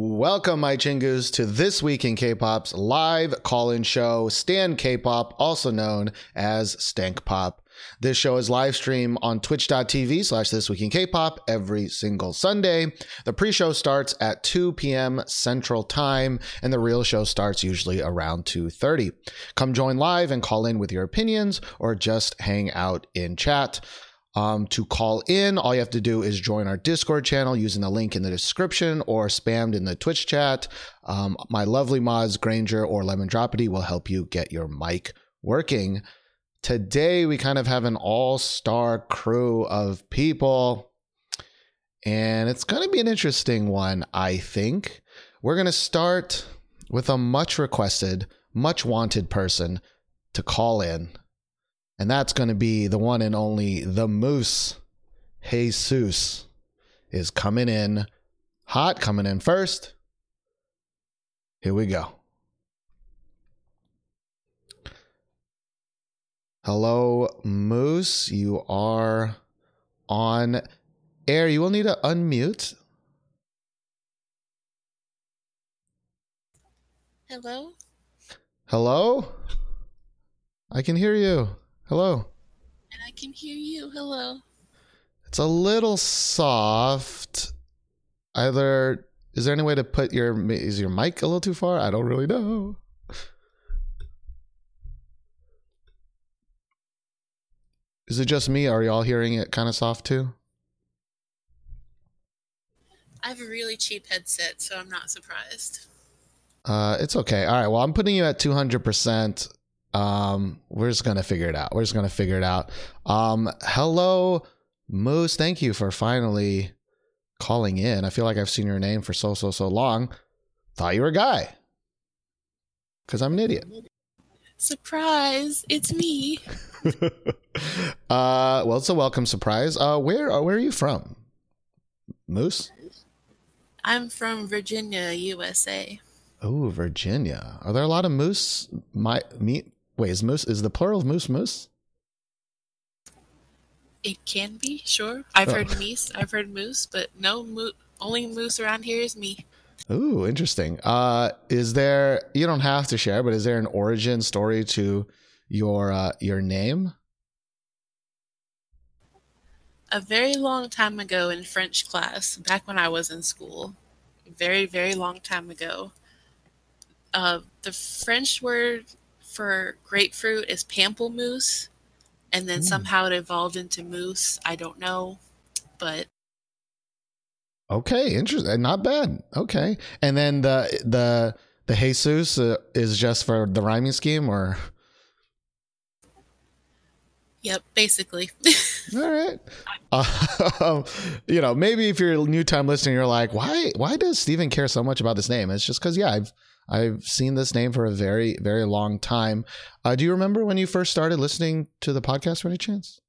Welcome, my chingus, to this week in K-pop's live call-in show, Stan K-pop, also known as Stank Pop. This show is live stream on twitch.tv slash this week in K-pop every single Sunday. The pre-show starts at 2 p.m. Central Time, and the real show starts usually around 2.30. Come join live and call in with your opinions or just hang out in chat. Um, to call in, all you have to do is join our Discord channel using the link in the description or spammed in the Twitch chat. Um, my lovely mods, Granger or Lemon Dropity, will help you get your mic working. Today, we kind of have an all star crew of people, and it's going to be an interesting one, I think. We're going to start with a much requested, much wanted person to call in and that's going to be the one and only the Moose Jesus is coming in hot, coming in first. Here we go. Hello, Moose. You are on air. You will need to unmute. Hello? Hello? I can hear you. Hello. And I can hear you. Hello. It's a little soft. Either is there any way to put your is your mic a little too far? I don't really know. Is it just me? Are y'all hearing it kind of soft too? I have a really cheap headset, so I'm not surprised. Uh, it's okay. All right. Well, I'm putting you at 200%. Um, we're just gonna figure it out. We're just gonna figure it out. Um, hello, Moose. Thank you for finally calling in. I feel like I've seen your name for so so so long. Thought you were a guy. Cause I'm an idiot. Surprise! It's me. uh, well, it's a welcome surprise. Uh, where uh, where are you from, Moose? I'm from Virginia, USA. Oh, Virginia. Are there a lot of moose? My meat Wait, is moose is the plural of moose moose? It can be, sure. I've oh. heard moose, I've heard moose, but no mo- only moose around here is me. Ooh, interesting. Uh, is there? You don't have to share, but is there an origin story to your uh, your name? A very long time ago in French class, back when I was in school, very very long time ago, uh, the French word for grapefruit is pamplemousse, and then mm. somehow it evolved into moose. I don't know, but okay, interesting. Not bad. Okay, and then the the the Jesus uh, is just for the rhyming scheme, or Yep, basically. All right. Uh, you know, maybe if you're a new time listening, you're like, why why does Steven care so much about this name? It's just because yeah, I've I've seen this name for a very, very long time. Uh, do you remember when you first started listening to the podcast, for any chance?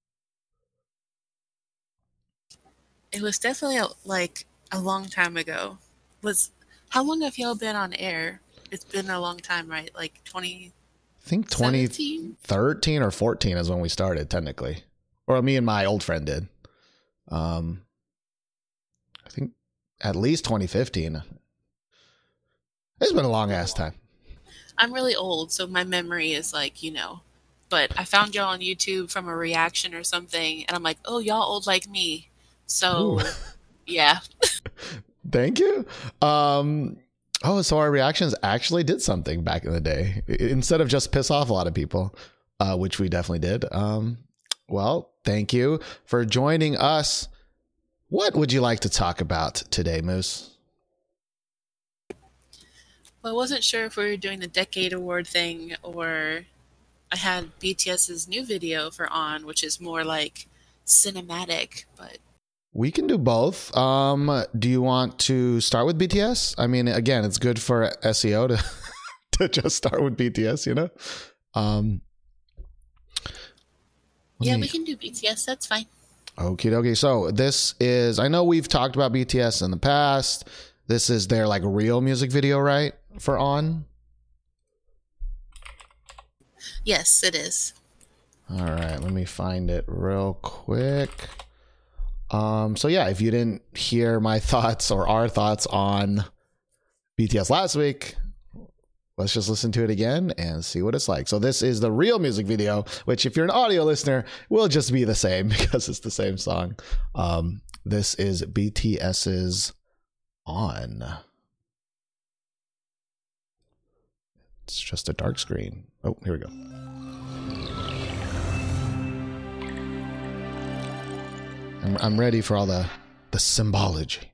It was definitely a, like a long time ago. Was how long have y'all been on air? It's been a long time, right? Like twenty. I think 2013 or 14 is when we started, technically. Or me and my old friend did. Um, I think at least 2015. It's been a long ass time. I'm really old, so my memory is like, you know. But I found y'all on YouTube from a reaction or something, and I'm like, oh, y'all old like me. So, Ooh. yeah. Thank you. Um, oh, so our reactions actually did something back in the day instead of just piss off a lot of people, uh, which we definitely did. Um, well, thank you for joining us. What would you like to talk about today, Moose? Well, I wasn't sure if we were doing the Decade Award thing or I had BTS's new video for On, which is more like cinematic, but we can do both. Um, do you want to start with BTS? I mean, again, it's good for SEO to to just start with BTS, you know. Um, yeah, me... we can do BTS. That's fine. Okay, okay. So this is. I know we've talked about BTS in the past. This is their like real music video, right? for on? Yes, it is. All right, let me find it real quick. Um, so yeah, if you didn't hear my thoughts or our thoughts on BTS last week, let's just listen to it again and see what it's like. So this is the real music video, which if you're an audio listener, will just be the same because it's the same song. Um, this is BTS's on. It's just a dark screen. Oh, here we go. I'm, I'm ready for all the the symbology.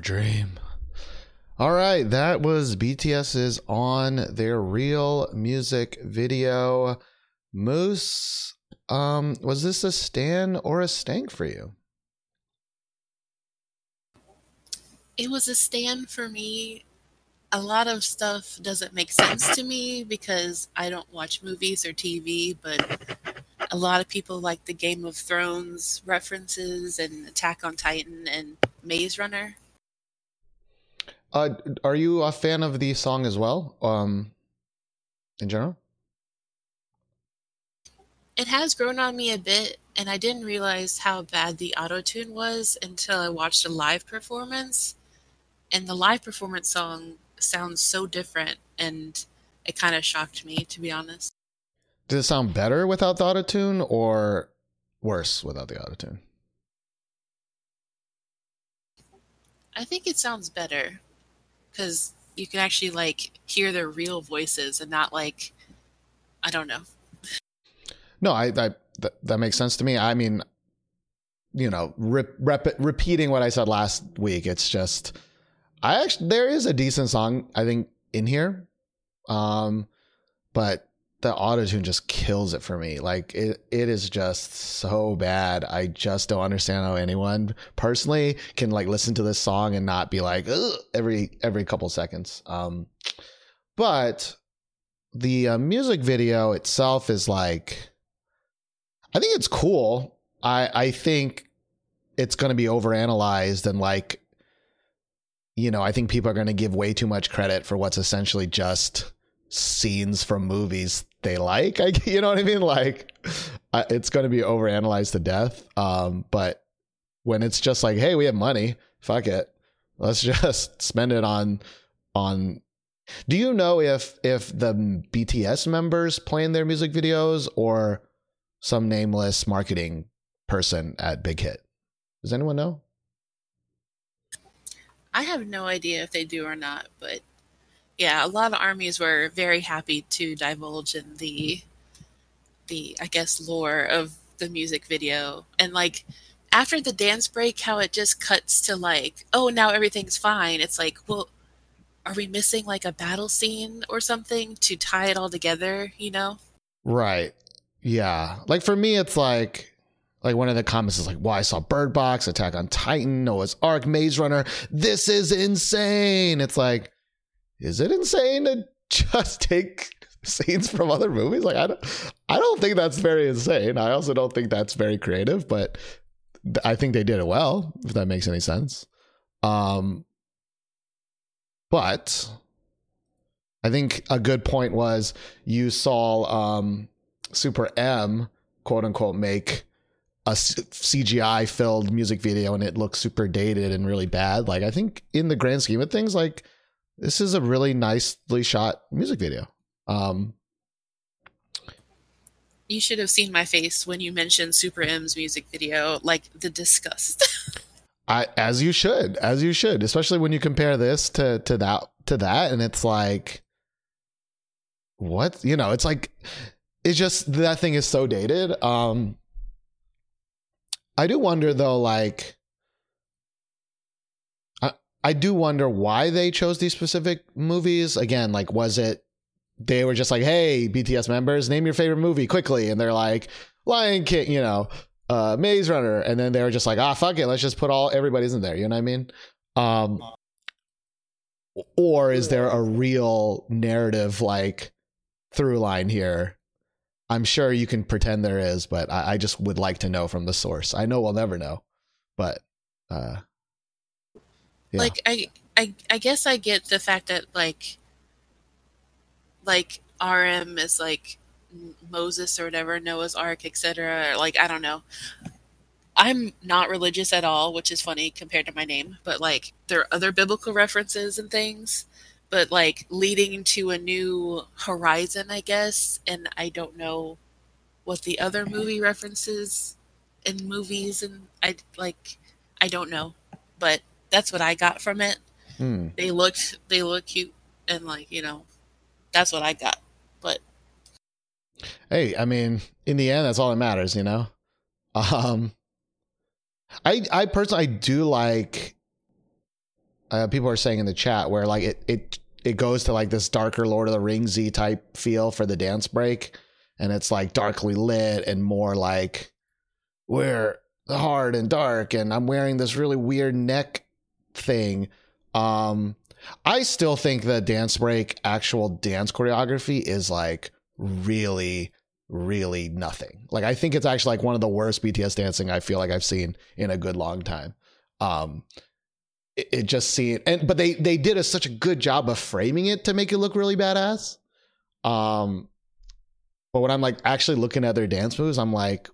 Dream. All right, that was BTS's on their real music video. Moose, um, was this a stan or a stank for you? It was a stand for me. A lot of stuff doesn't make sense to me because I don't watch movies or TV, but a lot of people like the Game of Thrones references and Attack on Titan and Maze Runner. Uh, are you a fan of the song as well? Um, in general? It has grown on me a bit, and I didn't realize how bad the auto tune was until I watched a live performance. And the live performance song sounds so different, and it kind of shocked me, to be honest. Did it sound better without the autotune or worse without the autotune? I think it sounds better because you can actually like hear their real voices and not like I don't know. No, I, I that, that makes sense to me. I mean, you know, rep, rep, repeating what I said last week. It's just, I actually there is a decent song I think in here, um, but the autotune just kills it for me. Like it, it is just so bad. I just don't understand how anyone personally can like listen to this song and not be like every every couple seconds. Um, but the uh, music video itself is like, I think it's cool. I I think it's going to be overanalyzed and like, you know, I think people are going to give way too much credit for what's essentially just scenes from movies they like. I, you know what I mean? Like, it's going to be overanalyzed to death. Um, but when it's just like, hey, we have money, fuck it, let's just spend it on on. Do you know if if the BTS members playing their music videos or some nameless marketing person at Big Hit? Does anyone know? I have no idea if they do or not, but yeah, a lot of armies were very happy to divulge in the the I guess lore of the music video. And like after the dance break how it just cuts to like, oh, now everything's fine. It's like, well, are we missing like a battle scene or something to tie it all together, you know? Right. Yeah. Like for me, it's like, like one of the comments is like, "Well, I saw Bird Box, Attack on Titan, Noah's Ark, Maze Runner. This is insane." It's like, is it insane to just take scenes from other movies? Like, I don't, I don't think that's very insane. I also don't think that's very creative, but I think they did it well. If that makes any sense. Um, but I think a good point was you saw um, Super M, quote unquote, make a CGI filled music video and it looks super dated and really bad. Like, I think in the grand scheme of things, like, this is a really nicely shot music video. Um, You should have seen my face when you mentioned Super M's music video, like the disgust. I, as you should, as you should, especially when you compare this to to that to that, and it's like, what you know, it's like, it's just that thing is so dated. Um, I do wonder though, like, I do wonder why they chose these specific movies. Again, like, was it they were just like, hey, BTS members, name your favorite movie quickly, and they're like, Lion King, you know uh, Maze Runner, and then they were just like, ah, fuck it, let's just put all everybody's in there. You know what I mean? Um, or is there a real narrative like through line here? I'm sure you can pretend there is, but I, I just would like to know from the source. I know we'll never know, but uh, like I, I i guess i get the fact that like like rm is like moses or whatever noah's ark etc like i don't know. I'm not religious at all which is funny compared to my name but like there are other biblical references and things but like leading to a new horizon i guess and i don't know what the other movie references in movies and i like i don't know but that's what i got from it Hmm. they looked they look cute and like you know that's what i got but hey, I mean, in the end, that's all that matters, you know. Um, I I personally I do like uh, people are saying in the chat where like it it it goes to like this darker Lord of the Ringsy type feel for the dance break, and it's like darkly lit and more like we're hard and dark, and I'm wearing this really weird neck thing. Um, I still think the dance break actual dance choreography is like really really nothing. Like I think it's actually like one of the worst BTS dancing I feel like I've seen in a good long time. Um it, it just seemed and but they they did a, such a good job of framing it to make it look really badass. Um but when I'm like actually looking at their dance moves, I'm like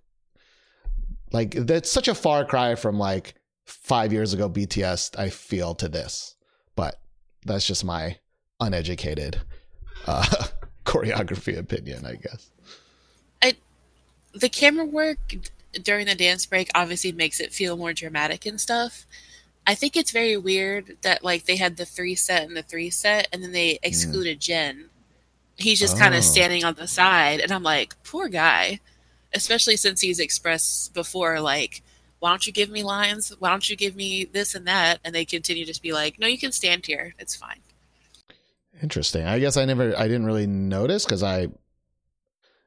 like that's such a far cry from like 5 years ago BTS I feel to this. But that's just my uneducated uh choreography opinion, I guess. I, the camera work during the dance break obviously makes it feel more dramatic and stuff. I think it's very weird that like they had the three set and the three set, and then they excluded Jin. He's just kind Oh. of standing on the side, and I'm like, poor guy. Especially since he's expressed before, like, why don't you give me lines? Why don't you give me this and that? And they continue to just be like, no, you can stand here. It's fine. Interesting. I guess I never, I didn't really notice because I,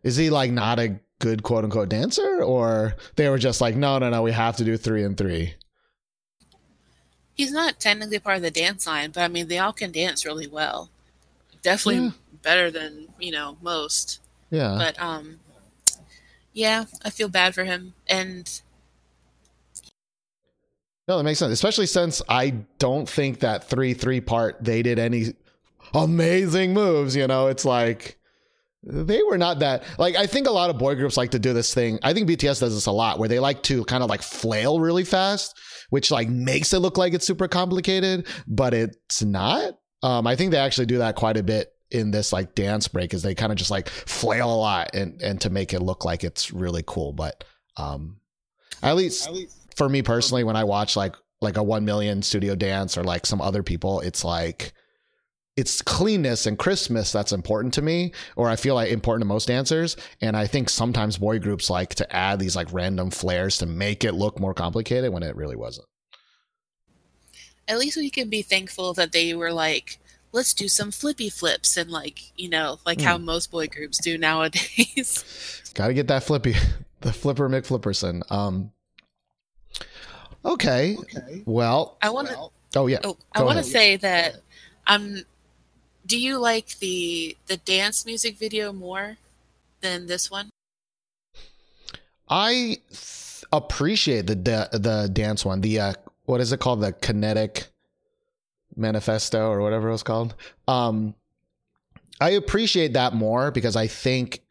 is he like not a good quote unquote dancer or they were just like, no, no, no, we have to do three and three. He's not technically part of the dance line, but I mean, they all can dance really well. Definitely Yeah. better than you know most. Yeah. But um, yeah, I feel bad for him, and no, that makes sense. Especially since I don't think that three, three part, they did any amazing moves. You know, it's like, they were not that like I think a lot of boy groups like to do this thing. I think BTS does this a lot where they like to kind of like flail really fast, which like makes it look like it's super complicated, but it's not. Um, I think they actually do that quite a bit in this like dance break is they kind of just like flail a lot and and to make it look like it's really cool. But um at least for me personally, when I watch like like a one million studio dance or like some other people, it's like it's cleanness and crispness that's important to me, or I feel like important to most dancers. And I think sometimes boy groups like to add these like random flares to make it look more complicated when it really wasn't. at least we can be thankful that they were like, let's do some flippy flips and like you know like how most boy groups do nowadays. Got to get that flippy, the flipper McFlipperson. Um, okay. okay. Well, I want to. oh yeah. Oh, I want to say that um, do you like the the dance music video more than this one? I th- appreciate the da- the dance one. The uh, what is it called? The kinetic manifesto or whatever it was called. Um, I appreciate that more because I think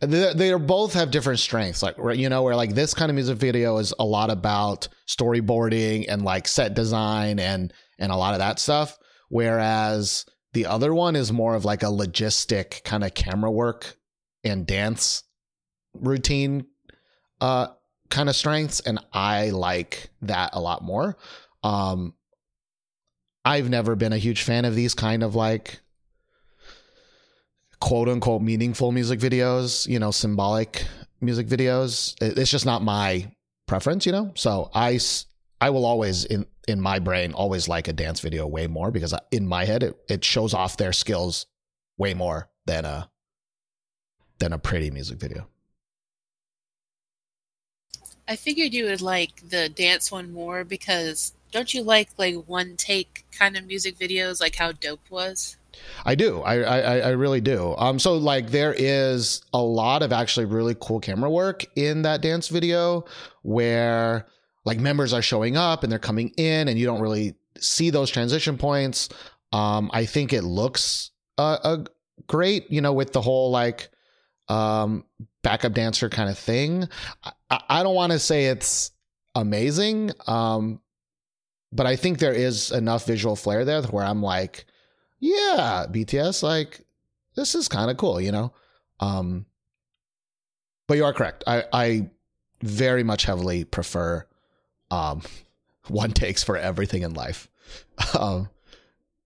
they both have different strengths. Like you know, where like this kind of music video is a lot about storyboarding and like set design and and a lot of that stuff. Whereas the other one is more of like a logistic kind of camera work and dance routine uh kind of strengths and I like that a lot more. Um I've never been a huge fan of these kind of like quote unquote meaningful music videos, you know, symbolic music videos. It's just not my preference, you know? So I, I will always in in my brain always like a dance video way more because in my head it, it shows off their skills way more than a than a pretty music video. I figured you would like the dance one more because don't you like like one take kind of music videos like how Dope was? I do. I, I I really do. Um, so like there is a lot of actually really cool camera work in that dance video where like members are showing up and they're coming in and you don't really see those transition points. Um, I think it looks uh, uh great, you know, with the whole like um backup dancer kind of thing. I, I don't want to say it's amazing, um, but I think there is enough visual flair there where I'm like yeah, BTS, like this is kind of cool, you know. Um, but you are correct. I I very much heavily prefer um one takes for everything in life, um,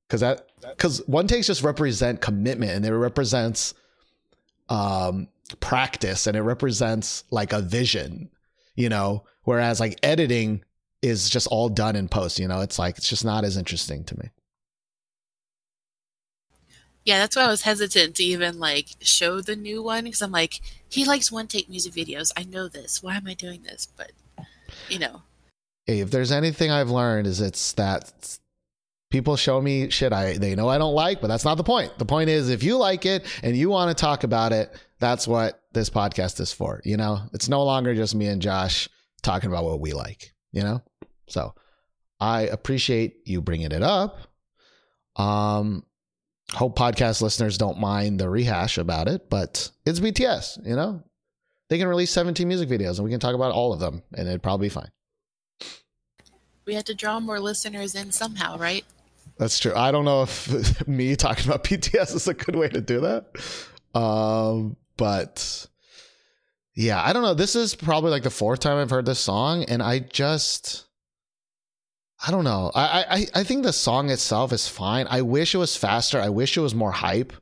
because that because one takes just represent commitment and it represents um practice and it represents like a vision, you know. Whereas like editing is just all done in post. You know, it's like it's just not as interesting to me. Yeah, that's why I was hesitant to even like show the new one because I'm like, he likes one take music videos. I know this. Why am I doing this? But you know, Hey, if there's anything I've learned is it's that people show me shit I they know I don't like, but that's not the point. The point is if you like it and you want to talk about it, that's what this podcast is for. You know, it's no longer just me and Josh talking about what we like. You know, so I appreciate you bringing it up. Um, hope podcast listeners don't mind the rehash about it, but it's BTS. You know, they can release 17 music videos and we can talk about all of them, and it'd probably be fine. we had to draw more listeners in somehow, right? That's true. I don't know if me talking about BTS is a good way to do that. Um, but yeah, I don't know. This is probably like the fourth time I've heard this song, and I just I don't know. I I I think the song itself is fine. I wish it was faster. I wish it was more hype.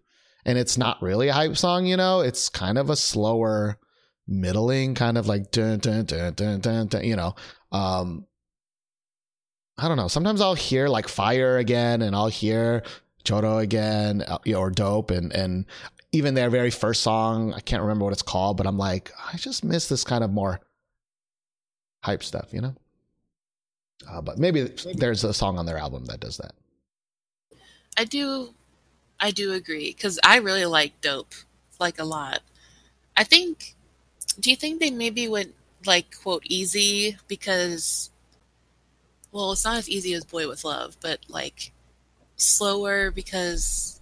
And it's not really a hype song, you know. It's kind of a slower, middling kind of like dun dun dun dun dun, dun you know. Um I don't know. Sometimes I'll hear like fire again, and I'll hear Choro again, uh, or dope, and and even their very first song, I can't remember what it's called, but I'm like, I just miss this kind of more hype stuff, you know. Uh, but maybe there's a song on their album that does that. I do, I do agree because I really like Dope, like a lot. I think. Do you think they maybe went like quote easy because, well, it's not as easy as Boy with Love, but like slower because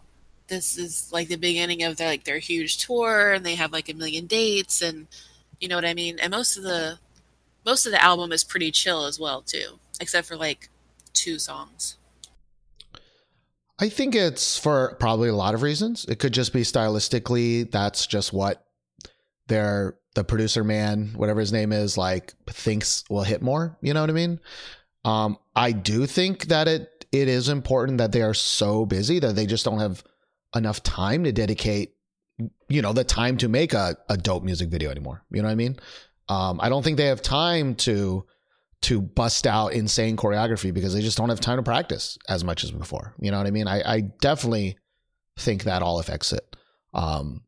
this is like the beginning of their like their huge tour and they have like a million dates and you know what I mean. And most of the most of the album is pretty chill as well too, except for like two songs. I think it's for probably a lot of reasons. It could just be stylistically, that's just what their the producer man, whatever his name is, like thinks will hit more. You know what I mean? Um, I do think that it it is important that they are so busy that they just don't have enough time to dedicate, you know, the time to make a, a dope music video anymore. You know what I mean? Um, I don't think they have time to to bust out insane choreography because they just don't have time to practice as much as before. You know what I mean? I, I definitely think that all affects it. Um,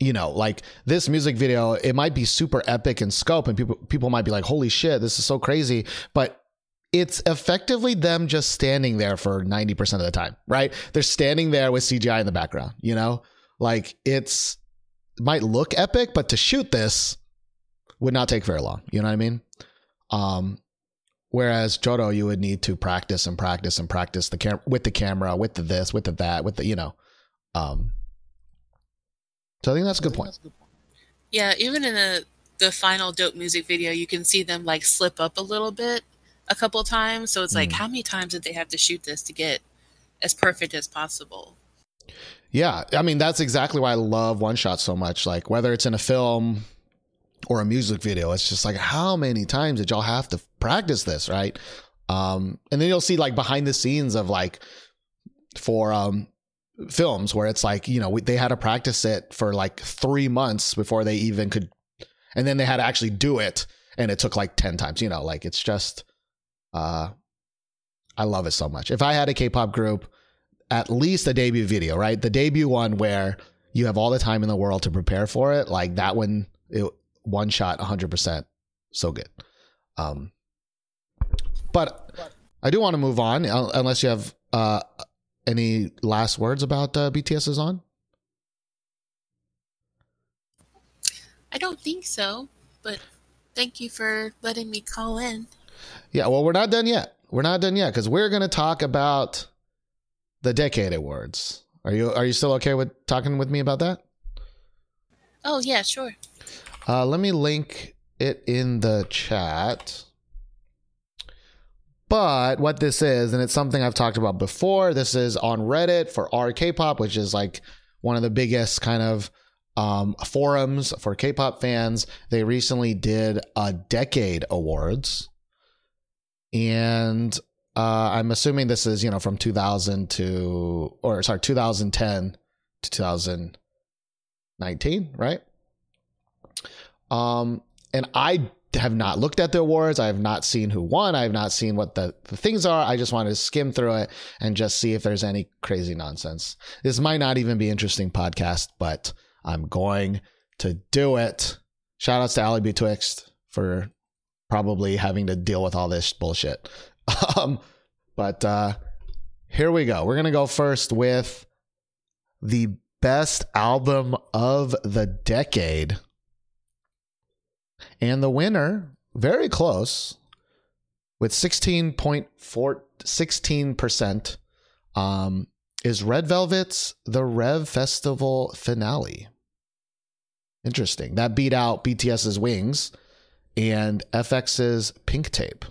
you know, like this music video, it might be super epic in scope, and people people might be like, "Holy shit, this is so crazy!" But it's effectively them just standing there for ninety percent of the time, right? They're standing there with CGI in the background. You know, like it's it might look epic, but to shoot this would not take very long. You know what I mean? Um, whereas Jodo, you would need to practice and practice and practice the cam with the camera, with the this, with the that, with the you know. Um, so I think that's a good point. Yeah, even in the the final dope music video, you can see them like slip up a little bit a couple times. So it's like, Mm. how many times did they have to shoot this to get as perfect as possible? Yeah, I mean that's exactly why I love one shot so much. Like whether it's in a film or a music video, it's just like how many times did y'all have to practice this, right? Um, and then you'll see like behind the scenes of like for um films where it's like you know we, they had to practice it for like three months before they even could, and then they had to actually do it, and it took like ten times. You know, like it's just, uh, I love it so much. If I had a K-pop group at least a debut video, right? The debut one where you have all the time in the world to prepare for it, like that one, it, one shot, 100%. So good. Um, but I do want to move on, unless you have uh, any last words about uh, BTS is on. I don't think so, but thank you for letting me call in. Yeah, well, we're not done yet. We're not done yet because we're going to talk about the Decade Awards. Are you are you still okay with talking with me about that? Oh yeah, sure. Uh, let me link it in the chat. But what this is, and it's something I've talked about before, this is on Reddit for R K-pop, which is like one of the biggest kind of um, forums for K-pop fans. They recently did a Decade Awards, and uh, I'm assuming this is you know from 2000 to or sorry 2010 to 2019, right? Um, and I have not looked at the awards. I have not seen who won. I have not seen what the, the things are. I just wanted to skim through it and just see if there's any crazy nonsense. This might not even be interesting podcast, but I'm going to do it. Shout outs to Ali Betwixt for probably having to deal with all this bullshit. Um, but uh, here we go. We're gonna go first with the best album of the decade. And the winner, very close, with 16.4 16%, um, is Red Velvet's The ReVe Festival finale. Interesting. That beat out BTS's Wings and FX's Pink Tape.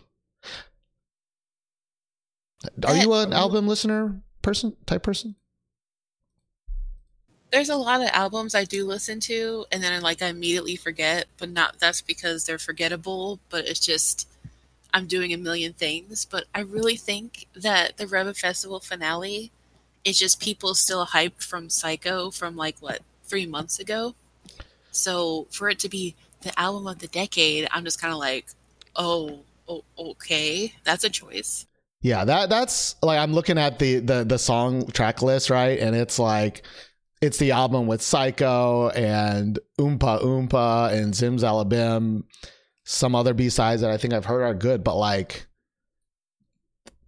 Are you an album listener person type person? There's a lot of albums I do listen to, and then like I immediately forget, but not that's because they're forgettable. But it's just I'm doing a million things. But I really think that the ReVe Festival finale is just people still hyped from Psycho from like what three months ago. So for it to be the album of the decade, I'm just kind of like, oh, oh, okay, that's a choice. Yeah, that that's like I'm looking at the the the song track list, right? And it's like it's the album with Psycho and Umpah Umpah and Zimzalabim, some other B sides that I think I've heard are good, but like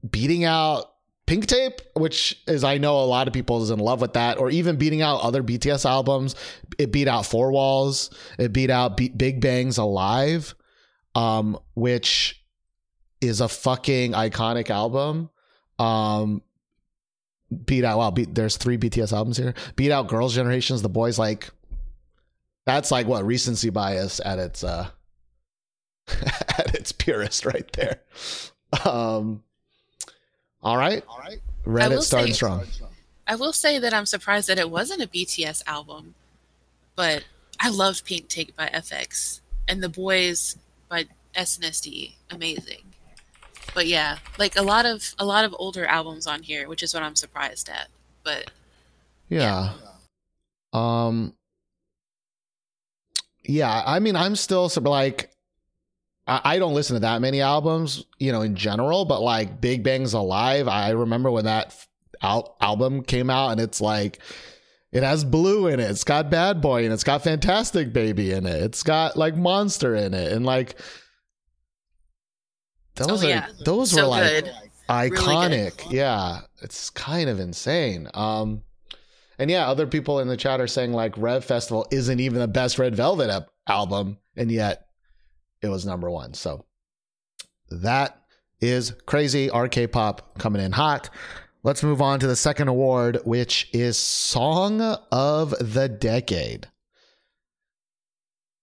beating out Pink Tape, which is I know a lot of people is in love with that, or even beating out other BTS albums. It beat out Four Walls. It beat out Be- Big Bang's Alive, um, which is a fucking iconic album. Um, beat out well, beat, there's three BTS albums here. Beat out Girls' Generations. The boys like that's like what recency bias at its uh at its purest right there. Um, all right, all right. Reddit will starting say- strong. I will say that I'm surprised that it wasn't a BTS album, but I love Pink Tape by FX and The Boys by SNSD. Amazing. But yeah, like a lot of a lot of older albums on here, which is what I'm surprised at. But Yeah. Um. Yeah, I mean, I'm still like, I, I don't listen to that many albums, you know, in general. But like Big Bang's Alive, I remember when that al- album came out, and it's like, it has Blue in it, it's got Bad Boy, and it's got Fantastic Baby in it, it's got like Monster in it, and like. Those Oh, are yeah. those so were like good. Really iconic. yeah, it's kind of insane. Um, and yeah, other people in the chat are saying like ReVe Festival isn't even the best Red Velvet ep- album, and yet it was number one. So that is crazy. RK Pop coming in hot. Let's move on to the second award, which is Song of the Decade.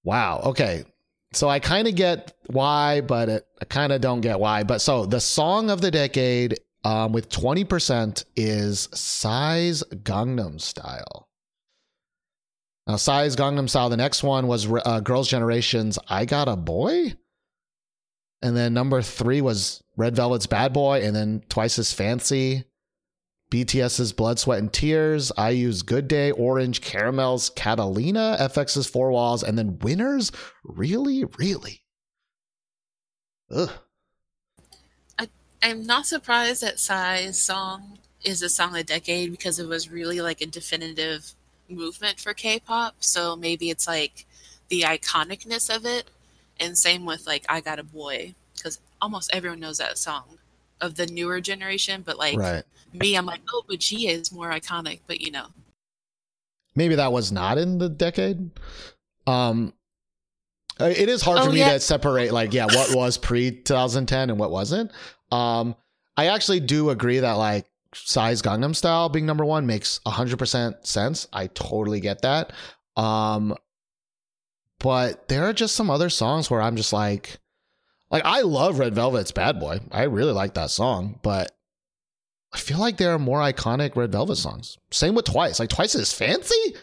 Wow. Okay. So I kind of get why, but it, I kind of don't get why. But so the song of the decade um, with 20% is Psy's Gangnam Style. Now, Psy's Gangnam Style, the next one was uh, Girls' Generation's I Got a Boy. And then number three was Red Velvet's Bad Boy. And then Twice as Fancy. BTS's Blood, Sweat, and Tears. IU's Good Day, Orange, Caramel's Catalina, FX's Four Walls, and then Winners. Really, really. Ugh. I, I'm not surprised that Psy's song is a song of the decade because it was really like a definitive movement for K-pop. So maybe it's like the iconicness of it, and same with like I Got a Boy because almost everyone knows that song of the newer generation. But like Right. Me, I'm like, oh, but Gee is more iconic. But you know, Maybe that was not in the decade. Um, uh, it is hard for Oh, me yeah. to separate, like, yeah, what was pre 2010 and what wasn't. Um, I actually do agree that, like, Psy's Gangnam Style being number one makes 100% sense. I totally get that. Um, but there are just some other songs where I'm just like, like, I love Red Velvet's Bad Boy. I really like that song, but I feel like there are more iconic Red Velvet songs. Same with Twice. Like Twice is fancy,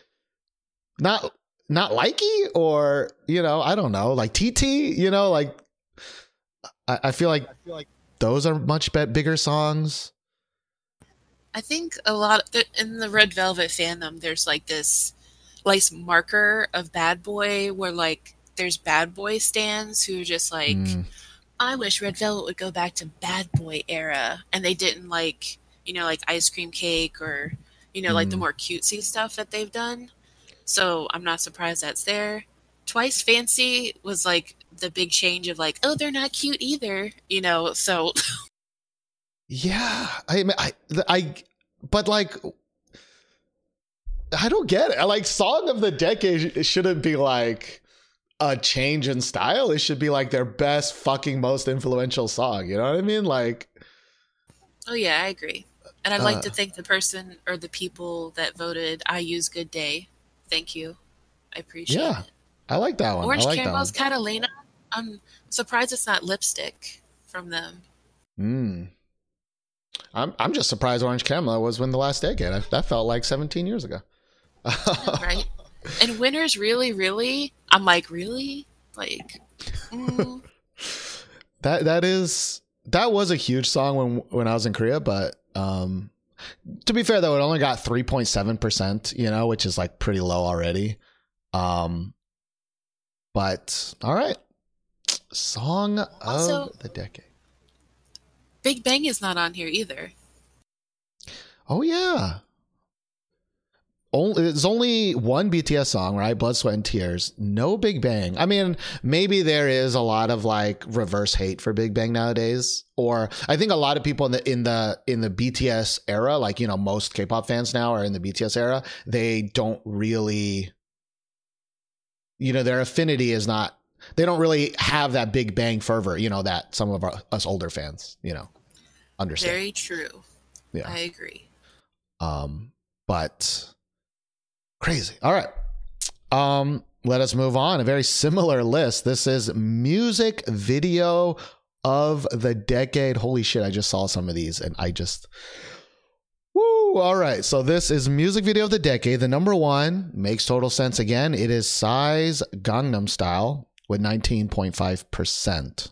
not not likey, or you know, I don't know, like TT. You know, like I, I feel like I feel like those are much be- bigger songs. I think a lot in the Red Velvet fandom, there's like this like marker of Bad Boy where like there's bad boy stands who just like Mm. I wish Red Velvet would go back to bad boy era and they didn't like, you know, like ice cream cake or, you know, like the Mm. more cutesy stuff that they've done. So I'm not surprised that's there. Twice Fancy was like the big change of like, oh, they're not cute either, you know. So Yeah, I mean, I, I, but like, I don't get it. Like, song of the decade shouldn't be like a change in style. It should be like their best fucking most influential song. You know what I mean? Like, Oh yeah, I agree. And I'd like Uh. to thank the person or the people that voted IU's good day. Thank you. I appreciate Yeah, it. I like that one. Orange I like Caramel's Catallena. I'm surprised it's not lipstick from them. one. Mm. I'm I'm just surprised Orange Caramel was when the last decade. I, that felt like 17 years ago. right? And winners really, really, I'm like, really? Like, mm, that that is that was a huge song when when I was in Korea, but um to be fair though, it only got 3.7%, you know, which is like pretty low already. Um but all right. Song Also- of the decade. Big Bang is not on here either. Oh yeah. Only there's only one BTS song, right? Blood, Sweat, and Tears. No Big Bang. I mean, maybe there is a lot of like reverse hate for Big Bang nowadays, or I think a lot of people in the in the in the BTS era, like you know, most K-pop fans now are in the BTS era. They don't really, you know, their affinity is not. They don't really have that Big Bang fervor, you know, that some of our, us older fans, you know, understand. Very true. yeah. I agree. Um, but crazy. All right. Um, let us move on. A very similar list. This is music video of the decade. Holy shit, I just saw some of these and I just Woo! All right. So this is music video of the decade. The number one makes total sense again. It is Psy's Gangnam Style with 19.5%.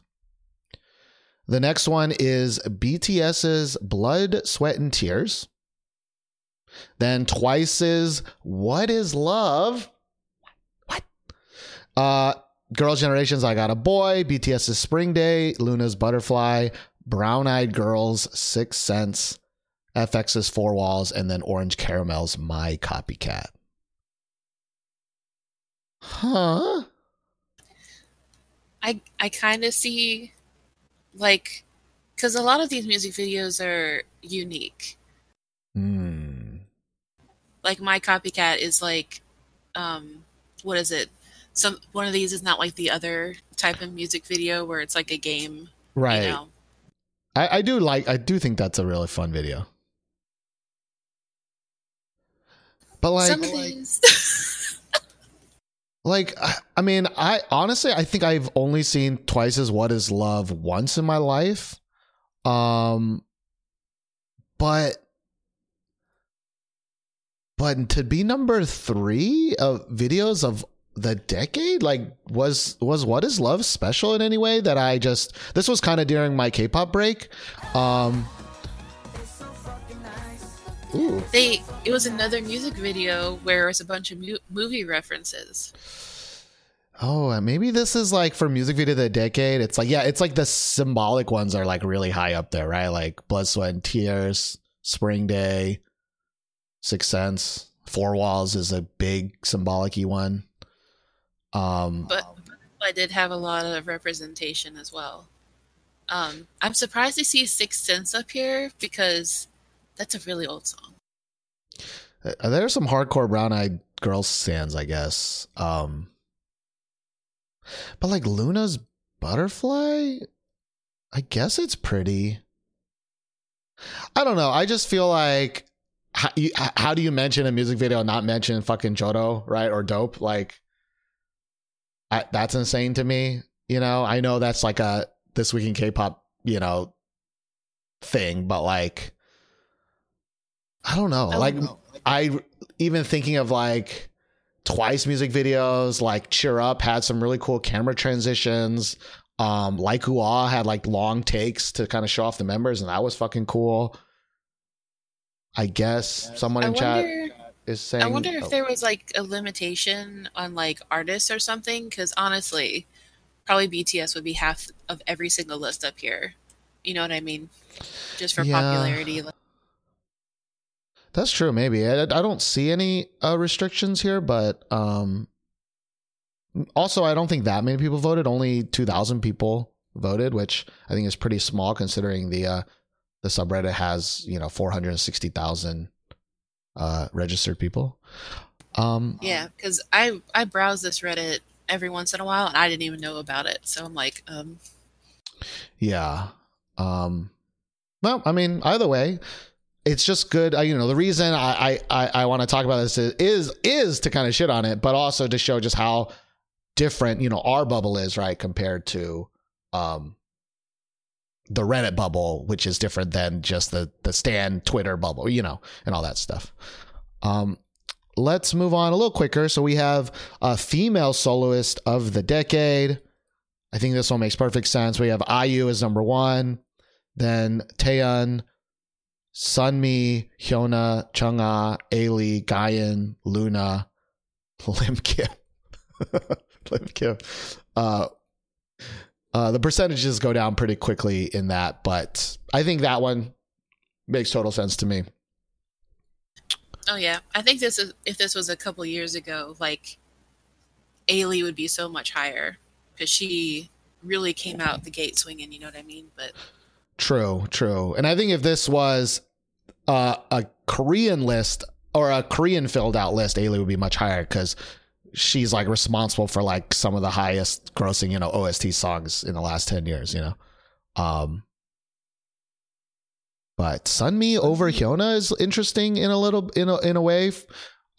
The next one is BTS's Blood, Sweat, and Tears. Then twice Twice's What is Love? What? Uh Girls' Generations I Got a Boy, BTS's Spring Day, Loona's Butterfly, Brown Eyed Girls, Sixth Sense, f(x)'s Four Walls, and then Orange Caramel's My Copycat. Huh? I I kind of see like because a lot of these music videos are unique. Hmm. Like my copycat is like, um, what is it? Some one of these is not like the other type of music video where it's like a game. Right. You know? I, I do like I do think that's a really fun video. But like Some of these. like I- I mean, I honestly I think I've only seen twice as what is love once in my life. Um but but to be number 3 of videos of the decade like was was what is love special in any way that I just this was kind of during my K-pop break. Um Ooh. they it was another music video where it's a bunch of mu- movie references. Oh, maybe this is like for music video of the decade. It's like, yeah, it's like the symbolic ones are like really high up there, right? Like Blood, Sweat, and Tears, Spring Day, Sixth Sense, Four Walls is a big symbolic one. Um, But I did have a lot of representation as well. Um, I'm surprised to see Sixth Sense up here because that's a really old song. uh, there are some hardcore brown eyed girl stands, I guess. Um, but like Loona's Butterfly, I guess it's pretty. I don't know. I just feel like how, you, how do you mention a music video and not mention fucking Jodo, right? Or dope? Like, I, that's insane to me. You know, I know that's like a this week in K-pop, you know, thing, but like, I don't know. I like, don't know. I even thinking of like twice music videos, like Cheer Up had some really cool camera transitions. Um, like Hua had like long takes to kind of show off the members, and that was fucking cool. I guess someone I in chat. wonder. is saying. I wonder if oh, there was like a limitation on like artists or something. Because honestly, probably BTS would be half of every single list up here. You know what I mean? Just for Yeah. popularity. That's true. Maybe I, I don't see any uh, restrictions here, but um, also I don't think that many people voted. Only two thousand people voted, which I think is pretty small considering the uh, the subreddit has you know four hundred sixty thousand uh, registered people. Um, Yeah, because I I browse this Reddit every once in a while, and I didn't even know about it. So I'm like, um, Yeah. Um well, I mean, either way, it's just good. You know, the reason I I I, I want to talk about this is is, is to kind of shit on it, but also to show just how different, you know, our bubble is, right, compared to um the Reddit bubble, which is different than just the the Stan Twitter bubble, you know, and all that stuff. Um let's move on a little quicker. So we have a female soloist of the decade. I think this one makes perfect sense. We have IU as number one, then Taeyeon, Sunmi, Hyuna, Chungha, Ailee, Gain, Luna, Lim Kim. Lim Kim. Uh, uh, the percentages go down pretty quickly in that, but I think that one makes total sense to me. oh yeah, I think this is if this was a couple years ago, like Ailee would be so much higher because she really came out the gate swinging. You know what I mean? But True, true. And I think if this was uh, a Korean list or a Korean filled out list, Ailee would be much higher because she's like responsible for like some of the highest grossing, you know, OST songs in the last 10 years, you know. Um but Sunmi over Hyuna is interesting in a little in a in a way.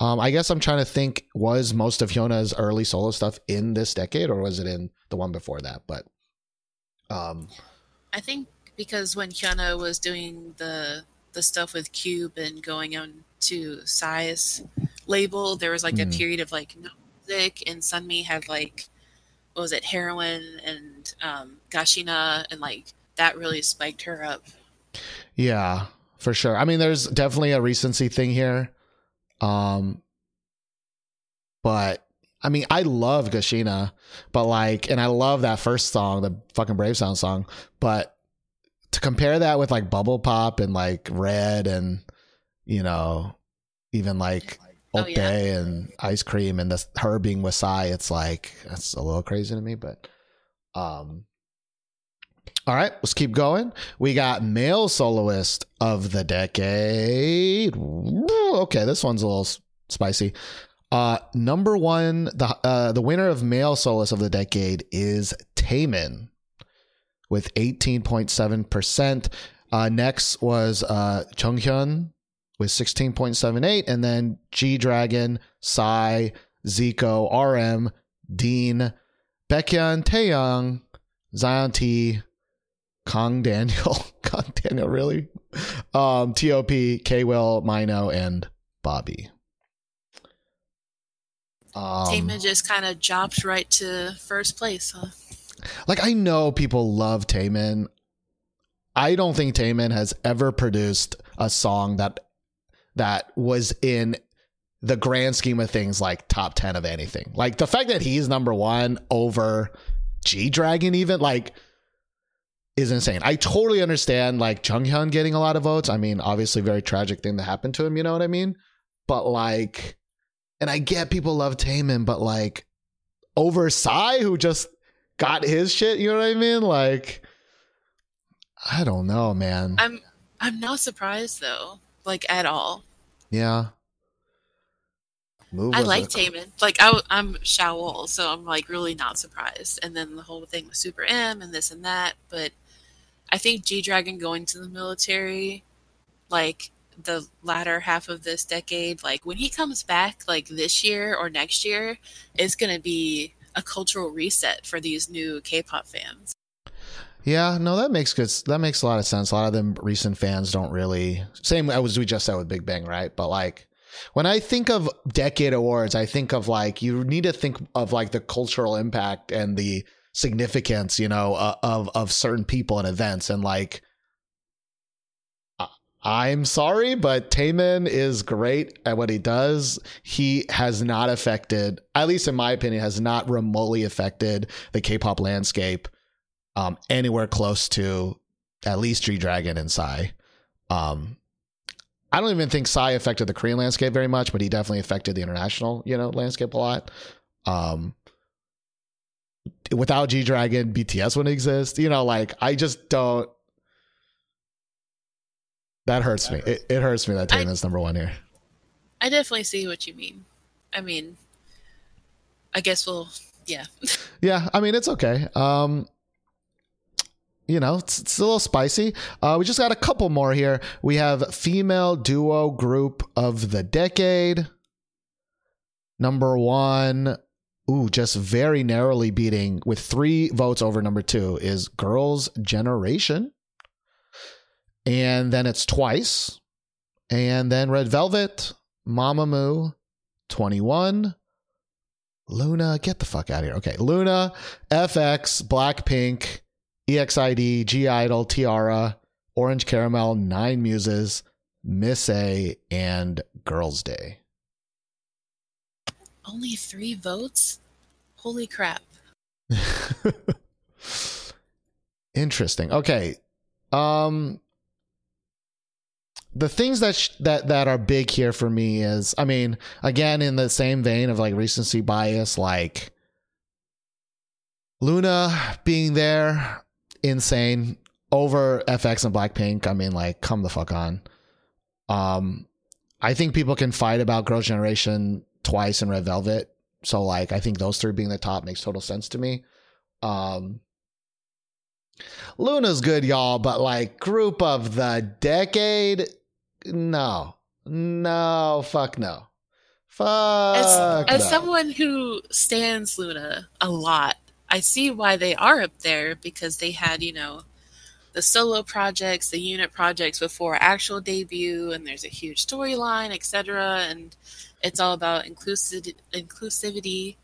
Um I guess I'm trying to think was most of Hyuna's early solo stuff in this decade or was it in the one before that? But um I think because when Hyuna was doing the the stuff with Cube and going on to Psy's label, there was like Mhm. a period of like no and Sunmi had like what was it, Heroine and um, Gashina, and like that really spiked her up. Yeah, for sure. I mean, there's definitely a recency thing here. Um, but I mean, I love Gashina, but like, and I love that first song, the fucking Brave Sound song. But to compare that with like Bubble Pop and like Red and, you know, even like Oh, yeah. and Ice Cream and this her being Wasai, it's like, that's a little crazy to me, but, um, all right, let's keep going. We got male soloist of the decade. Okay, this one's a little spicy. Uh, number one, the uh, the winner of male soloist of the decade is Taemin with eighteen point seven percent. Uh, next was uh, Jonghyun with sixteen point seven eight, and then G Dragon, Psy, Zico, RM, Dean, Baekhyun, Taeyong, Zion T, Kang Daniel, Kang Daniel, really? Um, Top, K Will, Mino, and Bobby. Um, Taemin just kind of dropped right to first place, huh? like I know people love Taemin. I don't think Taemin has ever produced a song that that was in the grand scheme of things like top 10 of anything. Like the fact that he's number 1 over G Dragon even like is insane. I totally understand like Jonghyun getting a lot of votes. I mean, obviously very tragic thing that happened to him, you know what I mean? But like and I get people love Taemin, but like over Psy who just got his shit, you know what I mean? Like I don't know, man. I'm I'm not surprised though, like at all. Yeah. Move I like Taemin. Like I, am Shawol, so I'm like really not surprised. And then the whole thing with Super M and this and that. But I think G Dragon going to the military, like the latter half of this decade, like when he comes back, like this year or next year, is gonna be a cultural reset for these new K-pop fans. Yeah, no, that makes good. That makes a lot of sense. A lot of them recent fans don't really same as we just said with Big Bang, right? But like when I think of decade awards, I think of like you need to think of like the cultural impact and the significance, you know, uh, of of certain people and events, and like I'm sorry, but Taemin is great at what he does. He has not affected, at least in my opinion, has not remotely affected the K-pop landscape um, anywhere close to at least G Dragon and Psy. Um, I don't even think Psy affected the Korean landscape very much, but he definitely affected the international, you know, landscape a lot. Um, without G Dragon, BTS wouldn't exist. You know, like I just don't. That hurts me. It, it hurts me that Taemin's number one here. I definitely see what you mean. I mean, I guess we'll, yeah. Yeah, I mean it's okay. Um, you know, it's, it's a little spicy. Uh, we just got a couple more here. We have female duo group of the decade. Number one, ooh, just very narrowly beating with three votes over number two is Girls' Generation. And then it's twice. And then Red Velvet, Mamamoo, 2NE1. Loona, get the fuck out of here. Okay, Loona, f(x), Blackpink, EXID, G Idol, T-ara, Orange Caramel, Nine Muses, Miss A, and Girls Day. Only three votes? Holy crap. Interesting. Okay. Um the things that sh- that that are big here for me is I mean, again in the same vein of like recency bias like Luna being there insane over f(x) and Blackpink. I mean like come the fuck on. Um I think people can fight about Girls Generation twice and Red Velvet. So like I think those three being the top makes total sense to me. Um Loona's good, y'all, but like group of the decade, no, no, fuck no, As, fuck as no. someone who stands Loona a lot, I see why they are up there because they had, you know, the solo projects, the unit projects before actual debut, and there's a huge storyline, etc. And it's all about inclusive inclusivity,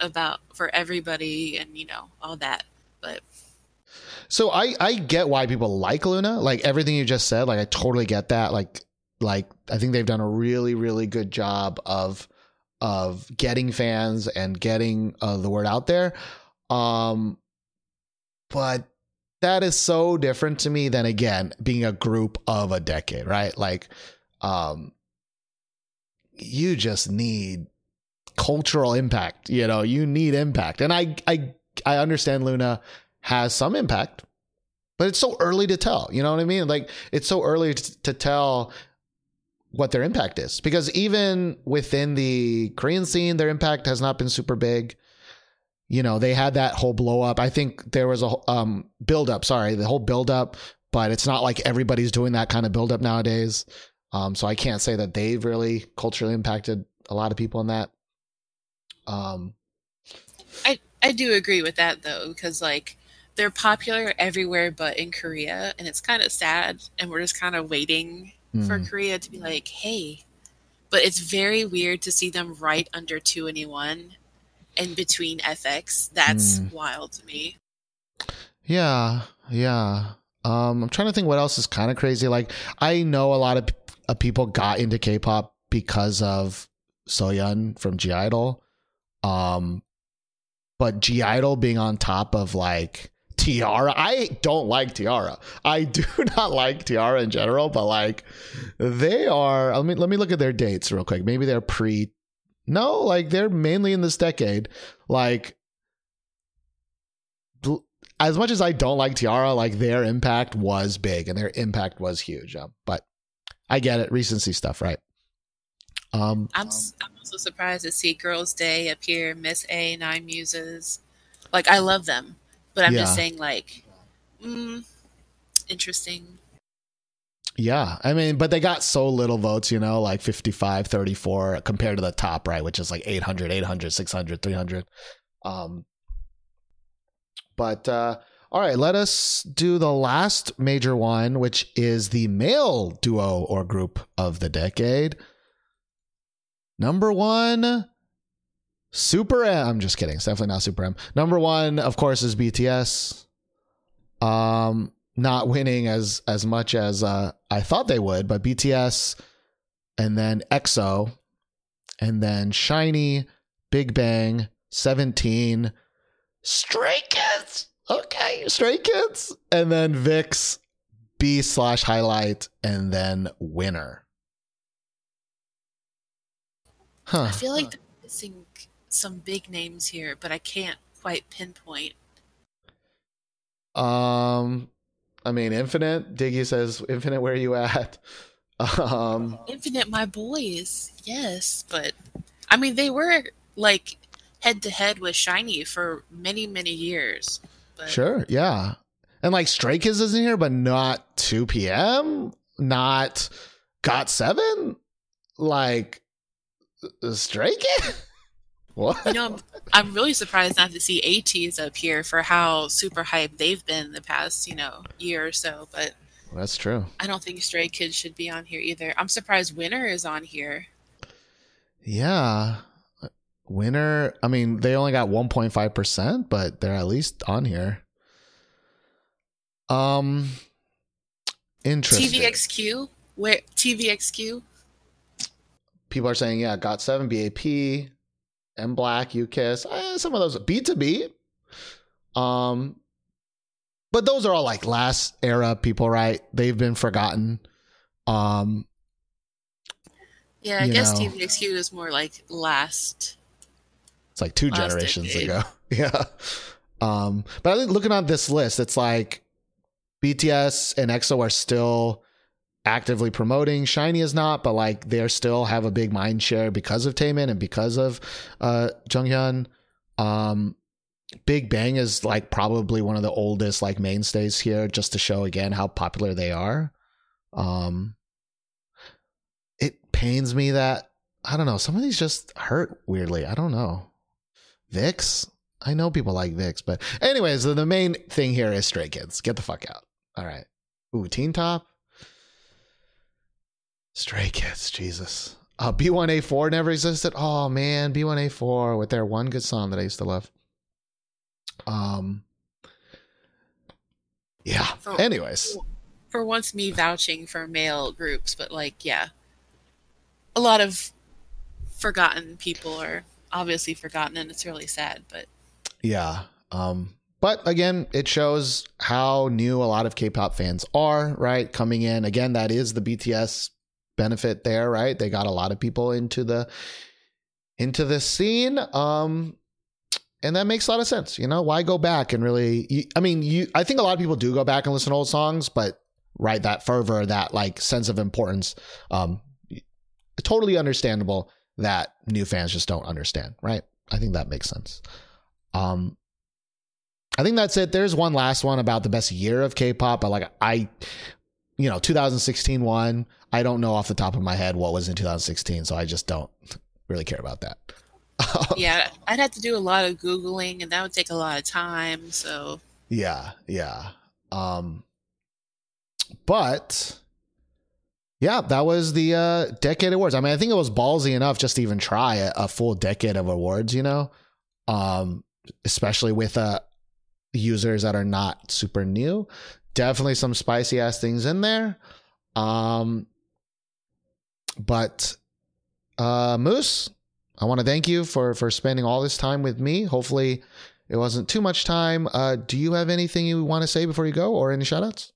about for everybody, and you know all that. But So I I get why people like Loona, like everything you just said, like I totally get that. Like like I think they've done a really really good job of of getting fans and getting uh, the word out there. Um but that is so different to me than again being a group of a decade, right? Like um you just need cultural impact, you know, you need impact. And I I I understand Loona has some impact, but it's so early to tell. You know what I mean? Like it's so early to, to tell what their impact is because even within the Korean scene, their impact has not been super big you know, they had that whole blow up. I think there was a um, build up, sorry, the whole build up, but it's not like everybody's doing that kind of build up nowadays. Um, so I can't say that they've really culturally impacted a lot of people in that. Um, I I do agree with that though, because like they're popular everywhere but in Korea, and it's kind of sad, and we're just kind of waiting mm. for hmm. Korea to be like, hey. But it's very weird to see them right under 2 and 1 in between f(x). That's mm. wild to me. Yeah, yeah. Um, I'm trying to think what else is kind of crazy. Like I know a lot of, of uh, people got into K-pop because of Soyeon from (G)I-DLE, um, but (G)I-DLE being on top of like T-ara. I don't like T-ara. I do not like T-ara in general, but like they are. Let me let me look at their dates real quick. Maybe they're pre no, like they're mainly in this decade. Like as much as I don't like T-ara, like their impact was big and their impact was huge. Um, but I get it, recency stuff, right? Um, I'm I'm also surprised to see Girls' Day appear, Miss A, Nine Muses. Like I love them, but I'm Yeah. just saying like, mm, interesting. Yeah, I mean, but they got so little votes, you know, like 55, 34 compared to the top, right? Which is like 800, 800, 600, 300. Um, but, uh, all right, let us do the last major one, which is the male duo or group of the decade. Number one, Super M. I'm just kidding. It's definitely not Super M. Number one, of course, is BTS. Um, not winning as as much as uh, I thought they would, but BTS and then EXO and then SHINee, Big Bang, 17, Stray Kids. Okay, Stray Kids, and then VIXX, B slash highlight, and then winner. Huh. I feel like they're missing some big names here, but I can't quite pinpoint. Um, I mean, Infinite. Diggy says, "Infinite, where are you at?" Um, Infinite, my boys, yes, but I mean they were like head to head with SHINee for many many years. But sure, yeah, and like Stray Kids isn't here, but not 2 p.m. Not Got Seven. Like Stray Kid. What? You know, I'm, I'm really surprised not to see ATEEZ up here for how super hyped they've been the past, you know, year or so. But That's true. I don't think Stray Kids should be on here either. I'm surprised Winner is on here. Yeah. Winner, I mean, they only got 1.5%, but they're at least on here. Um interesting. TVXQ, where TVXQ? People are saying, yeah, got 7 BAP, M Black, U-KISS, eh, some of those BTOB. Um but those are all like last era people, right? They've been forgotten. Um Yeah, I guess know. TVXQ is more like last. It's like two generations decade. ago. Yeah. Um, but I think looking at this list, it's like BTS and EXO are still actively promoting. SHINee is not, but like they still have a big mind share because of Taemin and because of uh Jonghyun. Um Big Bang is like probably one of the oldest like mainstays here, just to show again how popular they are. Um it pains me that I don't know, some of these just hurt weirdly. I don't know. VIXX? I know people like VIXX, but anyways, the, the main thing here is Stray Kids. Get the fuck out. All right. Ooh, Teen Top? Stray Kids, Jesus. Uh, B1A4 never existed. Oh man, B1A4 with their one good song that I used to love. Um Yeah. For- Anyways. For once, me vouching for male groups, but like, yeah, a lot of forgotten people are obviously forgotten, and it's really sad. But Yeah. Um, but again, it shows how new a lot of K-pop fans are, right? Coming in again, that is the BTS benefit there, right? They got a lot of people into the into the scene. Um, and that makes a lot of sense. You know, why go back and really? I mean, you. I think a lot of people do go back and listen to old songs, but right, that fervor, that like sense of importance, um, totally understandable that new fans just don't understand, right? I think that makes sense. Um, I think that's it. There's one last one about the best year of K-pop, but like I, you know, 2016 one. I don't know off the top of my head what was in 2016, so I just don't really care about that. yeah, I'd have to do a lot of googling, and that would take a lot of time. So Yeah, yeah. Um but yeah, that was the uh decade awards. I mean, I think it was ballsy enough just to even try a, a full decade of awards, you know? Um especially with uh users that are not super new. Definitely some spicy ass things in there. Um but uh Moose, I want to thank you for for spending all this time with me. Hopefully it wasn't too much time. Uh, do you have anything you want to say before you go or any shout outs?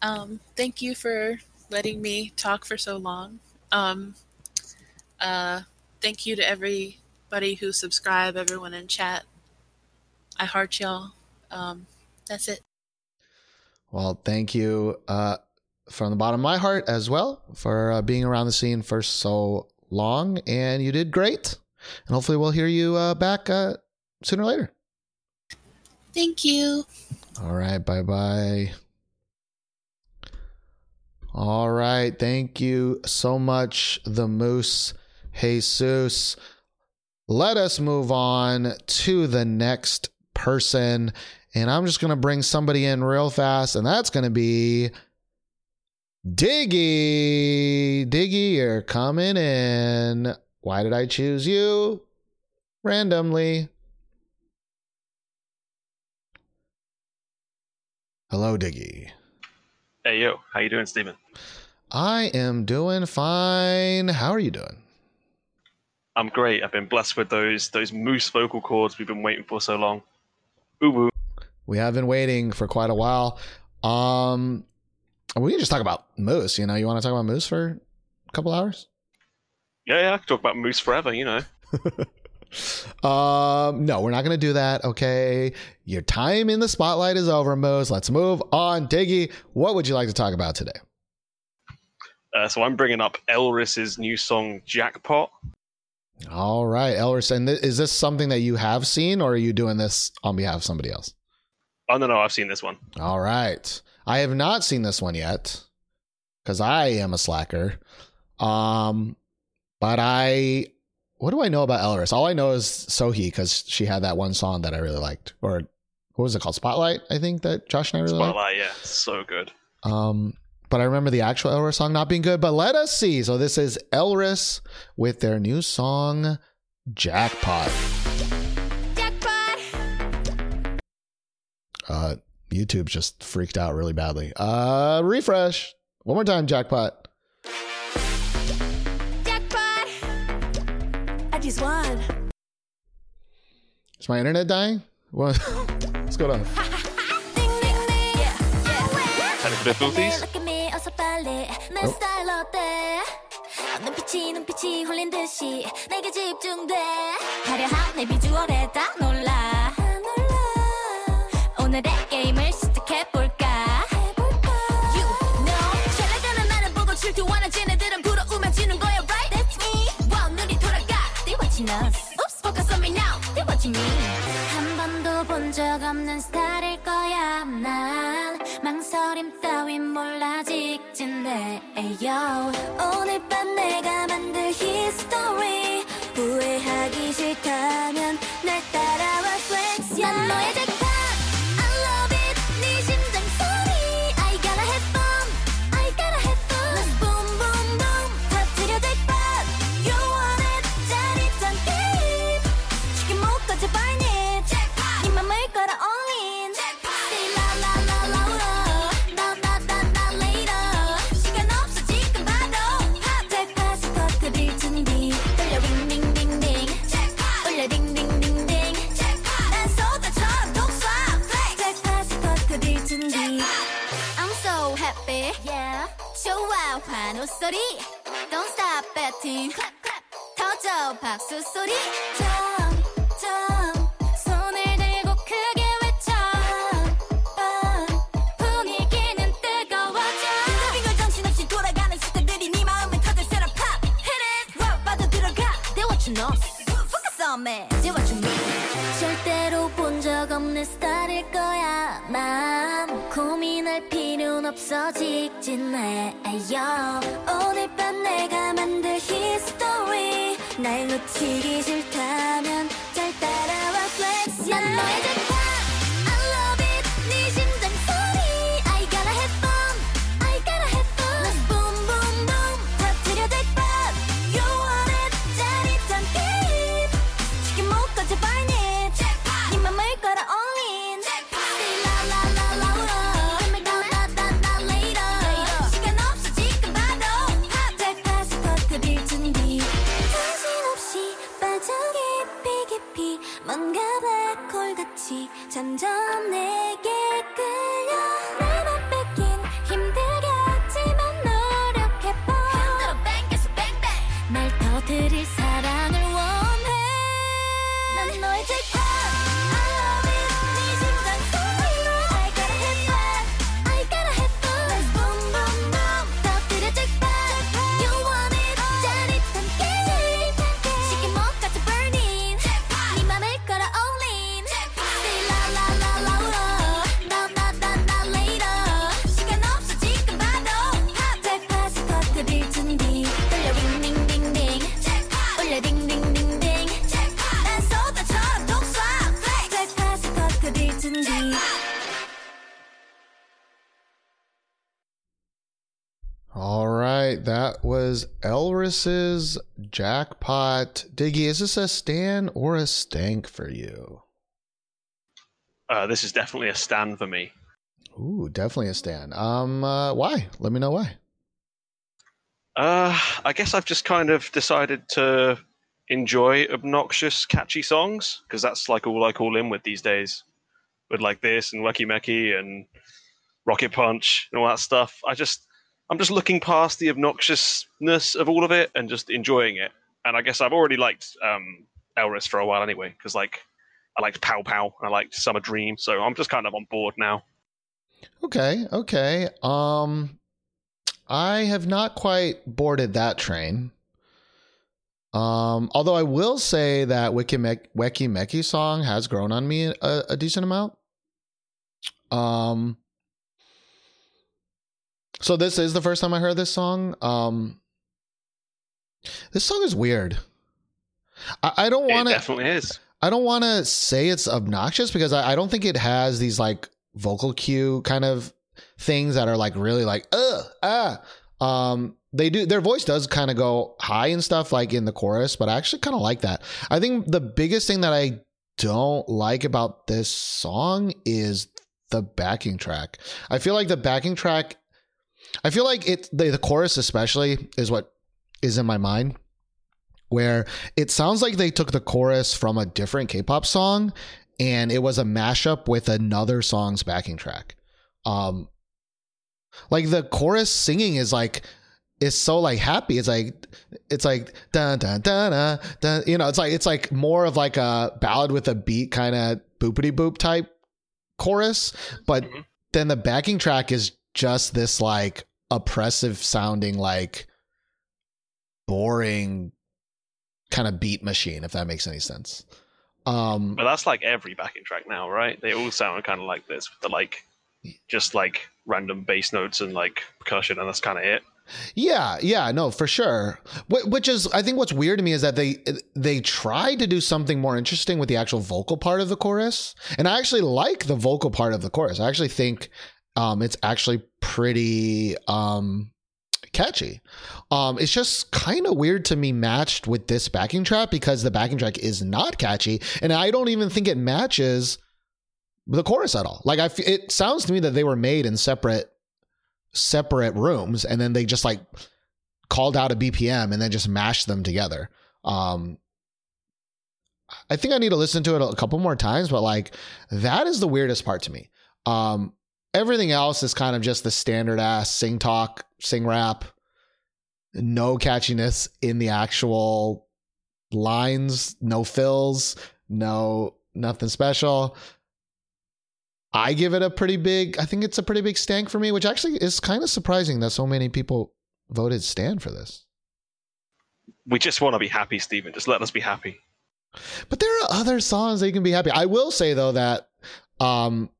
Um, thank you for letting me talk for so long. Um, uh, thank you to everybody who subscribed, everyone in chat. I heart y'all. Um, that's it. Well, thank you uh, from the bottom of my heart as well for uh, being around the scene for so long. And you did great. And hopefully, we'll hear you uh, back uh, sooner or later. Thank you. All right. Bye bye. All right. Thank you so much, the Moose Jesus. Let us move on to the next person. And I'm just going to bring somebody in real fast, and that's going to be Diggy. Diggy, you're coming in. Why did I choose you? Randomly. Hello, Diggy. Hey yo, how you doing, Stephen? I am doing fine. How are you doing? I'm great. I've been blessed with those those moose vocal cords we've been waiting for so long. Ooh woo. We have been waiting for quite a while. Um, we can just talk about Moose. You know, you want to talk about Moose for a couple hours? Yeah, yeah, I could talk about moose forever, you know. Um, no, we're not going to do that. Okay. Your time in the spotlight is over, Moose. Let's move on. Diggy, what would you like to talk about today? Uh, so I'm bringing up Elris's new song Jackpot. All right, Elris. And th- is this something that you have seen or are you doing this on behalf of somebody else? Oh no, no, I've seen this one. All right. I have not seen this one yet because I am a slacker. Um, but I, what do I know about Elris? All I know is Sohee because she had that one song that I really liked. Or what was it called? Spotlight, I think that Josh and I really liked. Spotlight, yeah, so good. Um, but I remember the actual Elris song not being good. But let us see. So this is Elris with their new song. Jackpot. Uh, YouTube just freaked out really badly. Uh, refresh. One more time, Jackpot. Jackpot. I just won. Is my internet dying? What? What's going on? Ding ding ding. Yeah. Yeah. Technical difficulties? Look at me, 어서 빨리 내 어? 스타일 어때? 눈빛이 눈빛이 홀린 듯이 내게 집중돼 화려한 내 비주얼에 딱 놀라 오늘의 게임을 박수 소리. 점점. 손을 들고 크게 외쳐. 어, 분위기는 뜨거워져. 빙글빙글 정신없이 돌아가는 숫자들이 네 마음을 hit it. rock 빠져 들어가. Focus on me. They watching me. 절대로 본 적 없는 스타일일 거야. 난 고민할 필요는 없어. 직진해. 오늘 밤 내가 만들 놓치기 싫다면 Elris's jackpot. Diggy, is this a Stan or a stank for you? Uh, this is definitely a stand for me. Ooh, definitely a stan. Um, uh, why? Let me know why. Uh, I guess I've just kind of decided to enjoy obnoxious, catchy songs because that's like all I call in with these days. With like this and Weki Meki and Rocket Punch and all that stuff. I just, I'm just looking past the obnoxiousness of all of it and just enjoying it. And I guess I've already liked um, Elris for a while anyway because like I liked Pow Pow and I liked Summer Dream, so I'm just kind of on board now. Okay, okay. Um, I have not quite boarded that train. Um, although I will say that Wiki Me- Weki Meki song has grown on me a, a decent amount. Um, so this is the first time I heard this song. Um, this song is weird. I, I don't want to. definitely is. I don't want to say it's obnoxious because I, I don't think it has these like vocal cue kind of things that are like really like uh ah um they do their voice does kind of go high and stuff like in the chorus but i actually kind of like that i think the biggest thing that i don't like about this song is the backing track i feel like the backing track i feel like it the, the chorus especially is what is in my mind where it sounds like they took the chorus from a different K-pop song and it was a mashup with another song's backing track. Um like the chorus singing is like is so like happy. It's like it's like dun dun dun dun, dun you know, it's like it's like more of like a ballad with a beat kind of boopity boop type chorus, but Mhm. then the backing track is just this like oppressive sounding like boring kind of beat machine if that makes any sense um But that's like every backing track now, right? They all sound kind of like this with the like, just like random bass notes and like percussion, and that's kind of it. yeah yeah no for sure which is i think what's weird to me is that they they tried to do something more interesting with the actual vocal part of the chorus and i actually like the vocal part of the chorus i actually think um it's actually pretty um catchy. Um it's just kind of weird to me matched with this backing track because the backing track is not catchy and i don't even think it matches the chorus at all. Like i f- it sounds to me that they were made in separate separate rooms and then they just like called out a bpm and then just mashed them together. Um i think i need to listen to it a couple more times but like that is the weirdest part to me. Um everything else is kind of just the standard ass sing talk sing rap no catchiness in the actual lines no fills no nothing special i give it a pretty big i think it's a pretty big stank for me which actually is kind of surprising that so many people voted stand for this We just want to be happy, Stephen. Just let us be happy. but there are other songs that you can be happy i will say though that um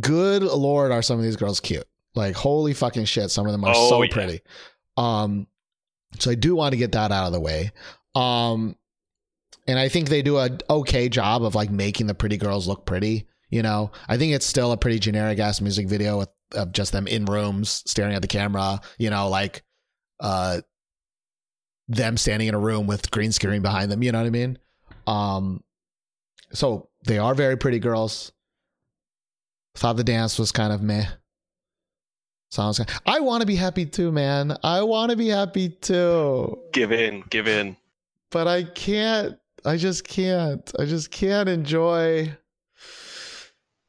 good lord are some of these girls cute. Like holy fucking shit some of them are Oh, so yeah. pretty. Um so i do want to get that out of the way. Um and i think they do a okay job of like making the pretty girls look pretty you know? I think it's still a pretty generic ass music video with of just them in rooms staring at the camera you know like uh them standing in a room with green screen behind them you know what i mean? Um so they are very pretty girls thought the dance was kind of meh sounds i want to be happy too man i want to be happy too Give in, give in. but I can't. I just can't. I just can't enjoy.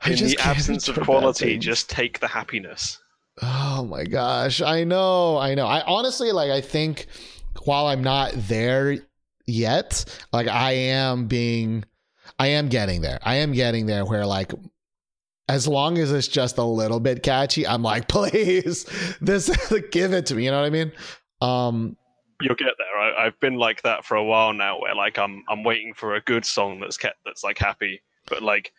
I In just the absence of quality, just take the happiness. Oh my gosh! I know. I know. I honestly like. I think while I'm not there yet, like I am being, I am getting there. I am getting there where like. As long as it's just a little bit catchy, I'm like, please, this give it to me. You know what I mean? Um, You'll get there. I, I've been like that for a while now, where like I'm I'm waiting for a good song that's kept that's like happy, but like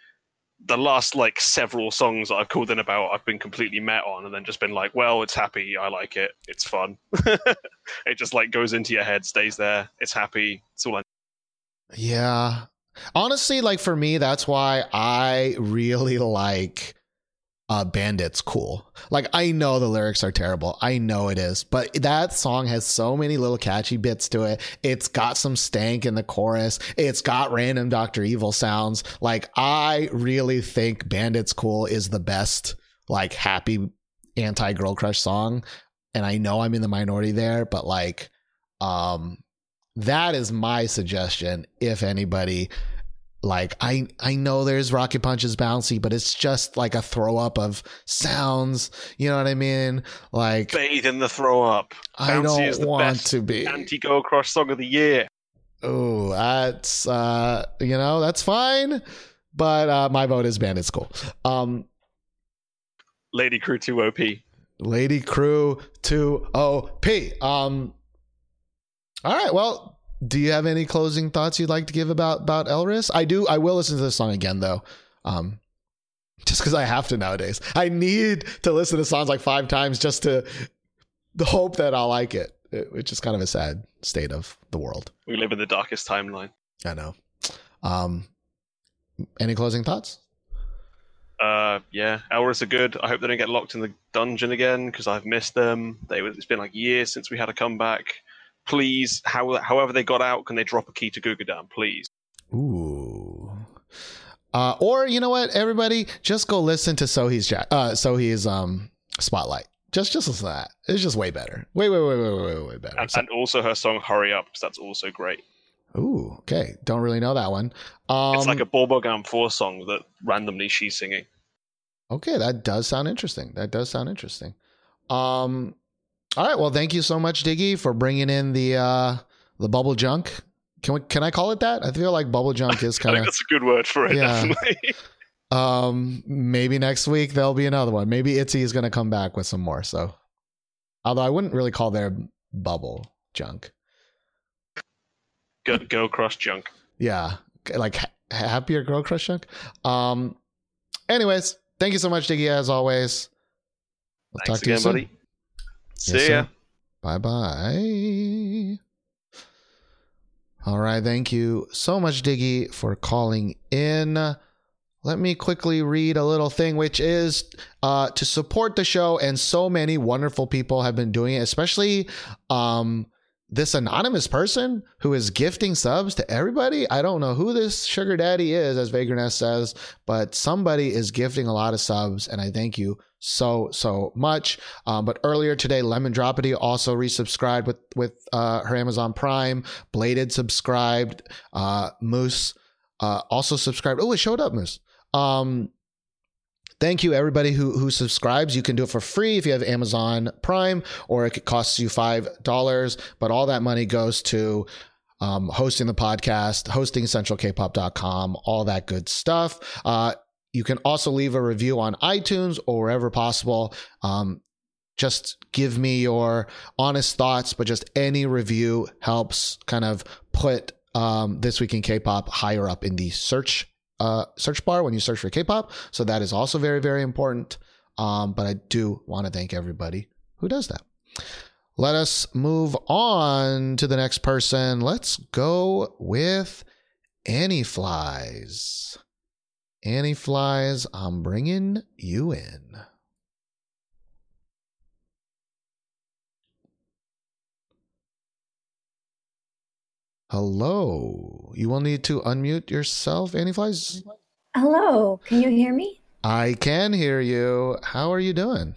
the last like several songs that I've called in about, I've been completely met on, and then just been like, well, it's happy. I like it. It's fun. it just like goes into your head, stays there. It's happy. It's all I Yeah. Honestly, like for me, that's why I really like uh, BVNDIT's cool. Like I know the lyrics are terrible. I know it is, but that song has so many little catchy bits to it. It's got some stank in the chorus. It's got random Doctor Evil sounds. Like I really think BVNDIT's cool is the best like happy anti girl crush song. And I know I'm in the minority there, but like um that is my suggestion if anybody like I I know there's Rocket Punch is bouncy, but it's just like a throw up of sounds. You know what I mean? Like Bathe in the throw up. I Bouncy is don't the want best to be. anti go Crush song of the year. Oh, that's uh, you know that's fine, but uh, my vote is Bandit School. Um, Lady Crew 2 OP. Lady Crew two O P. Um, all right. Well, do you have any closing thoughts you'd like to give about about Elris? I do. I will listen to this song again though. Um, just because I have to nowadays. I need to listen to songs like five times just to hope that I'll like it, it, which is kind of a sad state of the world. We live in the darkest timeline. I know. Um, any closing thoughts? Uh, yeah, Elris are good. I hope they don't get locked in the dungeon again because I've missed them. They it's been like years since we had a comeback. Please, how, however they got out, can they drop a key to Gugudan, please? Ooh. Uh, or you know what, everybody, just go listen to Sohee's Jack. Uh, Sohee's um Spotlight. Just just listen to that. It's just way better. Way way way way way way, better. And, So- and also her song "Hurry Up," 'cause that's also great. Ooh, okay. Don't really know that one. Um, it's like a Bubblegum Four song that randomly she's singing. Okay, that does sound interesting. That does sound interesting. Um, all right. Well, thank you so much, Diggy, for bringing in the uh the bubble junk. Can we? Can I call it that? I feel like bubble junk is kind of. that's a good word for it. Yeah. Definitely. Um, maybe next week there'll be another one. Maybe Itzy is going to come back with some more. So, although I wouldn't really call their bubble junk. Girl, girl crush junk. Yeah, like ha- happier girl crush junk. Um, anyways, thank you so much, Diggy, as always. We'll Thanks talk to you again, soon. buddy. See Yes, ya. Bye bye. All right. Thank you so much, Diggy, for calling in. Let me quickly read a little thing, which is uh, to support the show. And so many wonderful people have been doing it, especially um, this anonymous person who is gifting subs to everybody. I don't know who this sugar daddy is, as Vagrant says, but somebody is gifting a lot of subs. And I thank you so, so much. Um, but earlier today, Lemon Dropity also resubscribed with with uh, her Amazon Prime. Bladed subscribed. Uh, Moose uh, also subscribed. Oh, it showed up, Moose. Um, thank you everybody who who subscribes. You can do it for free if you have Amazon Prime, or it costs you five dollars. But all that money goes to um, hosting the podcast, hosting centralkpop.com, all that good stuff. Uh, you can also leave a review on iTunes or wherever possible. Um, just give me your honest thoughts, but just any review helps kind of put um, this week in K-pop higher up in the search uh, search bar when you search for K-pop. So that is also very very important. Um, but I do want to thank everybody who does that. Let us move on to the next person. Let's go with Annie Flies. Annie Flies, I'm bringing you in. Hello. You will need to unmute yourself, Annie Flies. Hello, can you hear me? I can hear you. How are you doing?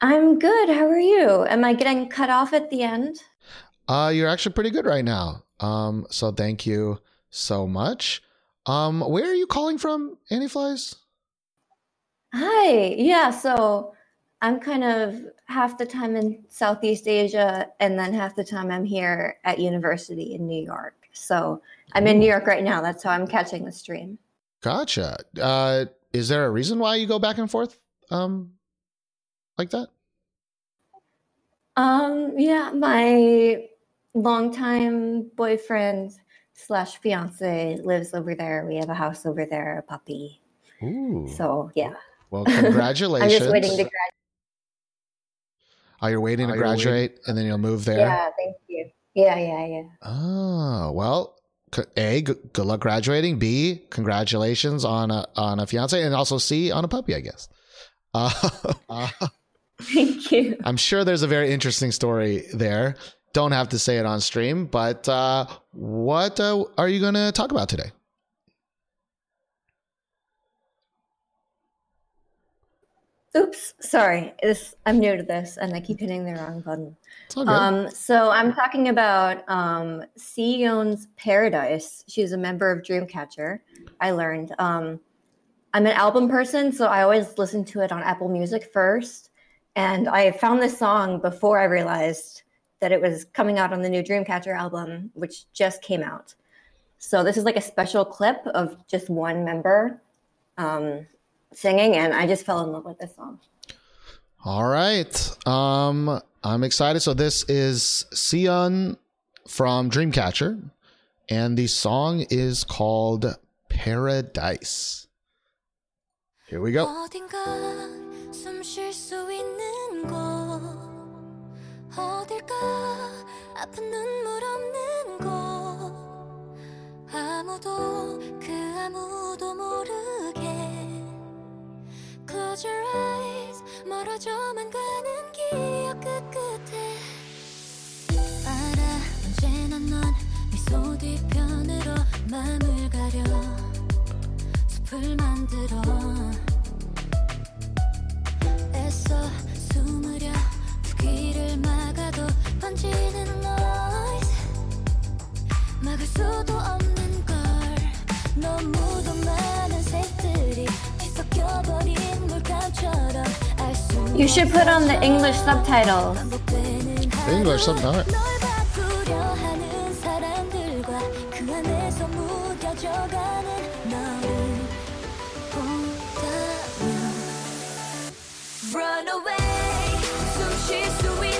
I'm good. How are you? Am I getting cut off at the end? Uh, you're actually pretty good right now. Um, so thank you so much. Um, where are you calling from, Annie Flies? Hi. Yeah, so I'm kind of half the time in Southeast Asia and then half the time I'm here at university in New York. So I'm in New York right now. That's how I'm catching the stream. Gotcha. Uh, is there a reason why you go back and forth, um, like that? Um, yeah, my longtime boyfriend slash fiance lives over there. We have a house over there, a puppy. Ooh. So yeah, well, congratulations. I'm just waiting to graduate. Are you're waiting to Are you waiting- graduate and then you'll move there? Yeah, thank you. Yeah, yeah, yeah. Oh, well, A, good luck graduating. B congratulations on a on a fiance, and also C on a puppy. I guess. Uh, uh, Thank you. I'm sure there's a very interesting story there. Don't have to say it on stream, but uh, what uh, are you going to talk about today? Oops, sorry. This I'm new to this, and I keep hitting the wrong button. It's all good. Um, so I'm talking about um, Siyeon's Paradise. She's a member of Dreamcatcher. I learned. Um, I'm an album person, so I always listen to it on Apple Music first. And I found this song before I realized that it was coming out on the new Dreamcatcher album, which just came out. So this is like a special clip of just one member um, singing, and I just fell in love with this song. All right. Um, I'm excited. So this is Siyeon from Dreamcatcher, and the song is called Paradise. Here we go. 아무도 그 아무도 모르게 Close your eyes. 멀어져만 가는 기억 끝끝에. 알아 언제나 넌 미소 뒤편으로 맘을 가려. 숲을 만들어. 애써 숨으려. 두 귀를 막아도 번지는 noise. 막을 수도 없는 걸. 너무도 많은 색들이 뒤섞여버린 You should put on the English subtitle. English subtitle. 널 바꾸려 하는 사람들과 그 안에서 무뎌져가는 너를 본다면 Run away 숨 쉴 수 있는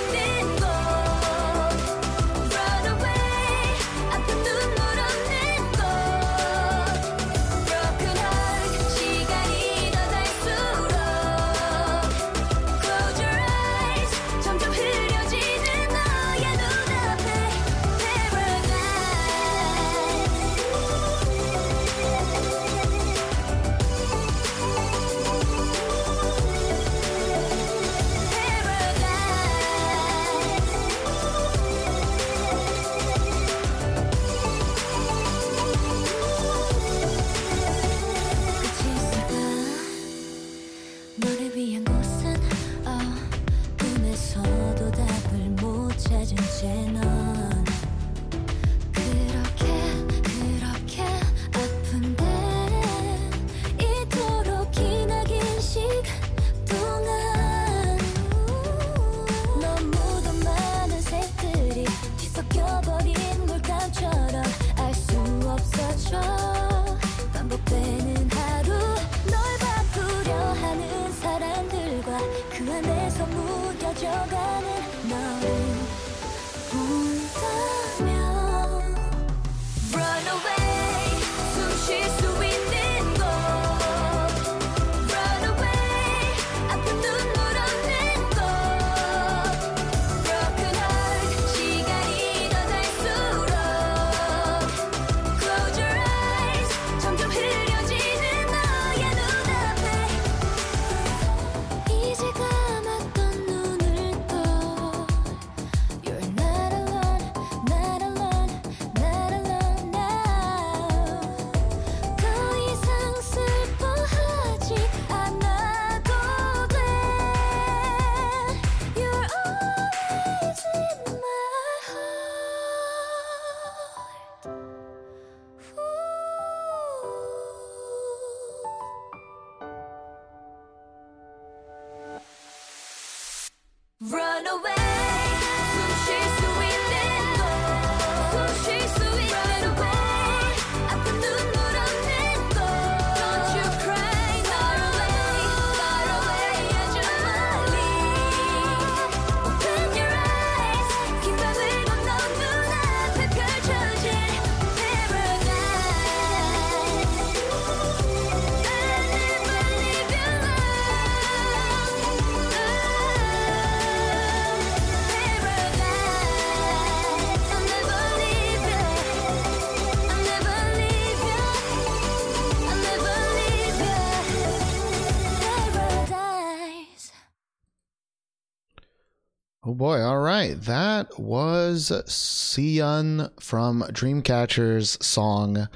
That was Siyeon from Dreamcatcher's song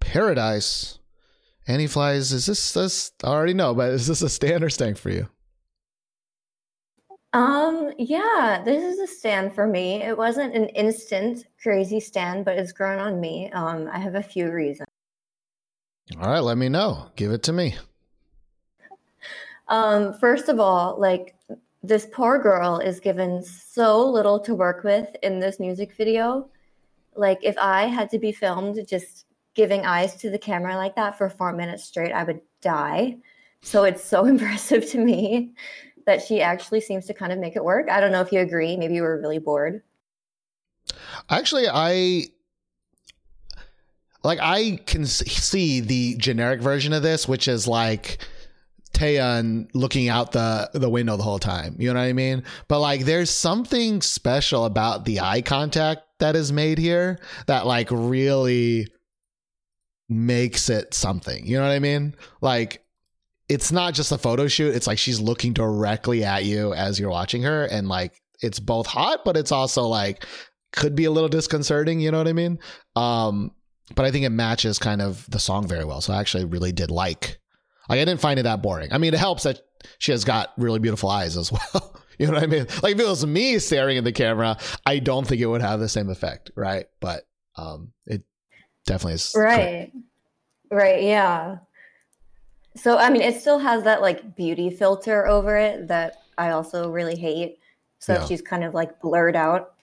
Paradise. Annie Flies, is this this I already know, but is this a stand or stank for you? Um, yeah, this is a stand for me. It wasn't an instant crazy stand, but it's grown on me. Um, I have a few reasons. All right, let me know. Give it to me. Um, first of all, like this poor girl is given so little to work with in this music video. Like if I had to be filmed just giving eyes to the camera like that for four minutes straight, I would die. So it's so impressive to me that she actually seems to kind of make it work. I don't know if you agree. Maybe you were really bored. Actually, I like I can see the generic version of this, which is like Taeyeon looking out the the window the whole time. You know what I mean? But like, there's something special about the eye contact that is made here that like really makes it something. You know what I mean? Like. It's not just a photo shoot. It's like she's looking directly at you as you're watching her, and like it's both hot, but it's also like could be a little disconcerting. You know what I mean? Um, but I think it matches kind of the song very well. So I actually really did like. Like I didn't find it that boring. I mean, it helps that she has got really beautiful eyes as well. you know what I mean? Like if it was me staring at the camera, I don't think it would have the same effect, right? But um, it definitely is. Right. Right. Yeah. So, I mean, it still has that like beauty filter over it that I also really hate. So Yeah. she's kind of like blurred out.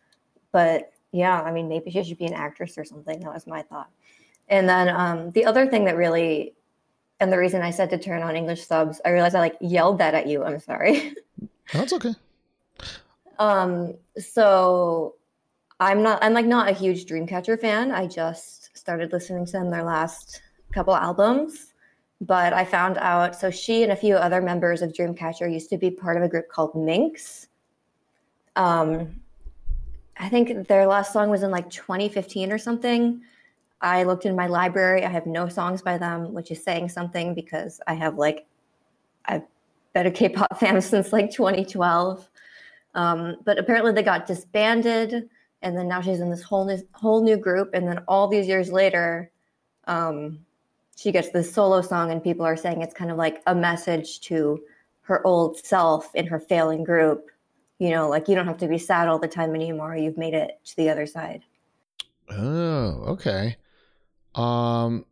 But yeah, I mean, maybe she should be an actress or something. That was my thought. And then um, the other thing that really, and the reason I said to turn on English subs, I realized I like yelled that at you. I'm sorry. That's okay. Um, so I'm not I'm like not a huge Dreamcatcher fan. I just started listening to them their last couple albums. But I found out so she and a few other members of Dreamcatcher used to be part of a group called Minx. Um I think their last song was in like 2015 or something. I looked in my library. I have no songs by them, which is saying something because I have like I've been a K-pop fan since like 2012. Um, but apparently they got disbanded, and then now she's in this whole new, whole new group. And then all these years later, um, she gets this solo song, and people are saying it's kind of like a message to her old self in her failing group. You know, like you don't have to be sad all the time anymore. You've made it to the other side. Oh, okay. Um,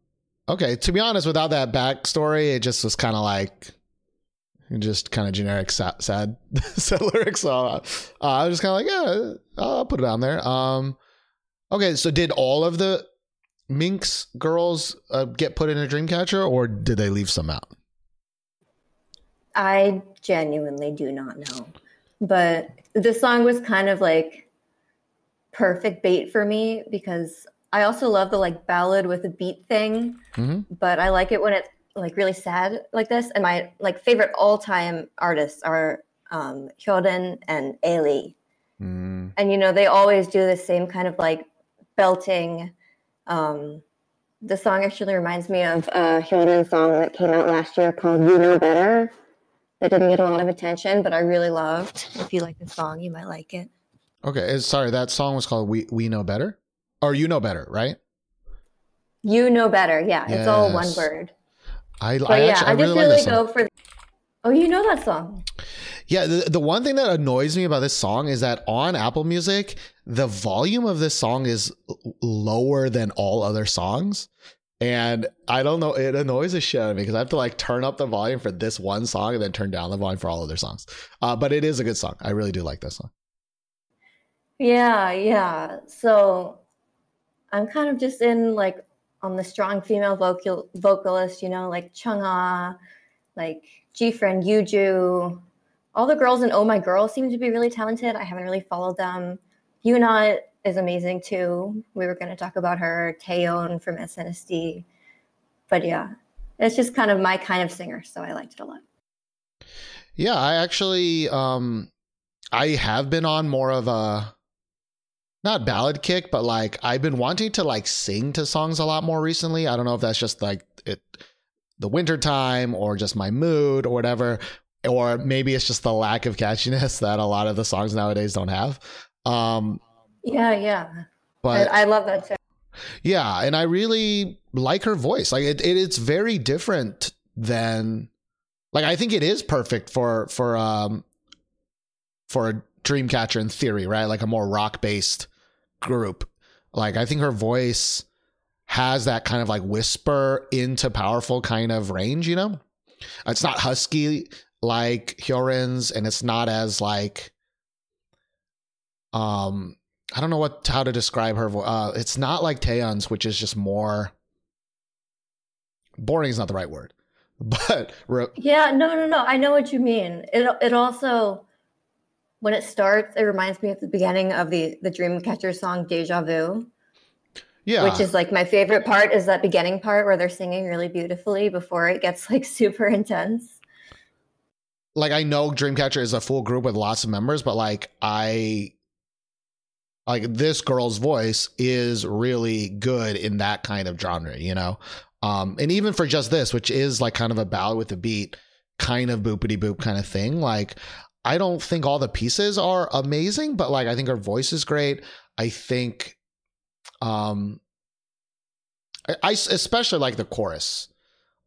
okay. To be honest, without that backstory, it just was kind of like just kind of generic sad, sad, sad lyrics. So uh, I was just kind of like, yeah, I'll put it on there. Um, okay. So did all of the Minx girls uh, get put in a Dreamcatcher, or did they leave some out? I genuinely do not know. But the song was kind of like perfect bait for me because I also love the like ballad with a beat thing, Mhm. but I like it when it's like really sad like this. And my like favorite all time artists are um, Hyoden and Ailee. Mm, And you know, they always do the same kind of like belting. Um, the song actually reminds me of a Hyoden song that came out last year called You Know Better. That didn't get a lot of attention, but I really loved. If you like the song, you might like it. okay. uh, Sorry, that song was called "We We Know Better," or "You Know Better," right? You know better. Yeah, it's all one word. I, But I yeah, actually I, I just really, really, go for. Oh, you know that song. Yeah, the, the one thing that annoys me about this song is that on Apple Music, the volume of this song is lower than all other songs. And I don't know, it annoys the shit out of me because I have to like turn up the volume for this one song and then turn down the volume for all other songs. Uh, but it is a good song. I really do like this song. Yeah, yeah. So I'm kind of just in like on the strong female vocal vocalist, you know, like Chung Ah, like GFriend Yuju. All the girls in Oh My Girl seem to be really talented. I haven't really followed them. Yuna is amazing too. We were going to talk about her. Taeyeon from SNSD. But yeah, it's just kind of my kind of singer, so I liked it a lot. Yeah, I actually um I have been on more of a not ballad kick, but like I've been wanting to like sing to songs a lot more recently. I don't know if that's just like it the winter time or just my mood or whatever. or maybe it's just the lack of catchiness that a lot of the songs nowadays don't have. Um, Yeah, yeah. but I, I love that too. yeah, and I really like her voice. Like it, it it's very different than like I think it is perfect for for um for a Dreamcatcher in theory, right? Like a more rock based group. Like I think her voice has that kind of like whisper into powerful kind of range, you know? It's not husky like Hyorin's and it's not as like um I don't know what how to describe her voice. Uh, it's not like Taeyeon's, which is just more boring. Is not the right word, but re- Yeah, no, no, no. I know what you mean. It it also when it starts, it reminds me of the beginning of the the Dreamcatcher song "Deja Vu," yeah, which is like my favorite part. Is that beginning part where they're singing really beautifully before it gets like super intense. like I know Dreamcatcher is a full group with lots of members, but like I like this girl's voice is really good in that kind of genre, you know. Um, and even for just this, which is like kind of a ballad with a beat, kind of boopity boop kind of thing. Like I don't think all the pieces are amazing, but like I think her voice is great. I think, um, I, I especially like the chorus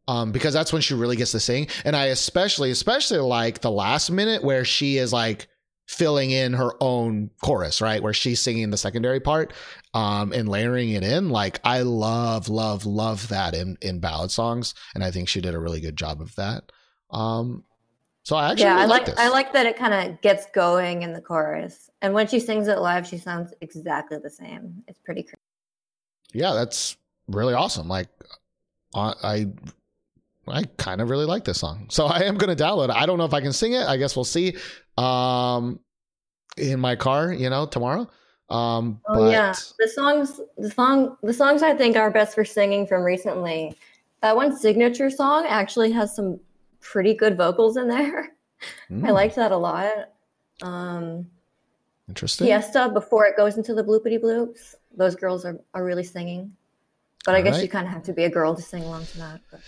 um, because that's when she really gets to sing. And I especially, especially like the last minute where she is like filling in her own chorus, right? Where she's singing the secondary part um, and layering it in. Like I love, love, love that in in ballad songs, and I think she did a really good job of that. Um, so I actually yeah, really I like like. I like that it kind of gets going in the chorus, and when she sings it live, she sounds exactly the same. It's pretty crazy. yeah, that's really awesome. Like uh, I I kind of really like this song. So I am going to download it. I don't know if I can sing it. I guess we'll see um in my car, you know, tomorrow. Um Oh but yeah, the songs, the song, the songs I think are best for singing from recently. That one signature song actually has some pretty good vocals in there. I mm, liked that a lot. Um, interesting. Fiesta before it goes into the bloopity bloops. Those girls are, are really singing. But I guess Alright. you kind of have to be a girl to sing along to that. But.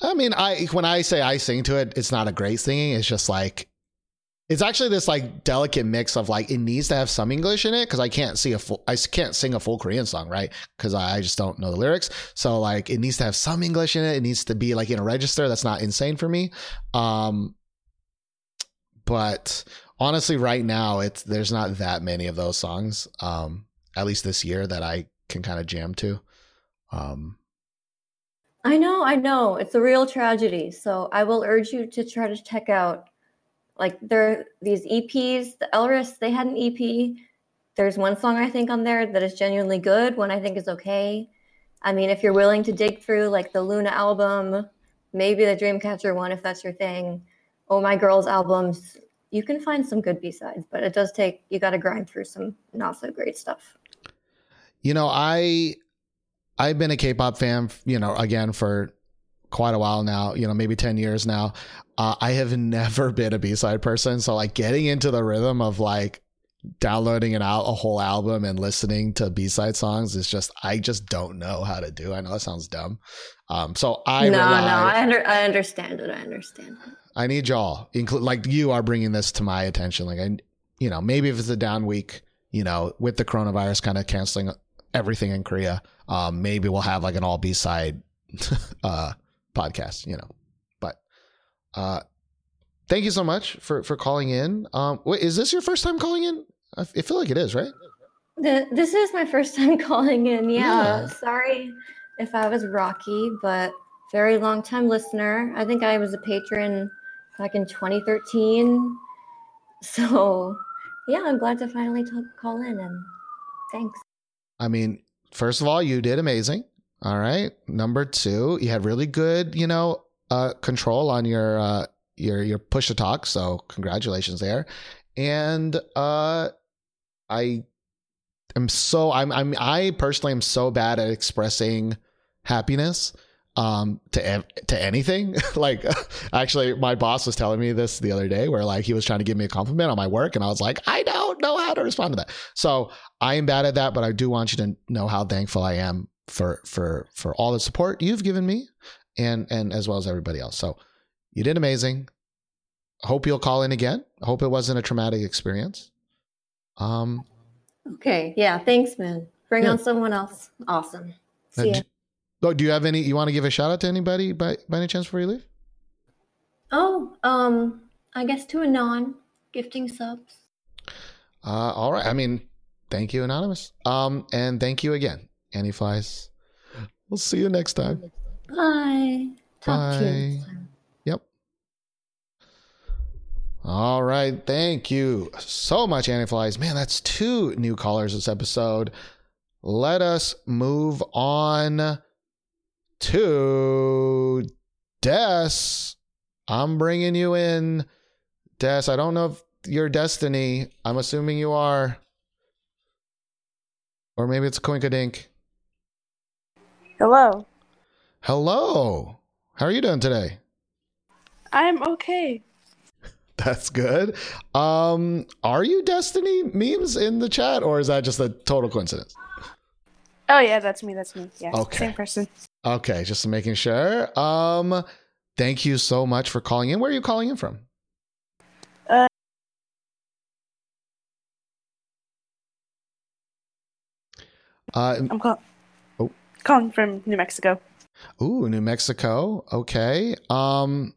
I mean, I when I say I sing to it, it's not a great singing. It's just like it's actually this like delicate mix of like it needs to have some English in it because I can't see a full I can't sing a full Korean song right because I, I just don't know the lyrics. So like it needs to have some English in it. It needs to be like in a register that's not insane for me. Um, but honestly, right now it's there's not that many of those songs. Um, at least this year that I can kind of jam to. Um, I know, I know. It's a real tragedy. So I will urge you to try to check out like there are these EPs. The Elris, they had an EP. There's one song I think on there that is genuinely good, one I think is okay. I mean, if you're willing to dig through like the Loona album, maybe the Dreamcatcher one if that's your thing. Oh My Girls albums, you can find some good B-sides, but it does take you got to grind through some not so great stuff. you know i i've been a k-pop fan you know again for quite a while now you know maybe 10 years now uh, i have never been a b-side person so like getting into the rhythm of like downloading an out a whole album and listening to b-side songs is just i just don't know how to do i know that sounds dumb um so i no, rely, no, I under I understand it. I understand it. I need y'all, include like you are bringing this to my attention. Like I, you know, maybe if it's a down week, you know, with the coronavirus kind of canceling everything in Korea, um, maybe we'll have like an all B side uh, podcast. You know, but uh, thank you so much for for calling in. Um, wait, is this your first time calling in? I feel like it is, right? Th- This is my first time calling in. Yeah. Yeah. Sorry if I was rocky, but very long time listener. I think I was a patron back in 2013. So, yeah, I'm glad to finally t- call in and thanks. I mean, first of all, you did amazing. All right. Number two, you had really good, you know, uh, control on your uh, your your push to talk. So congratulations there. And uh, I am so I'm I'm I personally am so bad at expressing happiness um to to anything like actually my boss was telling me this the other day where like he was trying to give me a compliment on my work and i was like i don't know how to respond to that so I am bad at that, but I do want you to know how thankful I am for for for all the support you've given me and and as well as everybody else. So you did amazing. hope you'll call in again. Hope it wasn't a traumatic experience. Um, Okay. Yeah. Thanks, man. Bring Yeah. on someone else. Awesome. uh, See ya. d- oh, do you have any? You want to give a shout out to anybody by by any chance before you leave? Oh, um, I guess to a non gifting subs. Uh, all right. I mean, thank you, anonymous. Um, and thank you again, Annie Flies. We'll see you next time. Bye. Talk Bye. Yep. All right. Thank you so much, Annie Flies. Man, that's two new callers this episode. Let us move on to Des. I'm bringing you in, Des. I don't know if you're Destiny. I'm assuming you are. Or maybe it's Coinkadink. Hello. Hello. How are you doing today? I'm okay. That's good. Um, are you Destiny memes in the chat, or is that just a total coincidence? Oh yeah, that's me. That's me. Yeah. Okay. Same person. Okay, just making sure. Um, thank you so much for calling in. Where are you calling in from? Uh, Uh, I'm call-. Calling from New Mexico. ooh, New Mexico. Okay. Um,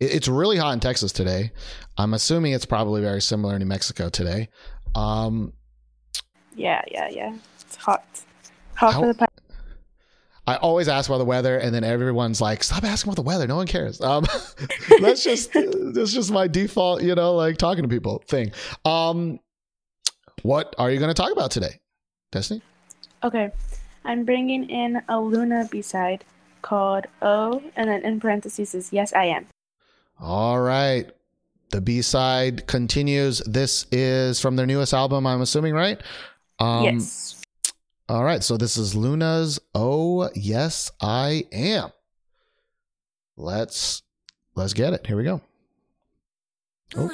it- it's really hot in Texas today. I'm assuming it's probably very similar in New Mexico today. Um, Yeah, yeah, yeah. It's hot. Hot How- for the pi- I always ask about the weather, and then everyone's like, "Stop asking about the weather. No one cares." Um, that's just that's just my default, you know, like talking to people thing. Um, what are you going to talk about today, Destiny? Okay. I'm bringing in a Loona B-side called O, and then in parentheses is Yes, I Am. All right, the B side continues. This is from their newest album. I'm assuming, right? Um, yes. All right, so this is Loona's "Oh Yes I Am." Let's let's get it. Here we go. 어?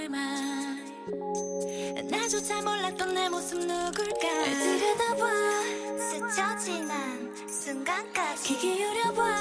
잊혀지는 순간까지 귀 기울여봐.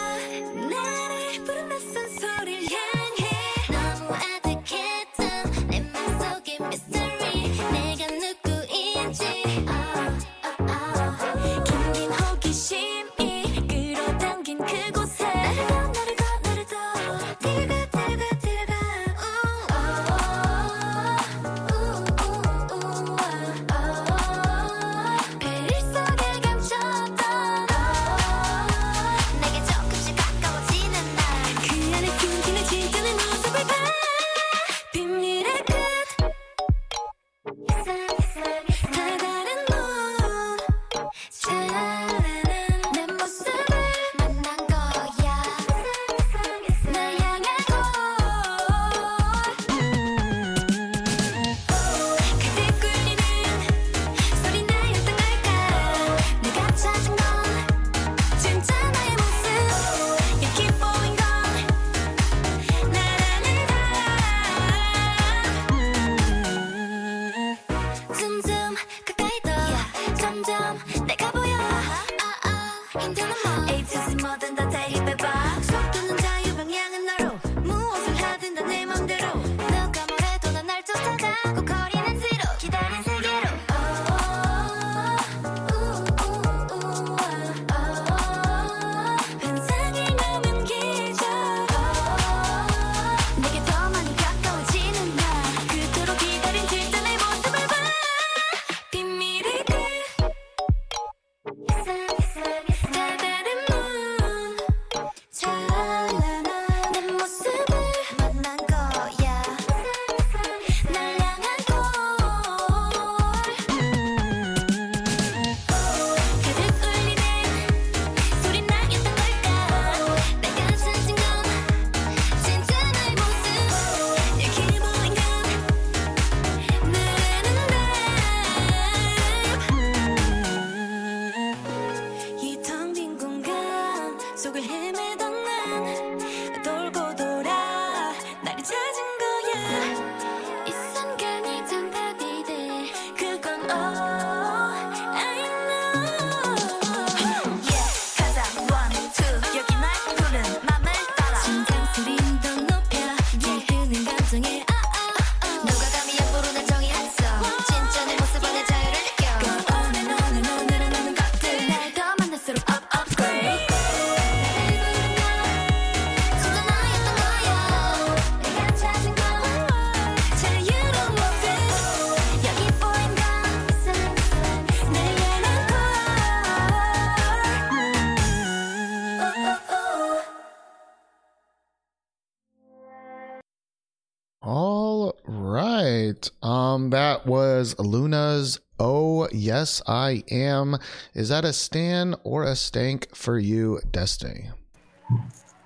Um, that was Loona's Oh Yes I Am. Is that a Stan or a stank for you, Destiny?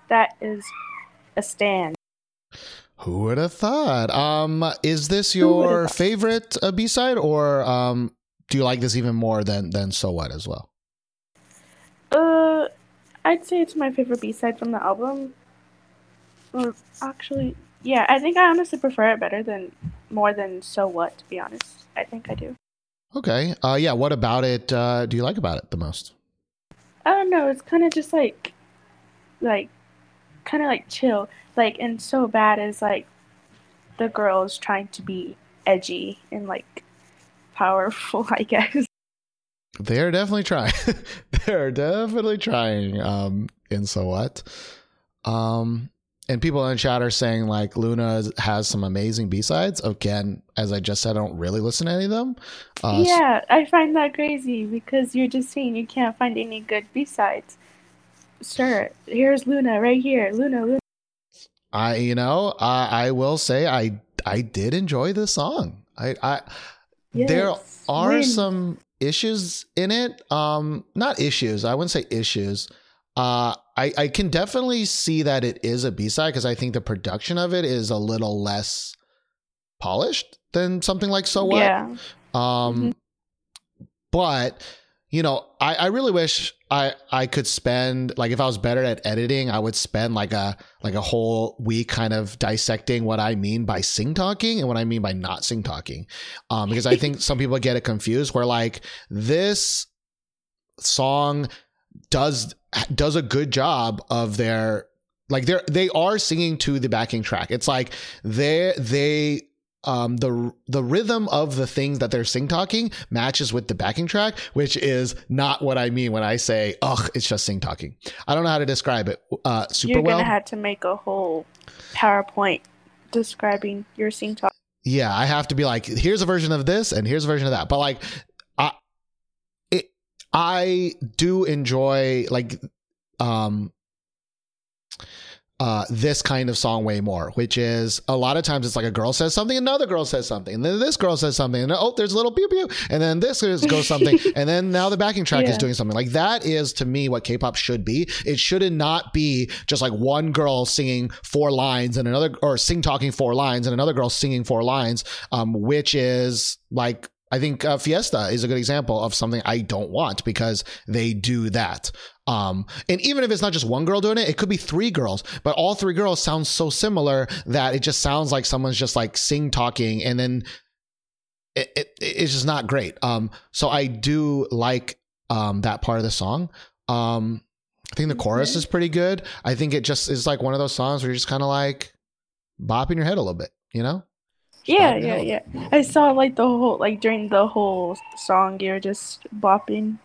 That is a stand. Who would have thought? Um, is this your favorite uh, B side, or um, do you like this even more than than So What as well? Uh, I'd say it's my favorite B side from the album. Or actually, yeah, I think I honestly prefer it better than more than So What. To be honest, I think I do. Okay. Uh, yeah. What about it? Uh, do you like about it the most? I don't know. It's kind of just like, like, kind of like chill. Like, and so bad is like, the girls trying to be edgy and like powerful. I guess. They're definitely trying. They're definitely trying. Um, in so what? Um, and people in chat are saying like Loona has some amazing B sides. Again, as I just said, I don't really listen to any of them. Uh, yeah, I find that crazy because you're just saying you can't find any good B sides. Sure, here's Loona right here. Loona, Loona. I you know I I will say I I did enjoy this song. I I there are win. some issues in it. Um, not issues. I wouldn't say issues. Uh, I I can definitely see that it is a B side because I think the production of it is a little less polished than something like So What. Yeah. Um, but you know, I, I really wish I I could spend like if I was better at editing, I would spend like a like a whole week kind of dissecting what I mean by sing talking and what I mean by not sing talking. Um, because I think some people get it confused where like this song does does a good job of their like they're they are singing to the backing track. It's like they they um the the rhythm of the things that they're sing talking matches with the backing track, which is not what I mean when I say ugh, it's just sing talking. I don't know how to describe it uh super You're well. gonna have to make a whole PowerPoint describing your sing talk. yeah, I have to be like, here's a version of this and here's a version of that. But like, I, do enjoy like, um, uh, this kind of song way more, which is a lot of times it's like a girl says something, another girl says something, and then this girl says something, and oh, there's a little pew pew, and then this is, goes something, and then now the backing track is doing something. Like that is to me what K-pop should be. It should not be just like one girl singing four lines and another, or sing talking four lines and another girl singing four lines, um, which is like I think uh, Fiesta is a good example of something I don't want because they do that. Um, and even if it's not just one girl doing it, it could be three girls, but all three girls sound so similar that it just sounds like someone's just like sing talking and then it, it it's just not great. Um, so I do like um that part of the song. Um, I think the chorus Okay. is pretty good. I think it just is like one of those songs where you're just kind of like bopping your head a little bit, you know? Yeah, yeah, yeah. I saw like the whole like during the whole song you're just bopping,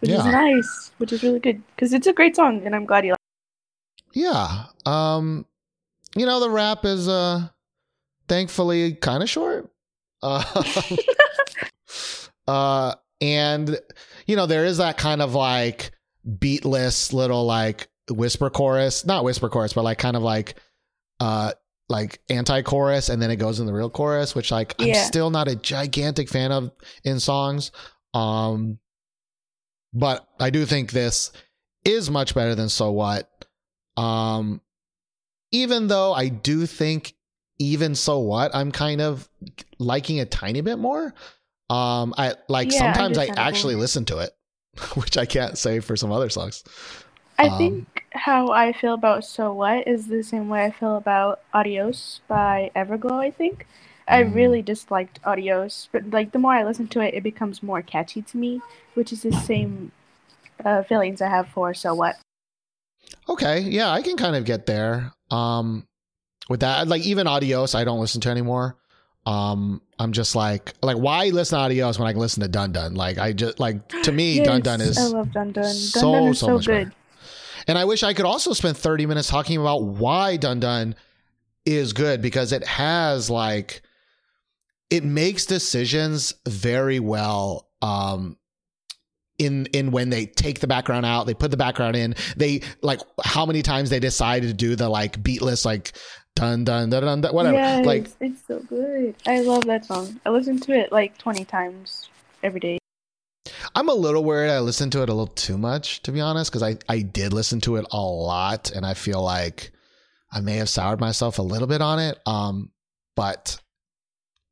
which is nice, which is really good because it's a great song and I'm glad you like. Yeah. Um, you know, the rap is uh thankfully kind of short. Uh, uh and you know, there is that kind of like beatless little like whisper chorus, not whisper chorus, but like kind of like uh like anti-chorus and then it goes in the real chorus, which like I'm still not a gigantic fan of in songs. Um but I do think this is much better than so what. Um even though I do think even so what I'm kind of liking a tiny bit more. Um I like Yeah, sometimes I actually listen to it, which I can't say for some other songs. I Um, think how I feel about So What is the same way I feel about Adios by Everglow, I think. I Mm. really disliked Adios, but like the more I listen to it, it becomes more catchy to me, which is the same uh, feelings I have for So What. Okay, yeah, I can kind of get there. Um with that like even Adios I don't listen to anymore. Um I'm just like like why listen to Adios when I can listen to Dun Dun? Like I just like to me Dun Dun is I love Dun Dun. Dun so, Dun is so so, much better. And I wish I could also spend 30 minutes talking about why Dun Dun is good because it has like it makes decisions very well um in in when they take the background out, they put the background in. They like how many times they decided to do the like beatless like dun dun dun dun, dun whatever. Yes, Like it's so good. I love that song. I listen to it like 20 times every day. I'm a little worried I listened to it a little too much, to be honest, because I, I did listen to it a lot and I feel like I may have soured myself a little bit on it. Um, but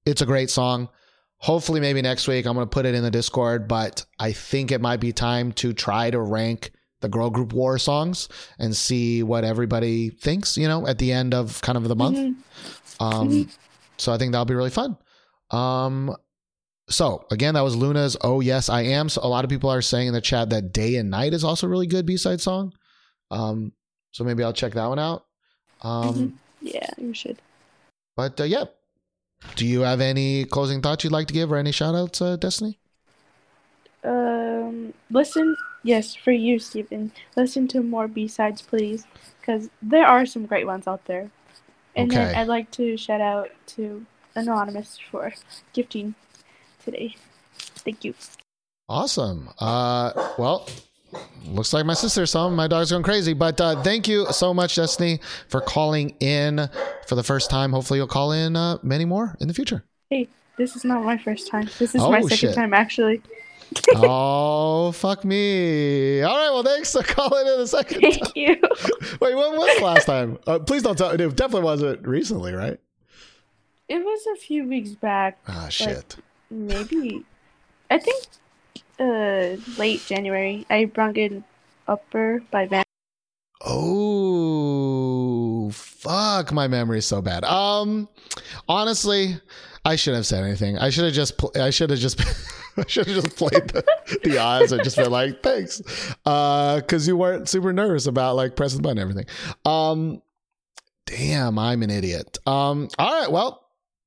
it's a great song. Hopefully, maybe next week I'm going to put it in the Discord, but I think it might be time to try to rank the girl group war songs and see what everybody thinks, you know, at the end of kind of the month. Mhm. Um, so I think that'll be really fun. Um, so again, that was Loona's "Oh Yes I Am." So a lot of people are saying in the chat that "Day and Night" is also a really good B-side song. Um, so maybe I'll check that one out. Um, Mhm. Yeah, you should. but uh, yeah, do you have any closing thoughts you'd like to give or any shout outs, uh, Destiny? Um, listen, yes, for you, Stephen. Listen to more B sides, please, because there are some great ones out there. And then I'd like to shout out to Anonymous for gifting today. Thank you. Awesome. Uh, well, looks like my sister some. My dog's going crazy. But uh, thank you so much, Destiny, for calling in for the first time. Hopefully, you'll call in uh, many more in the future. Hey, this is not my first time. This is Oh, my second shit. time, actually. oh, fuck me. All right. Well, thanks for calling in the second time. Thank you. Wait, when was the last time? Uh, please don't tell. It definitely wasn't recently, right? It was a few weeks back. Ah, shit. Maybe. I think uh late January. I brung in Upper by Van. Oh, fuck. My memory's so bad. Um, honestly, I shouldn't have said anything. I should have just, pl- I should have just, I should have just played the, the odds and just been like, thanks. Uh, cause you weren't super nervous about like pressing the button and everything. Um, damn, I'm an idiot. Um, all right. Well,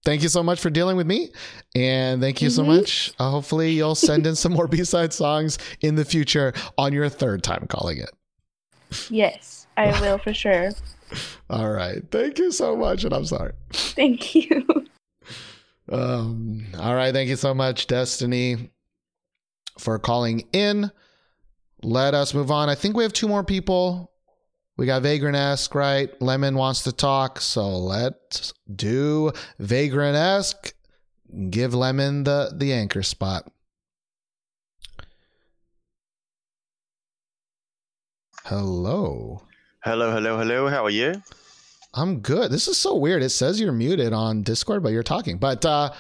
thank you so much for dealing with me. And thank you so Mhm. much. Uh, hopefully you'll send in some more B-side songs in the future on your third time calling it. Yes, I will for sure. All right. Thank you so much. And I'm sorry. Thank you. Um, all right. Thank you so much, Destiny, for calling in. Let us move on. I think we have two more people. We got Vagrant esque, right? Lemon wants to talk. So let's do Vagrant esque. Give Lemon the, the anchor spot. Hello. Hello, hello, hello. How are you? I'm good. This is so weird. It says you're muted on Discord, but you're talking. But uh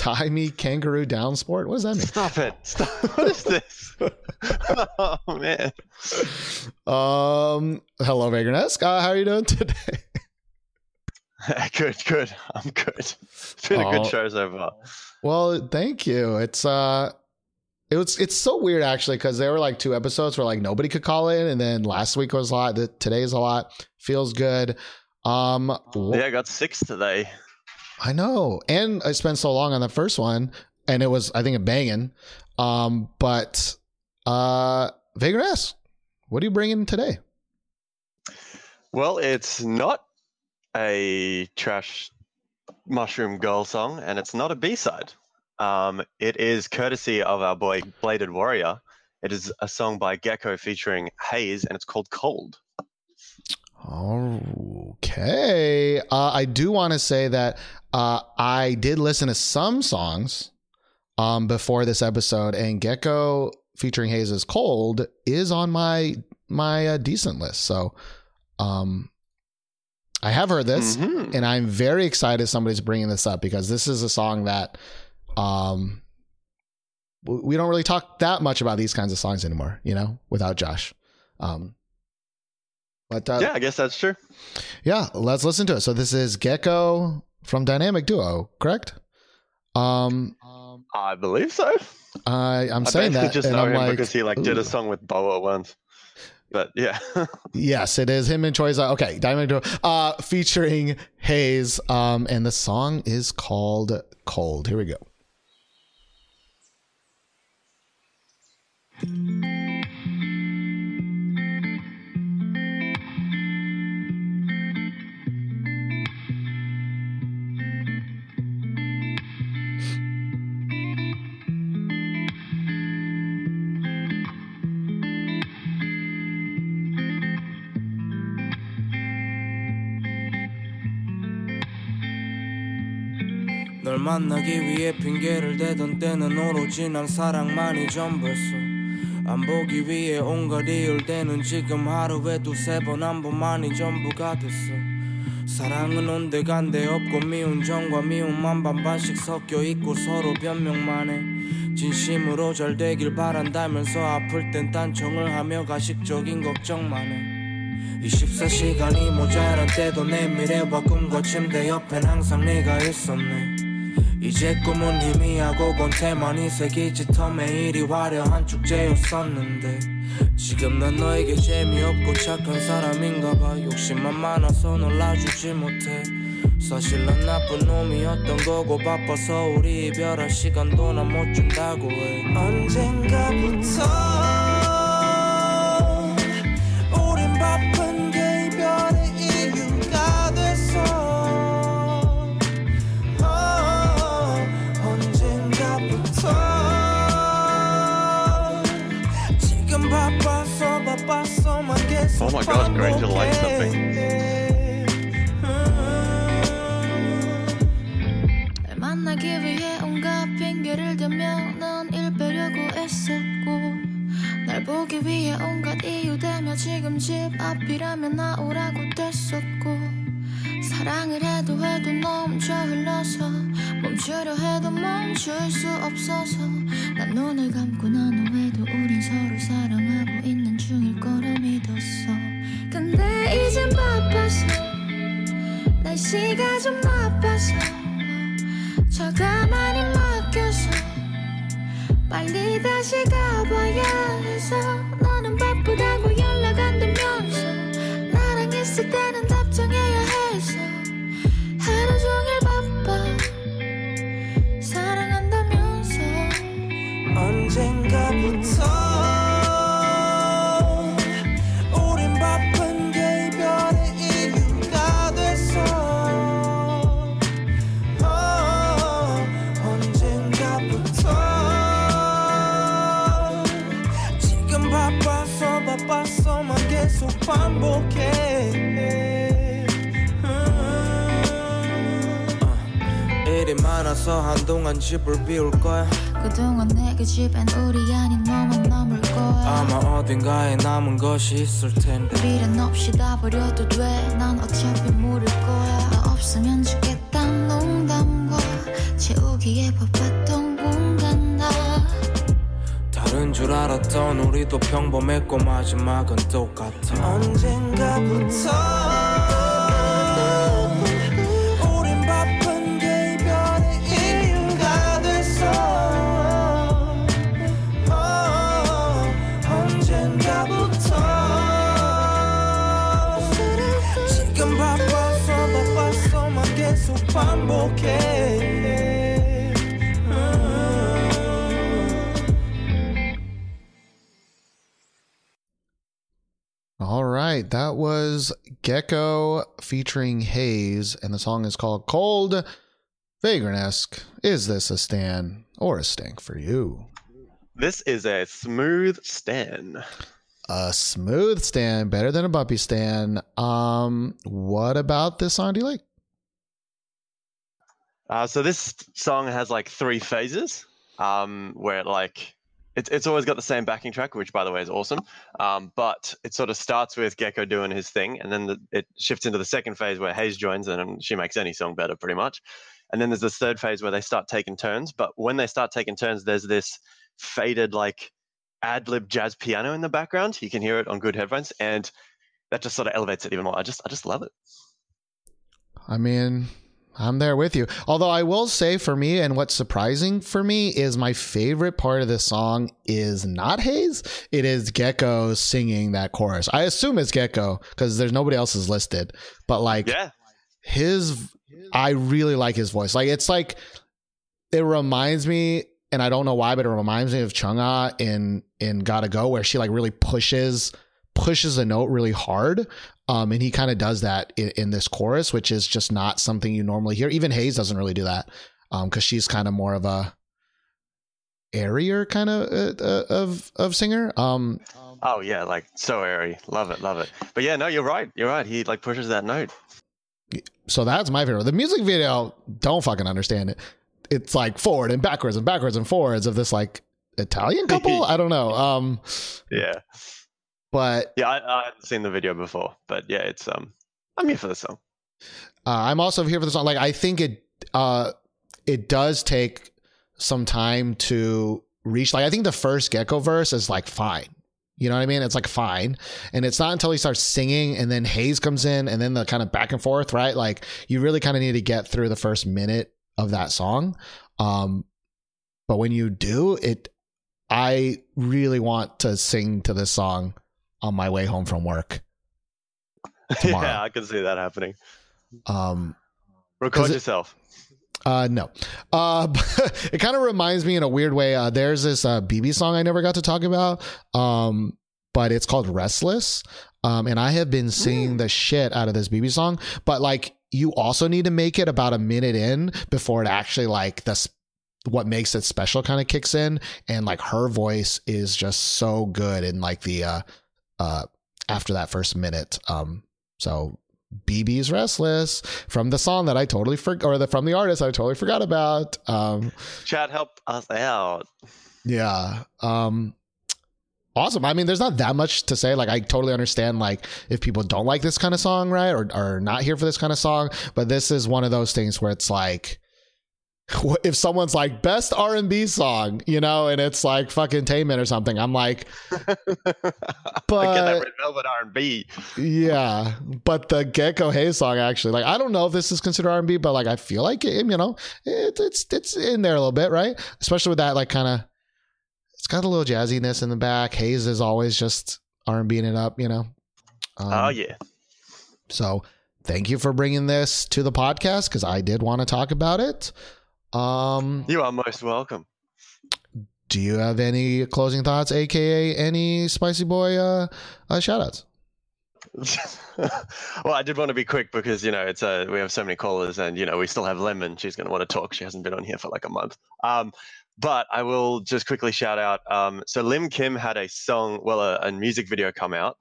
tie me kangaroo down sport. What does that mean? Stop it. Stop. What is this? oh, man. Um hello Vagrant-esque. Uh, how are you doing today? good, good. I'm good. It's been a Oh. good show so far. Well, thank you. It's uh it was it's so weird actually because there were like two episodes where like nobody could call in and then last week was a lot the, today's a lot feels good um Yeah, I got six today. I know. And I spent so long on the first one and it was I think a banging. Um but uh Vagrant S, what are you bringing today? Well, it's not a trash mushroom girl song, and it's not a B side. Um, it is courtesy of our boy Bladed Warrior. It is a song by Gaeko featuring Heize, and it's called Cold. Okay. Uh, I do want to say that uh, I did listen to some songs um, before this episode, and Gaeko featuring Heize's Cold is on my my uh, decent list. So um, I have heard this, Mhm. and I'm very excited somebody's bringing this up because this is a song that um, we don't really talk that much about these kinds of songs anymore, you know, without Josh. Um, but uh, yeah, I guess that's true. yeah, let's listen to it. So this is Gaeko from Dynamic Duo, correct? Um, I believe so. I I'm I saying that, just and know I'm him like, because he like did a song with BoA once. But yeah, yes, it is him and Choiza. Okay, Dynamic Duo, uh, featuring Heize. Um, and the song is called Cold. Here we go. 만나기 위해 핑계를 대던 때는 오로지 난 사랑만이 전부였어. 안 보기 위해 온갖 이유를 대는 지금 하루에 두세 번 한 번만이 전부가 됐어. 사랑은 온데간데 없고 미운 정과 미움만 반반씩 섞여 있고 서로 변명만 해. 진심으로 잘 되길 바란다면서 아플 땐 딴청을 하며 가식적인 걱정만 해. 24시간이 모자란 때도 내 미래와 꿈과 침대 옆엔 항상 네가 있었네 이제 꿈은 희미하고 권태만이 새기지 터 매일이 화려한 축제였었는데 지금 난 너에게 재미없고 착한 사람인가 봐. 욕심만 많아서 놀라주지 못해. 사실 난 나쁜 놈이었던 거고 바빠서 우리 이별할 시간도 난 못 준다고 해. 언젠가부터 Oh my gosh, Granger likes something. 날 만나기 위해 온갖 핑계를 대며 넌일 빼려고 애썼고 날 보기 위해 온갖 이유 대며 지금 집 앞이라면 나오라고 뗐었고 사랑을 해도 해도 넘쳐 흘러서 멈추려 해도 멈출 수 없어서 난 눈을 감고 나눠 해도 우린 서로 사랑하고 있는 중일 거라 믿었어 근데 이젠 바빠서 날씨가 좀 나빠서 저 가만히 맡겨서 빨리 다시 가봐야 해서 너는 바쁘다고 연락 안 되면서 나랑 있을 때는 답장해야 해서 하루 종일 바빠 사랑한다면서. 언젠가부터 반복해. 음. 일이 많아서 한동안 집을 비울 거야. 그동안 내게 집엔 우리 아닌 너만 남을 거야. 아마 어딘가에 남은 것이 있을 텐데. 미련 없이 다 버려도 돼난 어차피 모를 거야. 너 없으면 죽겠단 농담과 채우기에 바빴던 다른 줄 알았던 우리도 평범했고 마지막은 똑같아. 언젠가부터 우린 바 right, that was Gaeko featuring Heize, and the song is called Cold. Vagrant esque. Is this a stan or a stank for you? This is a smooth stan. A smooth stan, better than a bumpy stan. Um, what about this song do you like? Uh, so this song has like three phases, um, where it like it's it's always got the same backing track, which by the way is awesome. Um, but it sort of starts with Gaeko doing his thing, and then the, it shifts into the second phase where Heize joins, and she makes any song better, pretty much. And then there's this third phase where they start taking turns. But when they start taking turns, there's this faded like ad lib jazz piano in the background. You can hear it on good headphones, and that just sort of elevates it even more. I just I just love it. I mean, I'm there with you. Although I will say for me, and what's surprising for me is my favorite part of this song is not Heize. It is Gaeko singing that chorus. I assume it's Gaeko because there's nobody else is listed. But like Yeah. his, I really like his voice. Like it's like it reminds me, and I don't know why, but it reminds me of Chungha in in Gotta Go, where she like really pushes pushes a note really hard. Um, and he kind of does that in, in this chorus, which is just not something you normally hear. Even Heize doesn't really do that, um, because she's kind of more of a airier kind of uh, uh, of of singer. Um, Oh yeah, like so airy. Love it, love it. But yeah, no, you're right. You're right. He like pushes that note. so that's my favorite. The music video, don't fucking understand it. it's like forward and backwards and backwards and forwards of this like Italian couple. I don't know. Um, Yeah, but yeah. I, I hadn't seen the video before, but yeah, it's um, I'm here for the song. Uh, I'm also here for the song. Like I think it uh it does take some time to reach. Like I think the first Gaeko verse is like fine. You know what I mean? It's like fine. And it's not until he starts singing and then Heize comes in and then the kind of back and forth, right? Like you really kind of need to get through the first minute of that song. Um but when you do, it I really want to sing to this song on my way home from work. Tomorrow. yeah, I can see that happening. Um Record it- yourself. Uh, no. Uh, it kind of reminds me in a weird way. Uh, there's this uh, BB song I never got to talk about. Um, but it's called Restless. Um, and I have been singing the shit out of this BB song. But like, you also need to make it about a minute in before it actually like the s- what makes it special kind of kicks in. And like her voice is just so good and like the uh uh after that first minute. Um, so BB's Restless from the song that I totally forgot, or the from the artist I totally forgot about. Um, Chat, help us out. yeah. Um, awesome. I mean, there's not that much to say. Like, I totally understand, like, if people don't like this kind of song, right, or are not here for this kind of song. But this is one of those things where it's like, if someone's like best R and B song, you know, and it's like fucking Taman or something, I'm like, But get that red velvet R and B. Yeah, but the Gaeko Heize song actually, like I don't know if this is considered R and B, but like I feel like it, you know, it, it's it's in there a little bit, right? Especially with that like kind of, it's got a little jazziness in the back. Heize is always just R and Bing it up, you know. Um, oh yeah. So thank you for bringing this to the podcast because I did want to talk about it. Um, You are most welcome. do you have any closing thoughts, aka any Spicy Boy uh, uh shout outs? well, I did want to be quick because you know it's uh, we have so many callers, and you know we still have Lemon. She's going to want to talk. She hasn't been on here for like a month. Um, but I will just quickly shout out. Um, so Lim Kim had a song, well, a, a music video come out,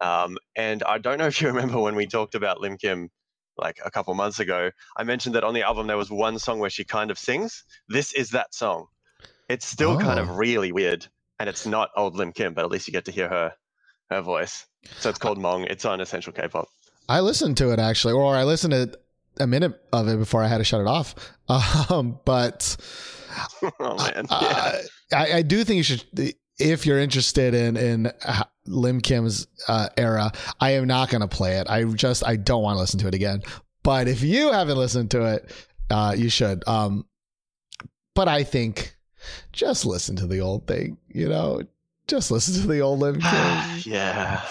um, and I don't know if you remember when we talked about Lim Kim like a couple months ago. I mentioned that on the album there was one song where she kind of sings. This is that song. It's still kind Oh. of really weird, and it's not old Lim Kim, but at least you get to hear her her voice. So it's called Mong. It's on Essential K-pop. I listened to it actually, or I listened to a minute of it before I had to shut it off. Um, but oh man, yeah. I, I do think you should, if you're interested in in uh, Lim Kim's uh, era. I am not going to play it. I just I don't want to listen to it again. But if you haven't listened to it, uh, you should. Um, but I think just listen to the old thing. You know, just listen to the old Lim Kim. yeah.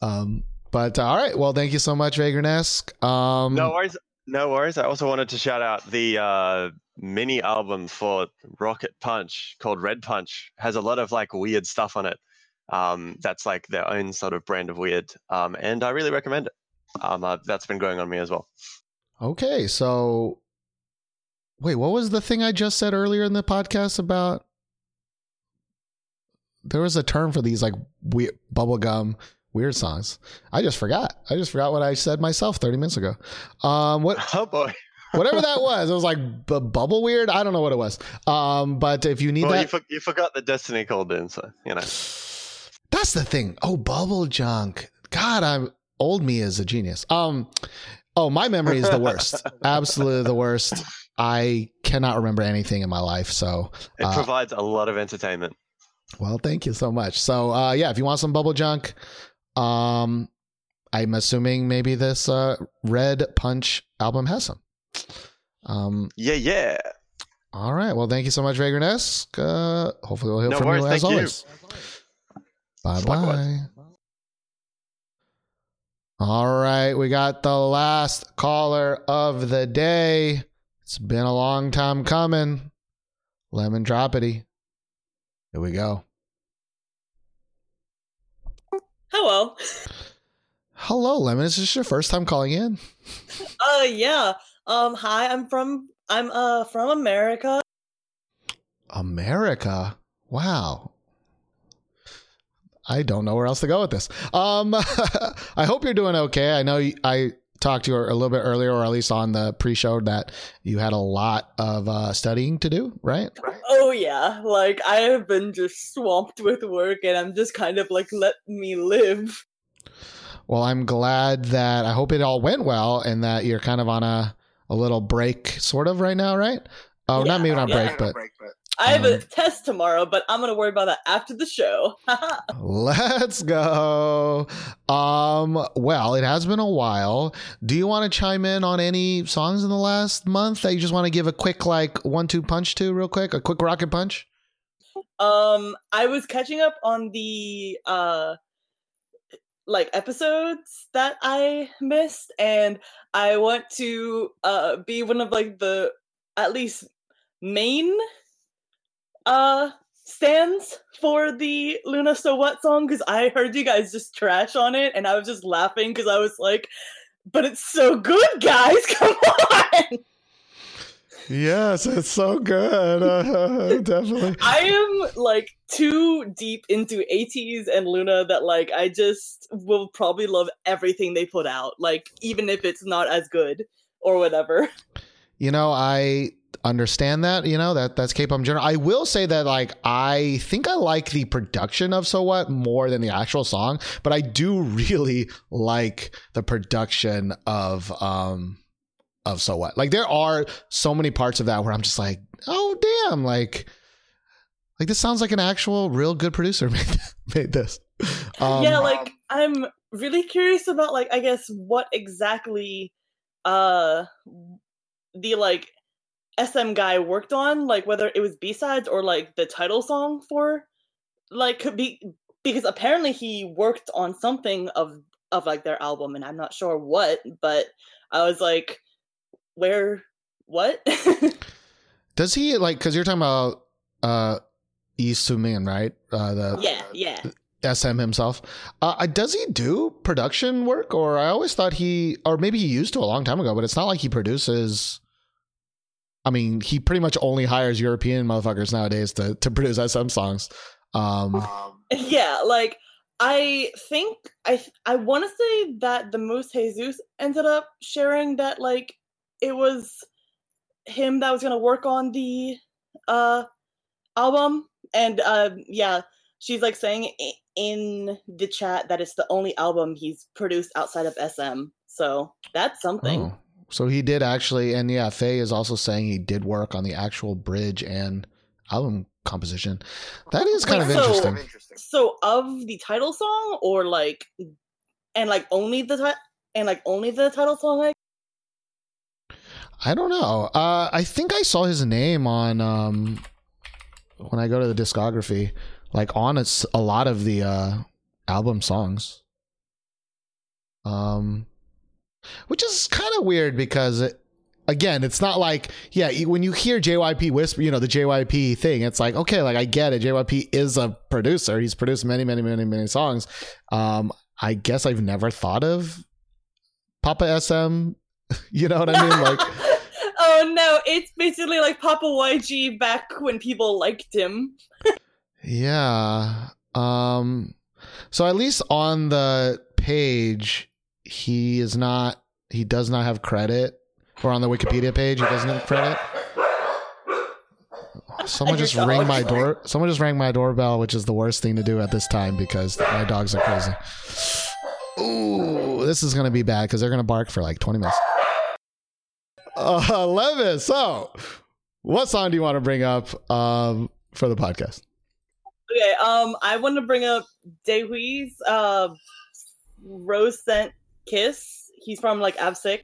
Um, but uh, all right. Well, thank you so much, Vagrant-esque. Um, No worries. No worries. I also wanted to shout out the uh, mini album for Rocket Punch called Red Punch. Has a lot of like weird stuff on it. Um, that's like their own sort of brand of weird. Um, and I really recommend it. Um, uh, that's been going on me as well. Okay, so wait, what was the thing I just said earlier in the podcast about? There was a term for these like weird bubblegum weird songs. I just forgot. I just forgot what I said myself 30 minutes ago. Um what Oh boy. whatever that was. It was like bu- bubble weird. I don't know what it was. Um but if you need Well, that you, for- you forgot the Destiny called in, so you know. That's the thing. Oh, bubble junk. God, I'm old me is a genius. Um oh, my memory is the worst. Absolutely the worst. I cannot remember anything in my life, so It Uh, provides a lot of entertainment. Well, thank you so much. So, uh, yeah, if you want some bubble junk, um, I'm assuming maybe this uh, Red Punch album has some. Um, Yeah, yeah. all right. Well, thank you so much, Vagrant-esque. Uh, hopefully, we'll hear No from worries, you as thank always. Bye bye. All right, we got the last caller of the day. It's been a long time coming. Lemon Droppity. Here we go. Hello. Hello, Lemon. Is this your first time calling in? Uh yeah. Um hi, I'm from I'm uh from America. America. Wow. I don't know where else to go with this. Um, I hope you're doing okay. I know you, I talked to you a little bit earlier, or at least on the pre-show, that you had a lot of uh, studying to do, right? Oh yeah, like I have been just swamped with work, and I'm just kind of like let me live. Well, I'm glad that I hope it all went well and that you're kind of on a, a little break, sort of, right now, right? Oh, not maybe not yeah. break, but I have a Um, test tomorrow, but I'm gonna worry about that after the show. let's go. Um, well, it has been a while. Do you want to chime in on any songs in the last month that you just want to give a quick, like, one-two punch to, real quick, a quick rocket punch? Um, I was catching up on the uh like episodes that I missed, and I want to uh be one of like the at least main uh stands for the Loona So What song because I heard you guys just trash on it, and I was just laughing because I was like, "But it's so good, guys! Come on!" Yes, it's so good. Uh, definitely. I am like too deep into ATEEZ and Loona that like I just will probably love everything they put out, like even if it's not as good or whatever. You know, I understand that, you know, that that's K-pop in general. I will say that like I think I like the production of So What more than the actual song, but I do really like the production of um of So What. Like there are so many parts of that where I'm just like, "Oh damn, like like this sounds like an actual real good producer made made this." Um, yeah, like I'm really curious about like I guess what exactly uh the like SM guy worked on, like whether it was B-sides or like the title song for like could be because apparently he worked on something of of like their album and I'm not sure what, but I was like where what? Does he like cuz you're talking about uh Lee Soo-man, right? Uh the yeah, yeah. SM himself. Uh, does he do production work, or I always thought he, or maybe he used to a long time ago, but it's not like he produces. I mean, he pretty much only hires European motherfuckers nowadays to to produce SM songs. Um, yeah like i think i i want to say that the moose jesus ended up sharing that like it was him that was going to work on the uh album. And uh yeah she's like saying in the chat that it's the only album he's produced outside of sm so that's something. Oh, so he did actually, and yeah, Faye is also saying he did work on the actual bridge and album composition. That is kind of so- interesting. so of the title song or like and like only the ti- and like only the title song like I don't know. Uh, I think I saw his name on um, when I go to the discography, like on a lot of the uh, album songs. Um, which is kind of weird because it, again, it's not like yeah. When you hear JYP whisper, you know the JYP thing, it's like okay, like I get it. JYP is a producer. He's produced many, many, many, many songs. Um, I guess I've never thought of Papa SM. You know what I mean? Like. oh no it's basically like papa yg back when people liked him Yeah. Um so at least on the page he is not he does not have credit or on the Wikipedia page he doesn't have credit. Someone just rang my door. Someone just rang my doorbell, which is the worst thing to do at this time because my dogs are crazy. Ooh, this is gonna be bad because they're gonna bark for like twenty minutes. Uh, Levis, so what song do you want to bring up um, for the podcast? okay um i want to bring up Daehwi's uh rose scent kiss he's from like AB6IX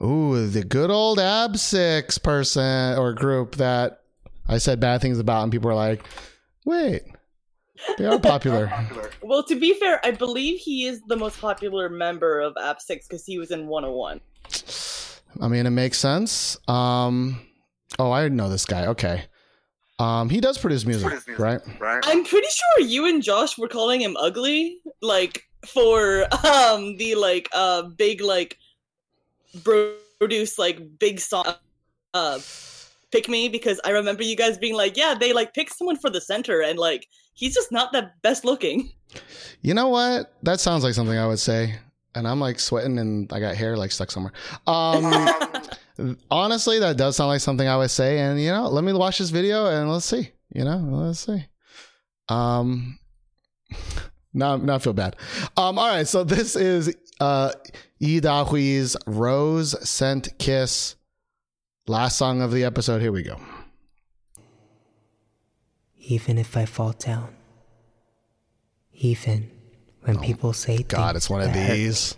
Ooh, the good old AB6IX person or group that I said bad things about, and people were like, "Wait, they are popular." well to be fair i believe he is the most popular member of AB6IX because he was in 101 I mean, it makes sense. Um, oh, I know this guy. Okay, um, he does produce music, right? right? i'm pretty sure you and josh were calling him ugly like for um the like uh big like produce like big song uh pick me because i remember you guys being like yeah they like pick someone for the center and like he's just not the best looking You know what? That sounds like something I would say. and I'm like sweating and I got hair like stuck somewhere. Um, honestly, that does sound like something I would say. And you know, let me watch this video and let's see. You know, let's see. Um, now, now I feel bad. Um, all right, so this is uh Lee Daehwi's Rose Scent Kiss. Last song of the episode. Here we go. even if I fall down. Even when people say Oh, God, it's one of that hurt me. these.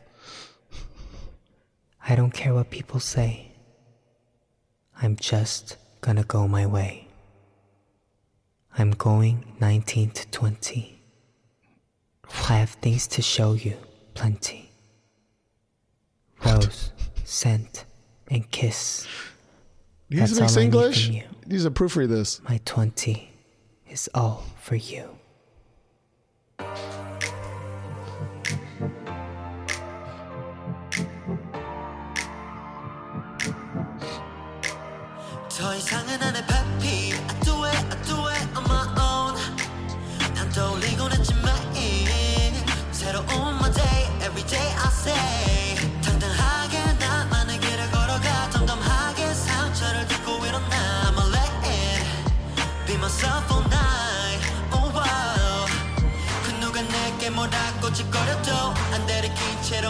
I don't care what people say. I'm just gonna go my way. I'm going 19 to 20. I have things to show you, plenty. Rose, scent, and kiss. He That's all I need from English. you. Proofread this. My 20 is all for you. 들이킨 채로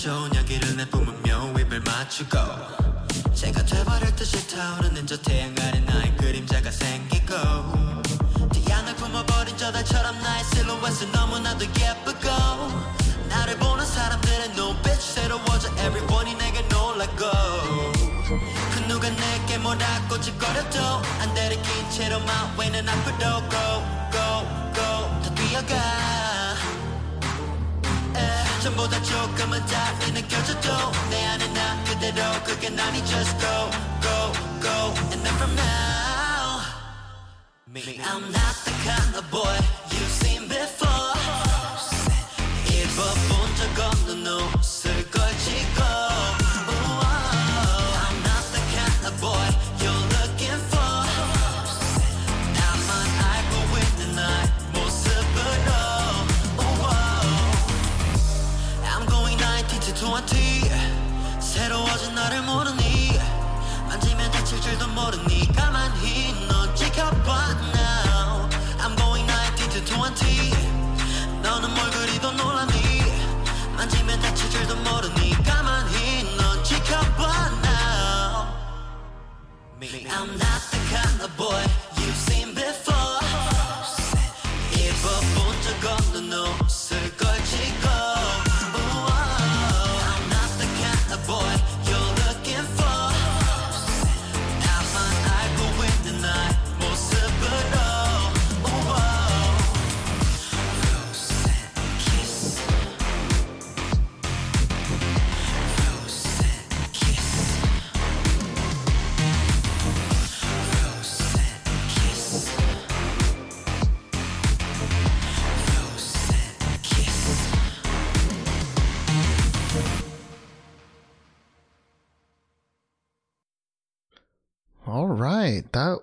건네줘 여기를 내뿜으며 입을 맞추고 제가 돼버릴 듯이 타오르는 저 태양 아래 나의 그림자가 생기고 태양을 품어버린 저 달처럼 나의 실루엣은 너무나도 예쁘고 나를 보는 사람들의 눈빛이 새로워져 Everybody 내게 놀라고 그 누가 내게 뭐라고 짓거려도 안 들이킨 채로 my way는 앞으로 go go go 더 뛰어가. 에, 전보다 조금은 달리 느껴져도 내 안에 난 그대로 그게 난이 just go go go and then from now me I'm not the kind of boy you've seen before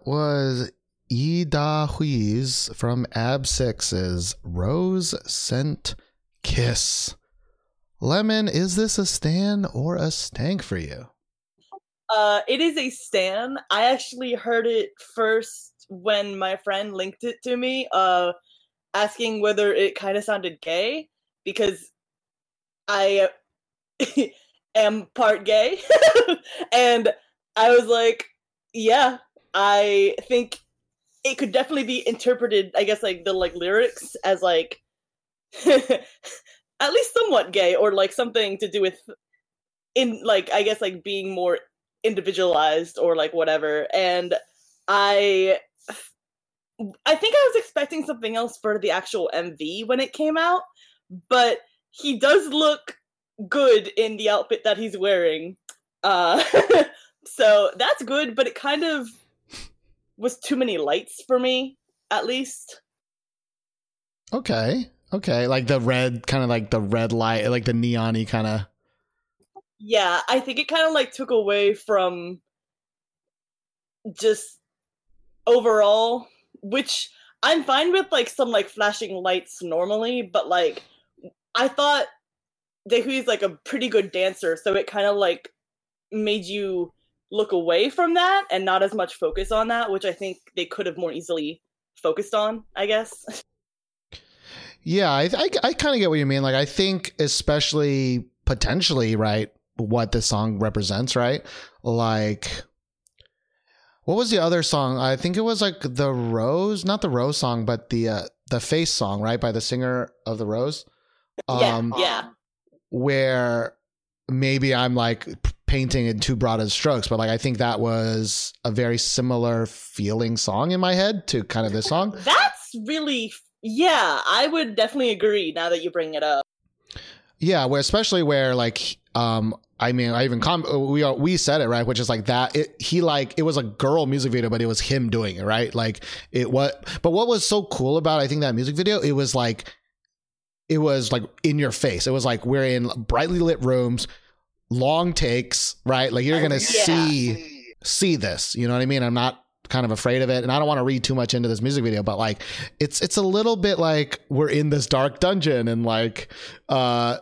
Was Lee Daehwi's from AB6IX's Rose Scent Kiss. Lemon, is this a stan or a stank for you? Uh, it is a stan. I actually heard it first when my friend linked it to me, uh, asking whether it kind of sounded gay because I am part gay, and I was like, yeah, I think it could definitely be interpreted. I guess like the like lyrics as like at least somewhat gay or like something to do with in like I guess like being more individualized or like whatever. And I I think I was expecting something else for the actual MV when it came out, but he does look good in the outfit that he's wearing. Uh so that's good, but it kind of was too many lights for me, at least. Okay. Okay. Like the red, kind of like the red light, like the neon kind of. Yeah, I think it kind of like took away from just overall, which I'm fine with like some like flashing lights normally, but like I thought Daehwi's like a pretty good dancer, so it kind of like made you look away from that and not as much focus on that, which I think they could have more easily focused on, I guess. Yeah, I I, I kind of get what you mean. Like, I think especially potentially, right, what this song represents, right? Like, what was the other song? I think it was like the Rose, not the Rose song, but the uh, the Face song, right, by the singer of the Rose. Um, yeah, yeah. where maybe I'm like painting in too broad of strokes, but like I think that was a very similar feeling song in my head to kind of this song. That's really yeah, I would definitely agree now that you bring it up. Yeah, where especially where like um I mean I even com- we are, we said it right, which is like that it he like it was a girl music video, but it was him doing it right. Like it what, but what was so cool about I think that music video, it was like it was like in your face. It was like we're in brightly lit rooms, long takes, right? Like you're gonna Yeah. see see this. You know what I mean? I'm not kind of afraid of it, and I don't want to read too much into this music video, but like it's it's a little bit like we're in this dark dungeon and like uh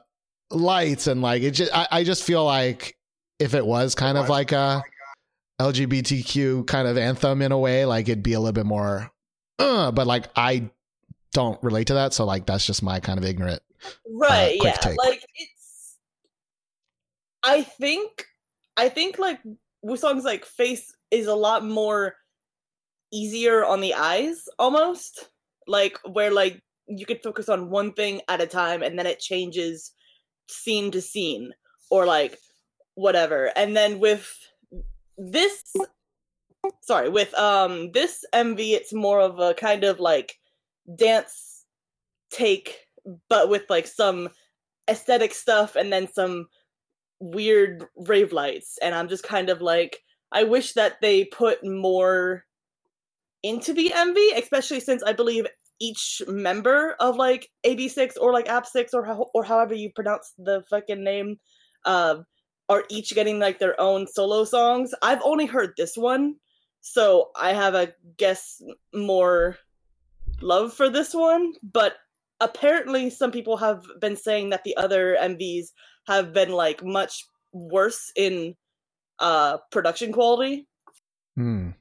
lights and like it just I, I just feel like if it was kind of like a LGBTQ kind of anthem in a way, like it'd be a little bit more uh, but like I don't relate to that, so like that's just my kind of ignorant Right, quick yeah. take. Like it's I think I think like Woosung's like face is a lot more easier on the eyes almost. Like where like you could focus on one thing at a time and then it changes scene to scene or like whatever. And then with this sorry, with um this MV it's more of a kind of like dance take but with like some aesthetic stuff and then some weird rave lights and i'm just kind of like i wish that they put more into the mv especially since i believe each member of like ab6 or like app6 or how, or however you pronounce the fucking name uh, are each getting like their own solo songs. I've only heard this one so i have a guess more love for this one but apparently some people have been saying that the other MVs have been like much worse in uh production quality. Hmm.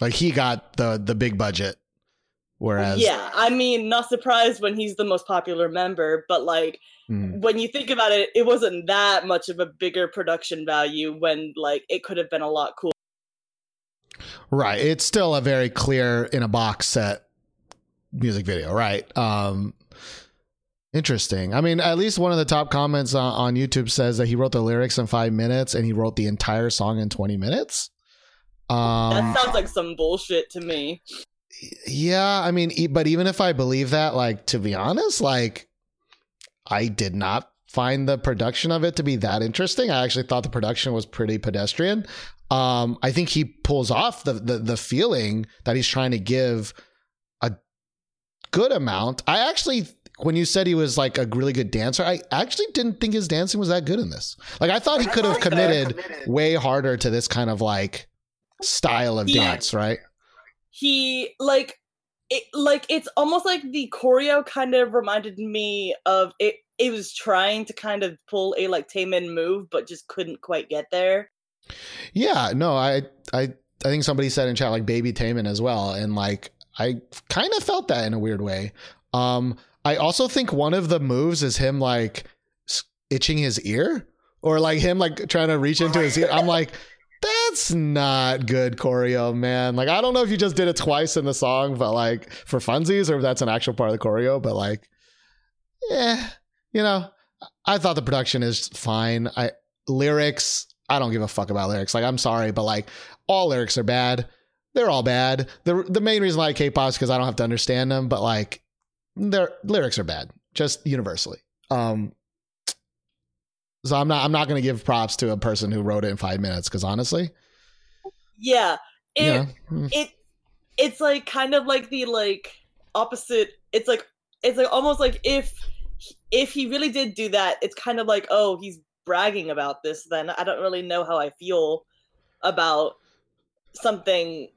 Like he got the the big budget, whereas yeah, I mean, not surprised when he's the most popular member, but like Hmm. when you think about it, it wasn't that much of a bigger production value when like it could have been a lot cooler. right, it's still a very clear in a box set music video, right? Um, interesting. I mean, at least one of the top comments on, on YouTube says that he wrote the lyrics in five minutes and he wrote the entire song in twenty minutes. Um, that sounds like some bullshit to me. Yeah, I mean, e- but even if I believe that, like to be honest, like I did not find the production of it to be that interesting. I actually thought the production was pretty pedestrian. Um, I think he pulls off the the, the feeling that he's trying to give a good amount. I actually when you said he was like a really good dancer, I actually didn't think his dancing was that good in this. Like I thought he could have committed way harder to this kind of like style of Yeah. dance, right? he like it like it's almost like the choreo kind of reminded me of it it was trying to kind of pull a like Taemin move but just couldn't quite get there. Yeah, no, I I I think somebody said in chat like baby Taemin as well, and like I kind of felt that in a weird way. Um, I also think one of the moves is him like itching his ear, or like him like trying to reach into his ear. I'm like, that's not good choreo, man. Like I don't know if you just did it twice in the song, but like for funsies, or if that's an actual part of the choreo. But like, yeah, you know, I thought the production is fine. I lyrics, I don't give a fuck about lyrics. Like I'm sorry, but like all lyrics are bad. They're all bad. The the main reason I like K-pop is because I don't have to understand them, but like their lyrics are bad, just universally. Um so I'm not I'm not gonna give props to a person who wrote it in five minutes, because honestly, Yeah. It you know, mm, it it's like kind of like the like opposite it's like it's like almost like if if he really did do that it's kind of like oh he's bragging about this then i don't really know how i feel about something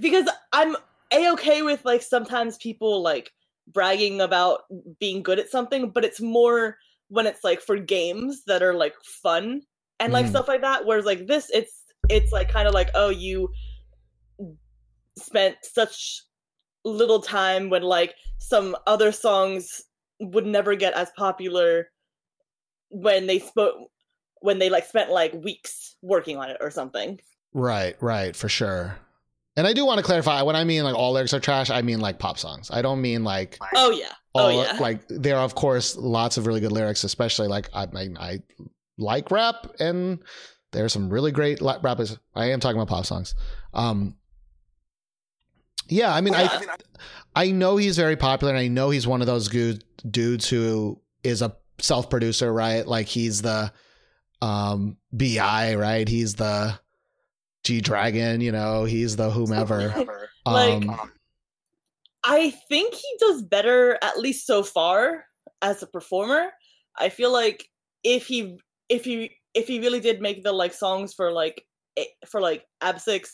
because i'm a-okay with like sometimes people like bragging about being good at something but it's more when it's like for games that are like fun and like Mhm. stuff like that whereas like this it's it's like kind of like oh you spent such little time when like some other songs would never get as popular when they spoke when they like spent like weeks working on it or something. right, right, for sure. And I do want to clarify when I mean like all lyrics are trash, I mean like pop songs. I don't mean like Oh yeah. Oh yeah. like there are of course lots of really good lyrics, especially like I I, I like rap and there's some really great rappers. I am talking about pop songs. Um yeah, I mean I I know he's very popular and I know he's one of those good dudes who is a self-producer, right? Like he's the um BI, right? He's the G Dragon, you know, he's the whomever. Like- um I think he does better at least so far as a performer. I feel like if he if he if he really did make the like songs for like for like AB6IX,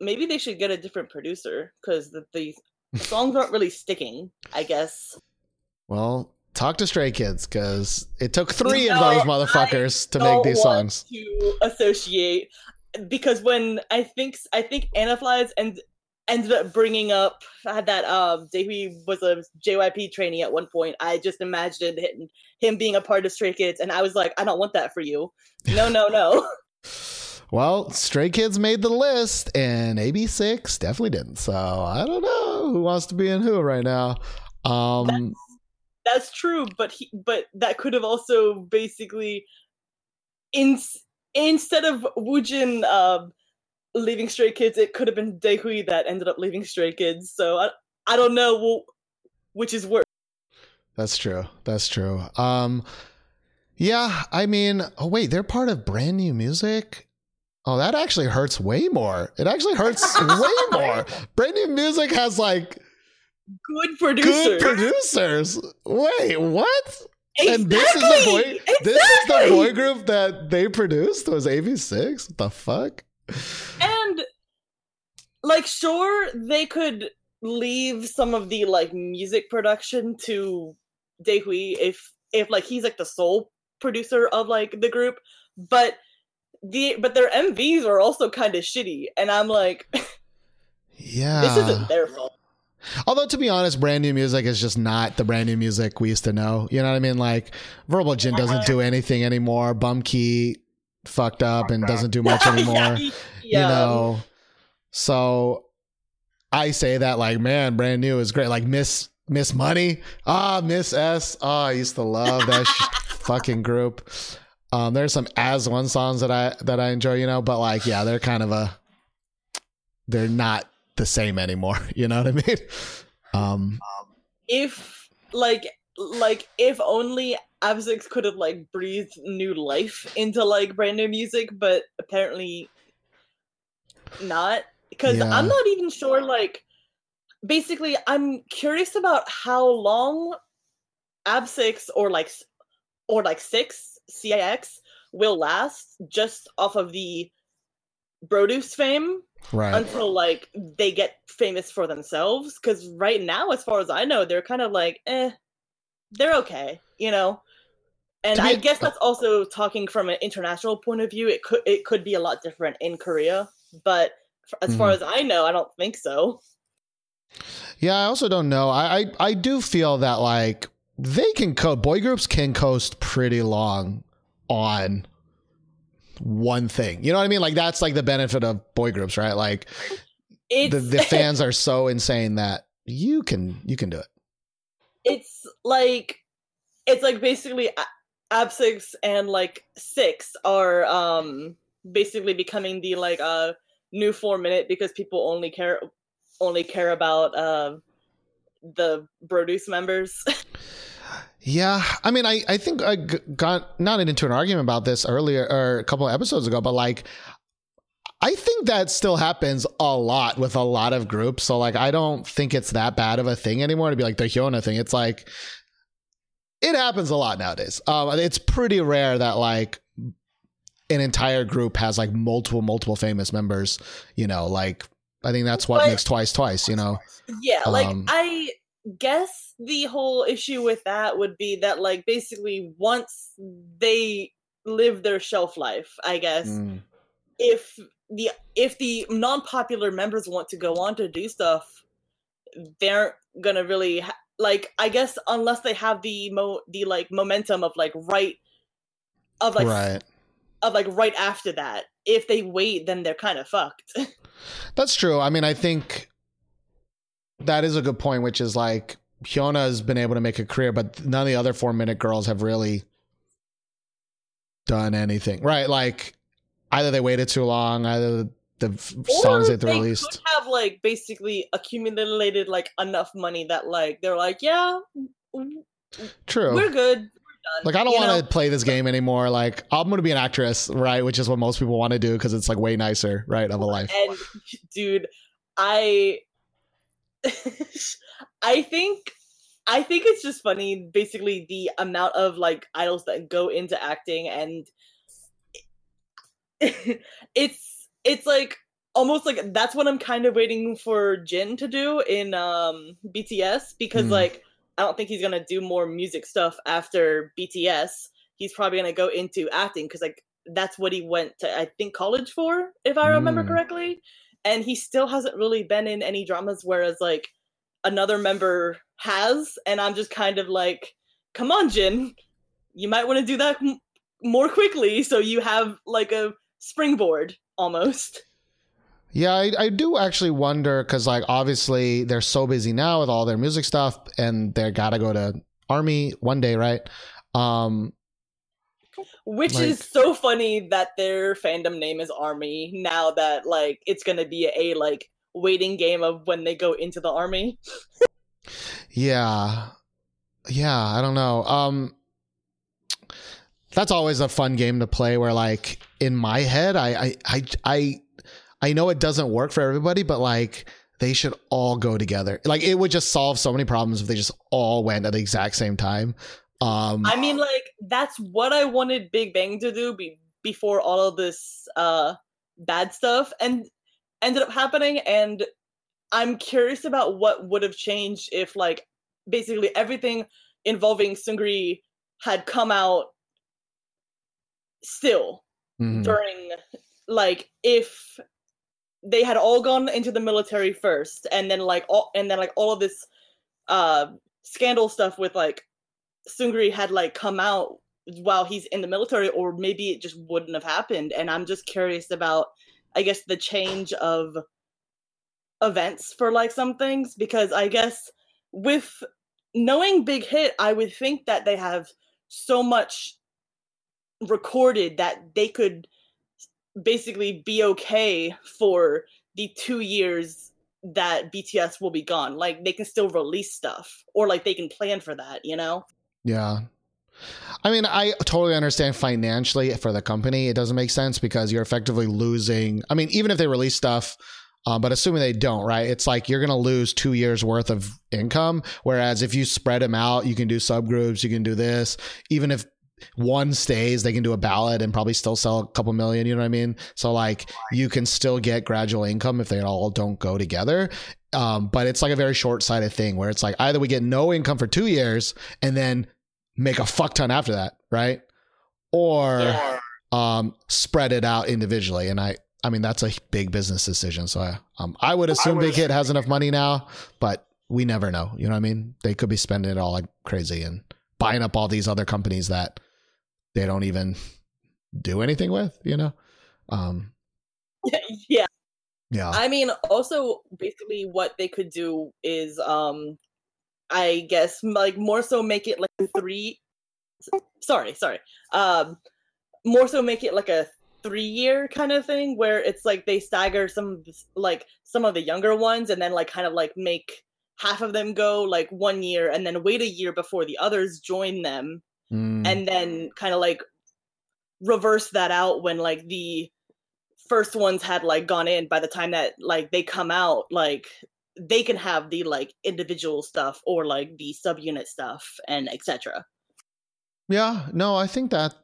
maybe they should get a different producer because the, the songs aren't really sticking. I guess. Well, talk to Stray Kids because it took three of No, those I motherfuckers to make these songs. to associate because when I think I think Anna Flies and ended up bringing up had that um Daehwi was a JYP trainee at one point. I just imagined him, him being a part of Stray Kids, and I was like, I don't want that for you. No, no, no. Well, Stray Kids made the list, and AB6IX definitely didn't. So I don't know who wants to be in who right now. Um, That's true, but he but that could have also basically in instead of Woojin um leaving Stray Kids, it could have been Daehwi that ended up leaving Stray Kids. So I I don't know which is worse. that's true. That's true. Um, yeah, I mean, oh wait, they're part of brand new music. Oh, that actually hurts way more. It actually hurts way more. Brand new music has like Good producer. good producers. Wait, what? And this is the Exactly! boy. This is the boy group that they produced was AB6IX. What the fuck? and like sure they could leave some of the like music production to Daehwi if if like he's like the sole producer of like the group but the but their MVs are also kind of shitty and I'm like Yeah. this isn't their fault Although to be honest, brand new music is just not the brand new music we used to know. You know what I mean? Like Verbal Jint doesn't do anything anymore. Bumkey fucked up and doesn't do much anymore. yeah, You know. So I say that like, man, brand new is great. Like Miss Miss Money. Ah, Miss S. Ah, I used to love that sh- fucking group. Um, there's some as one songs that I that I enjoy, you know, but like, yeah, they're kind of a they're not the same anymore. You know what I mean? Um, if like like if only AB6IX could have like breathed new life into like brand new music, but apparently not. Because Yeah. I'm not even sure like basically I'm curious about how long AB6IX or like or like six CIX will last just off of the Produce fame right. until like they get famous for themselves because right now as far as i know they're kind of like eh they're okay you know and i guess that's also talking from an international point of view it could it could be a lot different in korea but as far Mhm. as i know i don't think so Yeah, I also don't know. I, I I do feel that like they can co boy groups can coast pretty long on one thing. You know what I mean? Like that's like the benefit of boy groups, right? Like it's the, the fans are so insane that you can you can do it. it's like it's like basically AB6IX and like CIX are um basically becoming the like uh new four minute because people only care only care about uh the produce members. Yeah, I mean, I I think I got not into an argument about this earlier or a couple of episodes ago, but like. I think that still happens a lot with a lot of groups. So like I don't think it's that bad of a thing anymore to be like the Hyuna thing. It's like it happens a lot nowadays. Um, it's pretty rare that like an entire group has like multiple multiple famous members. You know, like I think that's what But- makes twice twice. You know, yeah, like Um, I guess the whole issue with that would be that like basically once they live their shelf life, I guess Mm. if the if the non-popular members want to go on to do stuff they're gonna really ha- like i guess unless they have the mo the like momentum of like right of like right. of like right after that if they wait then they're kind of fucked That's true. I mean, I think that is a good point, which is like Hyuna has been able to make a career, but none of the other four minute girls have really done anything. Right. Like either they waited too long, either the, f- songs Or that they released. have like basically accumulated like enough money that like they're like yeah True. we're good like I don't want to play this game anymore. Like I'm going to be an actress, right? Which is what most people want to do because it's like way nicer, right, of a life. and dude i i think i think it's just funny basically the amount of like idols that go into acting and it's it's like almost like that's what i'm kind of waiting for jin to do in um bts because Hmm. like i don't think he's gonna do more music stuff after bts he's probably gonna go into acting because like that's what he went to i think college for if i remember Mm. correctly and he still hasn't really been in any dramas whereas like another member has and i'm just kind of like come on jin you might want to do that m- more quickly so you have like a springboard almost Yeah, I, I do actually wonder because, like, obviously they're so busy now with all their music stuff, and they gotta go to army one day, right? Um, which Like- is so funny that their fandom name is army now that like it's gonna be a like waiting game of when they go into the army yeah, yeah, I don't know. Um, that's always a fun game to play. Where, like, in my head, I, I, I, I, I know it doesn't work for everybody, but like. They should all go together. Like it would just solve so many problems if they just all went at the exact same time. Um, I mean, like that's what I wanted Big Bang to do be- before all of this uh, bad stuff and ended up happening. And I'm curious about what would have changed if, like, basically everything involving Seungri had come out still mhm. during, like, if they had all gone into the military first, and then like all and then like all of this uh scandal stuff with like Seungri had like come out while he's in the military, or maybe it just wouldn't have happened. And I'm just curious about, I guess, the change of events for like some things because I guess with knowing Big Hit, I would think that they have so much recorded that they could basically be okay for the two years that BTS will be gone. Like they can still release stuff or like they can plan for that, you know? Yeah. I mean, I totally understand financially for the company, it doesn't make sense because you're effectively losing. I mean, even if they release stuff, uh, but assuming they don't, right? It's like you're going to lose two years worth of income. Whereas if you spread them out, you can do subgroups, you can do this. Even if one stays, they can do a ballot and probably still sell a couple million. You know what I mean? So like you can still get gradual income if they all don't go together. Um, but it's like a very short sighted thing where it's like either we get no income for two years and then make a fuck ton after that, right? Or um, spread it out individually. And I, I mean, that's a big business decision. So I, um, I would assume Big Hit has enough money now, but we never know. You know what I mean? They could be spending it all like crazy and buying up all these other companies that they don't even do anything with. You know? Um, yeah. yeah. I mean, also basically what they could do is um I guess like more so make it like three sorry, sorry. Um, more so make it like a three year kind of thing where it's like they stagger some like some of the younger ones and then like kind of like make half of them go like one year and then wait a year before the others join them Mm. and then kind of like reverse that out when like the first ones had like gone in by the time that like they come out like they can have the like individual stuff or like the subunit stuff and etc Yeah, no, I think that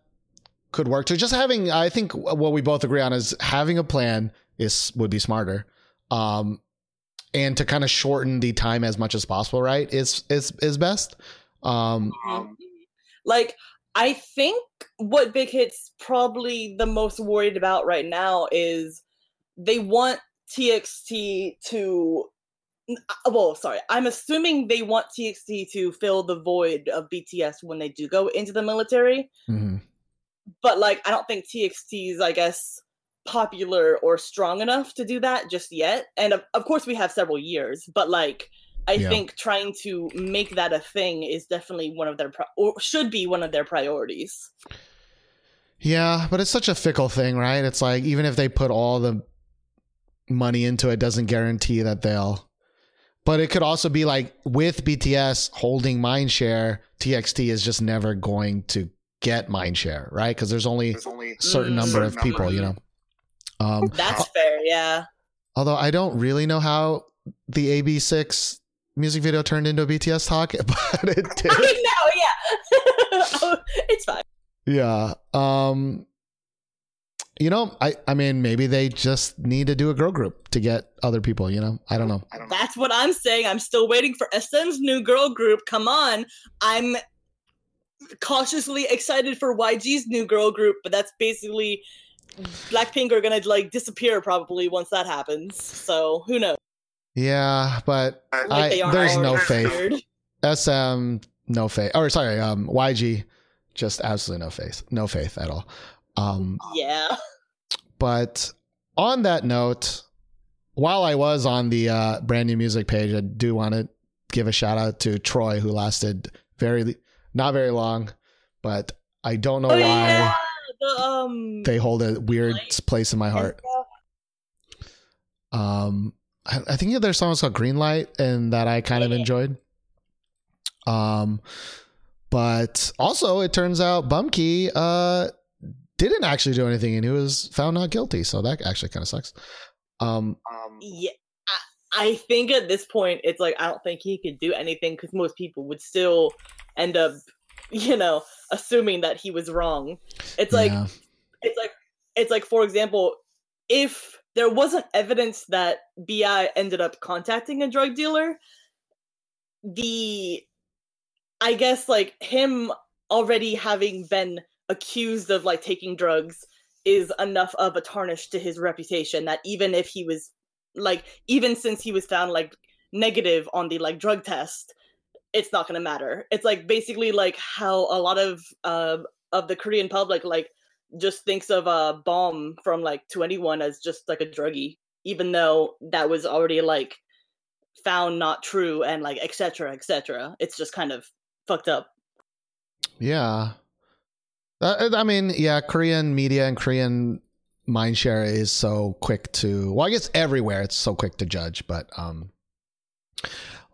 could work too. Just having, I think what we both agree on is having a plan is would be smarter, um, and to kind of shorten the time as much as possible. Right? Is is is best. Um, like i think what big hits probably the most worried about right now is they want txt to well sorry i'm assuming they want txt to fill the void of bts when they do go into the military mhm. but like i don't think txt is i guess popular or strong enough to do that just yet and of, of course we have several years but like i Yeah. think trying to make that a thing is definitely one of their pri- or should be one of their priorities Yeah, but it's such a fickle thing, right? It's like even if they put all the money into it, doesn't guarantee that they'll. But it could also be like with BTS holding mindshare, TXT is just never going to get mindshare, right? Because there's only a certain Mm. number of Certain people, number. you know. Um, that's fair yeah although I don't really know how the AB6 music video turned into a BTS talk, but it did. i know yeah it's fine Yeah. Um you know, I I mean maybe they just need to do a girl group to get other people, you know. I don't know. that's what i'm saying i'm still waiting for sm's new girl group come on i'm cautiously excited for yg's new girl group but that's basically blackpink are gonna like disappear probably once that happens so who knows Yeah, but Like I there's no faith. SM no faith. Or sorry, um YG just absolutely no faith. No faith at all. Um yeah But on that note, while I was on the uh, brand new music page, I do want to give a shout out to Troy, who lasted very not very long, but I don't know oh why yeah the um they hold a weird place in my heart. Um, I, I think their song was called Green Light, and that I kind of enjoyed. Um, but also it turns out Bumkey uh didn't actually do anything, and he was found not guilty. So that actually kind of sucks. Um, yeah I, I think at this point it's like i don't think he could do anything because most people would still end up you know assuming that he was wrong it's like yeah. it's like it's like for example if there wasn't evidence that bi ended up contacting a drug dealer the i guess like him already having been accused of like taking drugs is enough of a tarnish to his reputation that even if he was like even since he was found like negative on the like drug test it's not going to matter. It's like basically like how a lot of uh, of the korean public like just thinks of a Bom from like 2NE1 as just like a druggie even though that was already like found not true and like etc etc it's just kind of fucked up. Yeah. Uh, I mean, yeah, Korean media and Korean mindshare is so quick to, well, I guess everywhere it's so quick to judge, but um,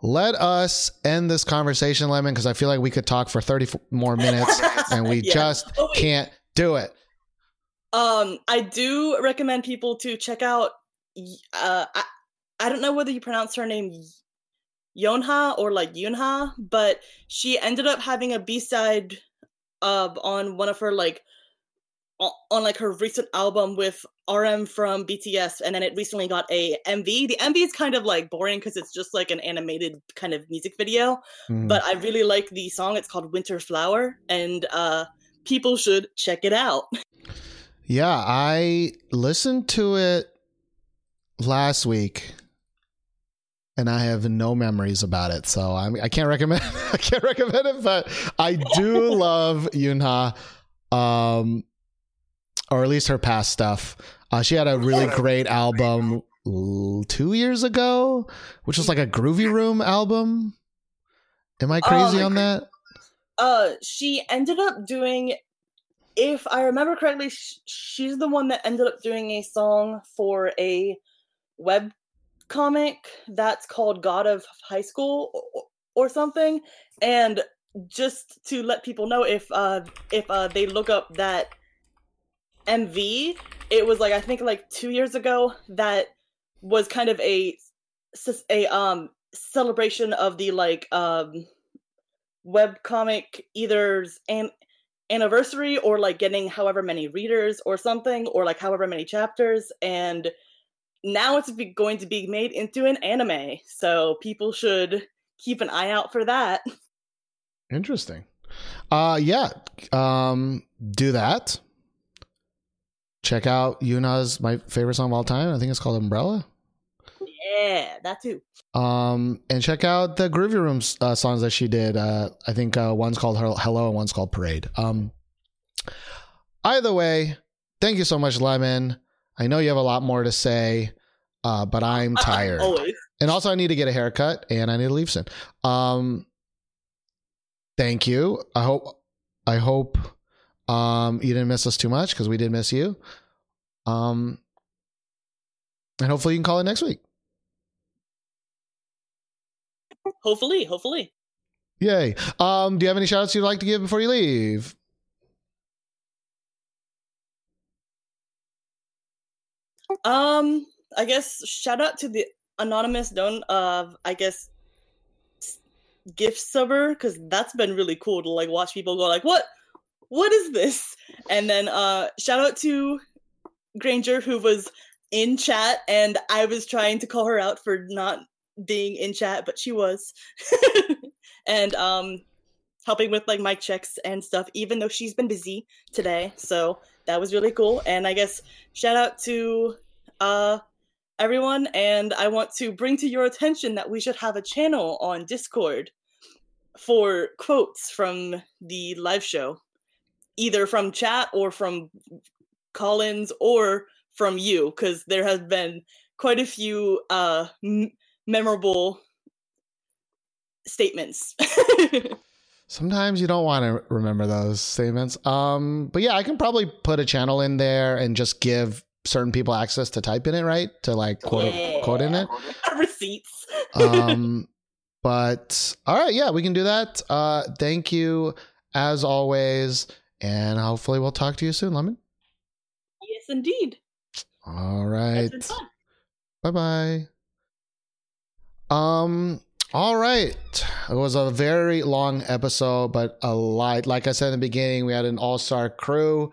let us end this conversation, Lemon, because I feel like we could talk for 30 more minutes and we Yeah. just Oh, can't do it. Um, I do recommend people to check out. Uh, I, I don't know whether you pronounce her name Yonha or like Yunha, but she ended up having a B side, uh, on one of her like, on like her recent album with RM from BTS, and then it recently got a MV. The MV is kind of like boring because it's just like an animated kind of music video, Mhm. but I really like the song. It's called Winter Flower, and uh, people should check it out. Yeah, I listened to it last week and I have no memories about it. So I I can't recommend I can't recommend it, but I do love Yunha um or at least her past stuff. Uh, she had a really great album 2 years ago, which was like a Groovy Room album. Am I Oh, crazy on that? uh she ended up doing if i remember correctly sh- she's the one that ended up doing a song for a web comic that's called god of high school or, or something and just to let people know if uh if uh they look up that mv it was like i think like two years ago that was kind of a a um celebration of the like um web comic either's an anniversary or like getting however many readers or something or like however many chapters and now it's be- going to be made into an anime so people should keep an eye out for that Interesting. Uh yeah. Um do that. Check out Yuna's my favorite song of all time. I think it's called Umbrella. yeah that too Um and check out the Groovy Room uh, songs that she did. Uh I think uh, one's called Hello and one's called Parade. Um either way, thank you so much Lemon. I know you have a lot more to say, uh but I'm tired. always And also I need to get a haircut and I need to leave soon. Um thank you. I hope I hope um you didn't miss us too much because we did miss you. Um and hopefully you can call it next week. hopefully hopefully Yay. Um do you have any shout outs you'd like to give before you leave? Um, I guess shout out to the anonymous don of I guess gift subber because that's been really cool to like watch people go like what? What is this? And then uh shout out to Granger who was in chat and I was trying to call her out for not being in chat but she was. And um helping with like mic checks and stuff even though she's been busy today. So that was really cool. And I guess shout out to uh everyone. And i want to bring to your attention that we should have a channel on discord for quotes from the live show either from chat or from collins or from you because there has been quite a few uh m- memorable statements Sometimes you don't want to remember those statements. Um, but yeah, I can probably put a channel in there and just give certain people access to type in it, right? To like quote quote in it. receipts Um, but all right, yeah, we can do that. Uh, thank you as always, and hopefully we'll talk to you soon, Lemon. yes indeed All right, bye bye. Um. All right. It was a very long episode, but a lot. Like I said in the beginning, we had an all-star crew.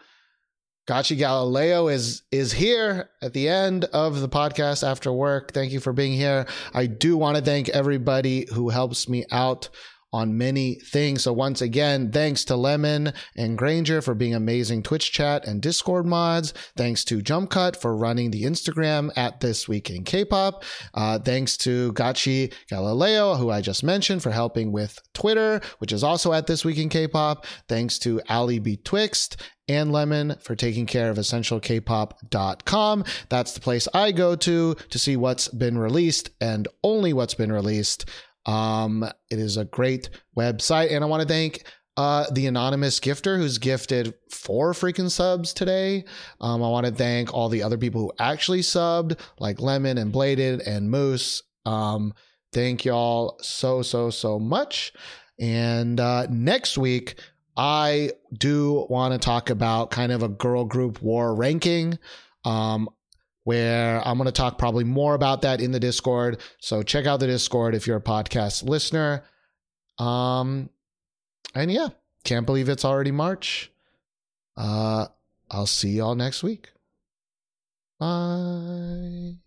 Gachi Galileo is is here at the end of the podcast after work. Thank you for being here. I do want to thank everybody who helps me out on many things. So once again, thanks to Lemon and Granger for being amazing Twitch chat and Discord mods. Thanks to Jump Cut for running the Instagram at This Week in K-pop. Uh, thanks to Gachi Galileo, who I just mentioned, for helping with Twitter, which is also at This Week in K-pop. Thanks to Ali B Twixt and Lemon for taking care of essentialkpop.com. That's the place I go to to see what's been released and only what's been released. Um, it is a great website, and I want to thank uh, the anonymous gifter who's gifted four freaking subs today. Um, I want to thank all the other people who actually subbed, like Lemon and Bladed and Moose. Um, thank y'all so so so much. And uh, next week, I do want to talk about kind of a girl group war ranking. Um, where I'm going to talk probably more about that in the Discord. So check out the Discord if you're a podcast listener. Um, and yeah, can't believe it's already March. Uh, I'll see y'all next week. Bye.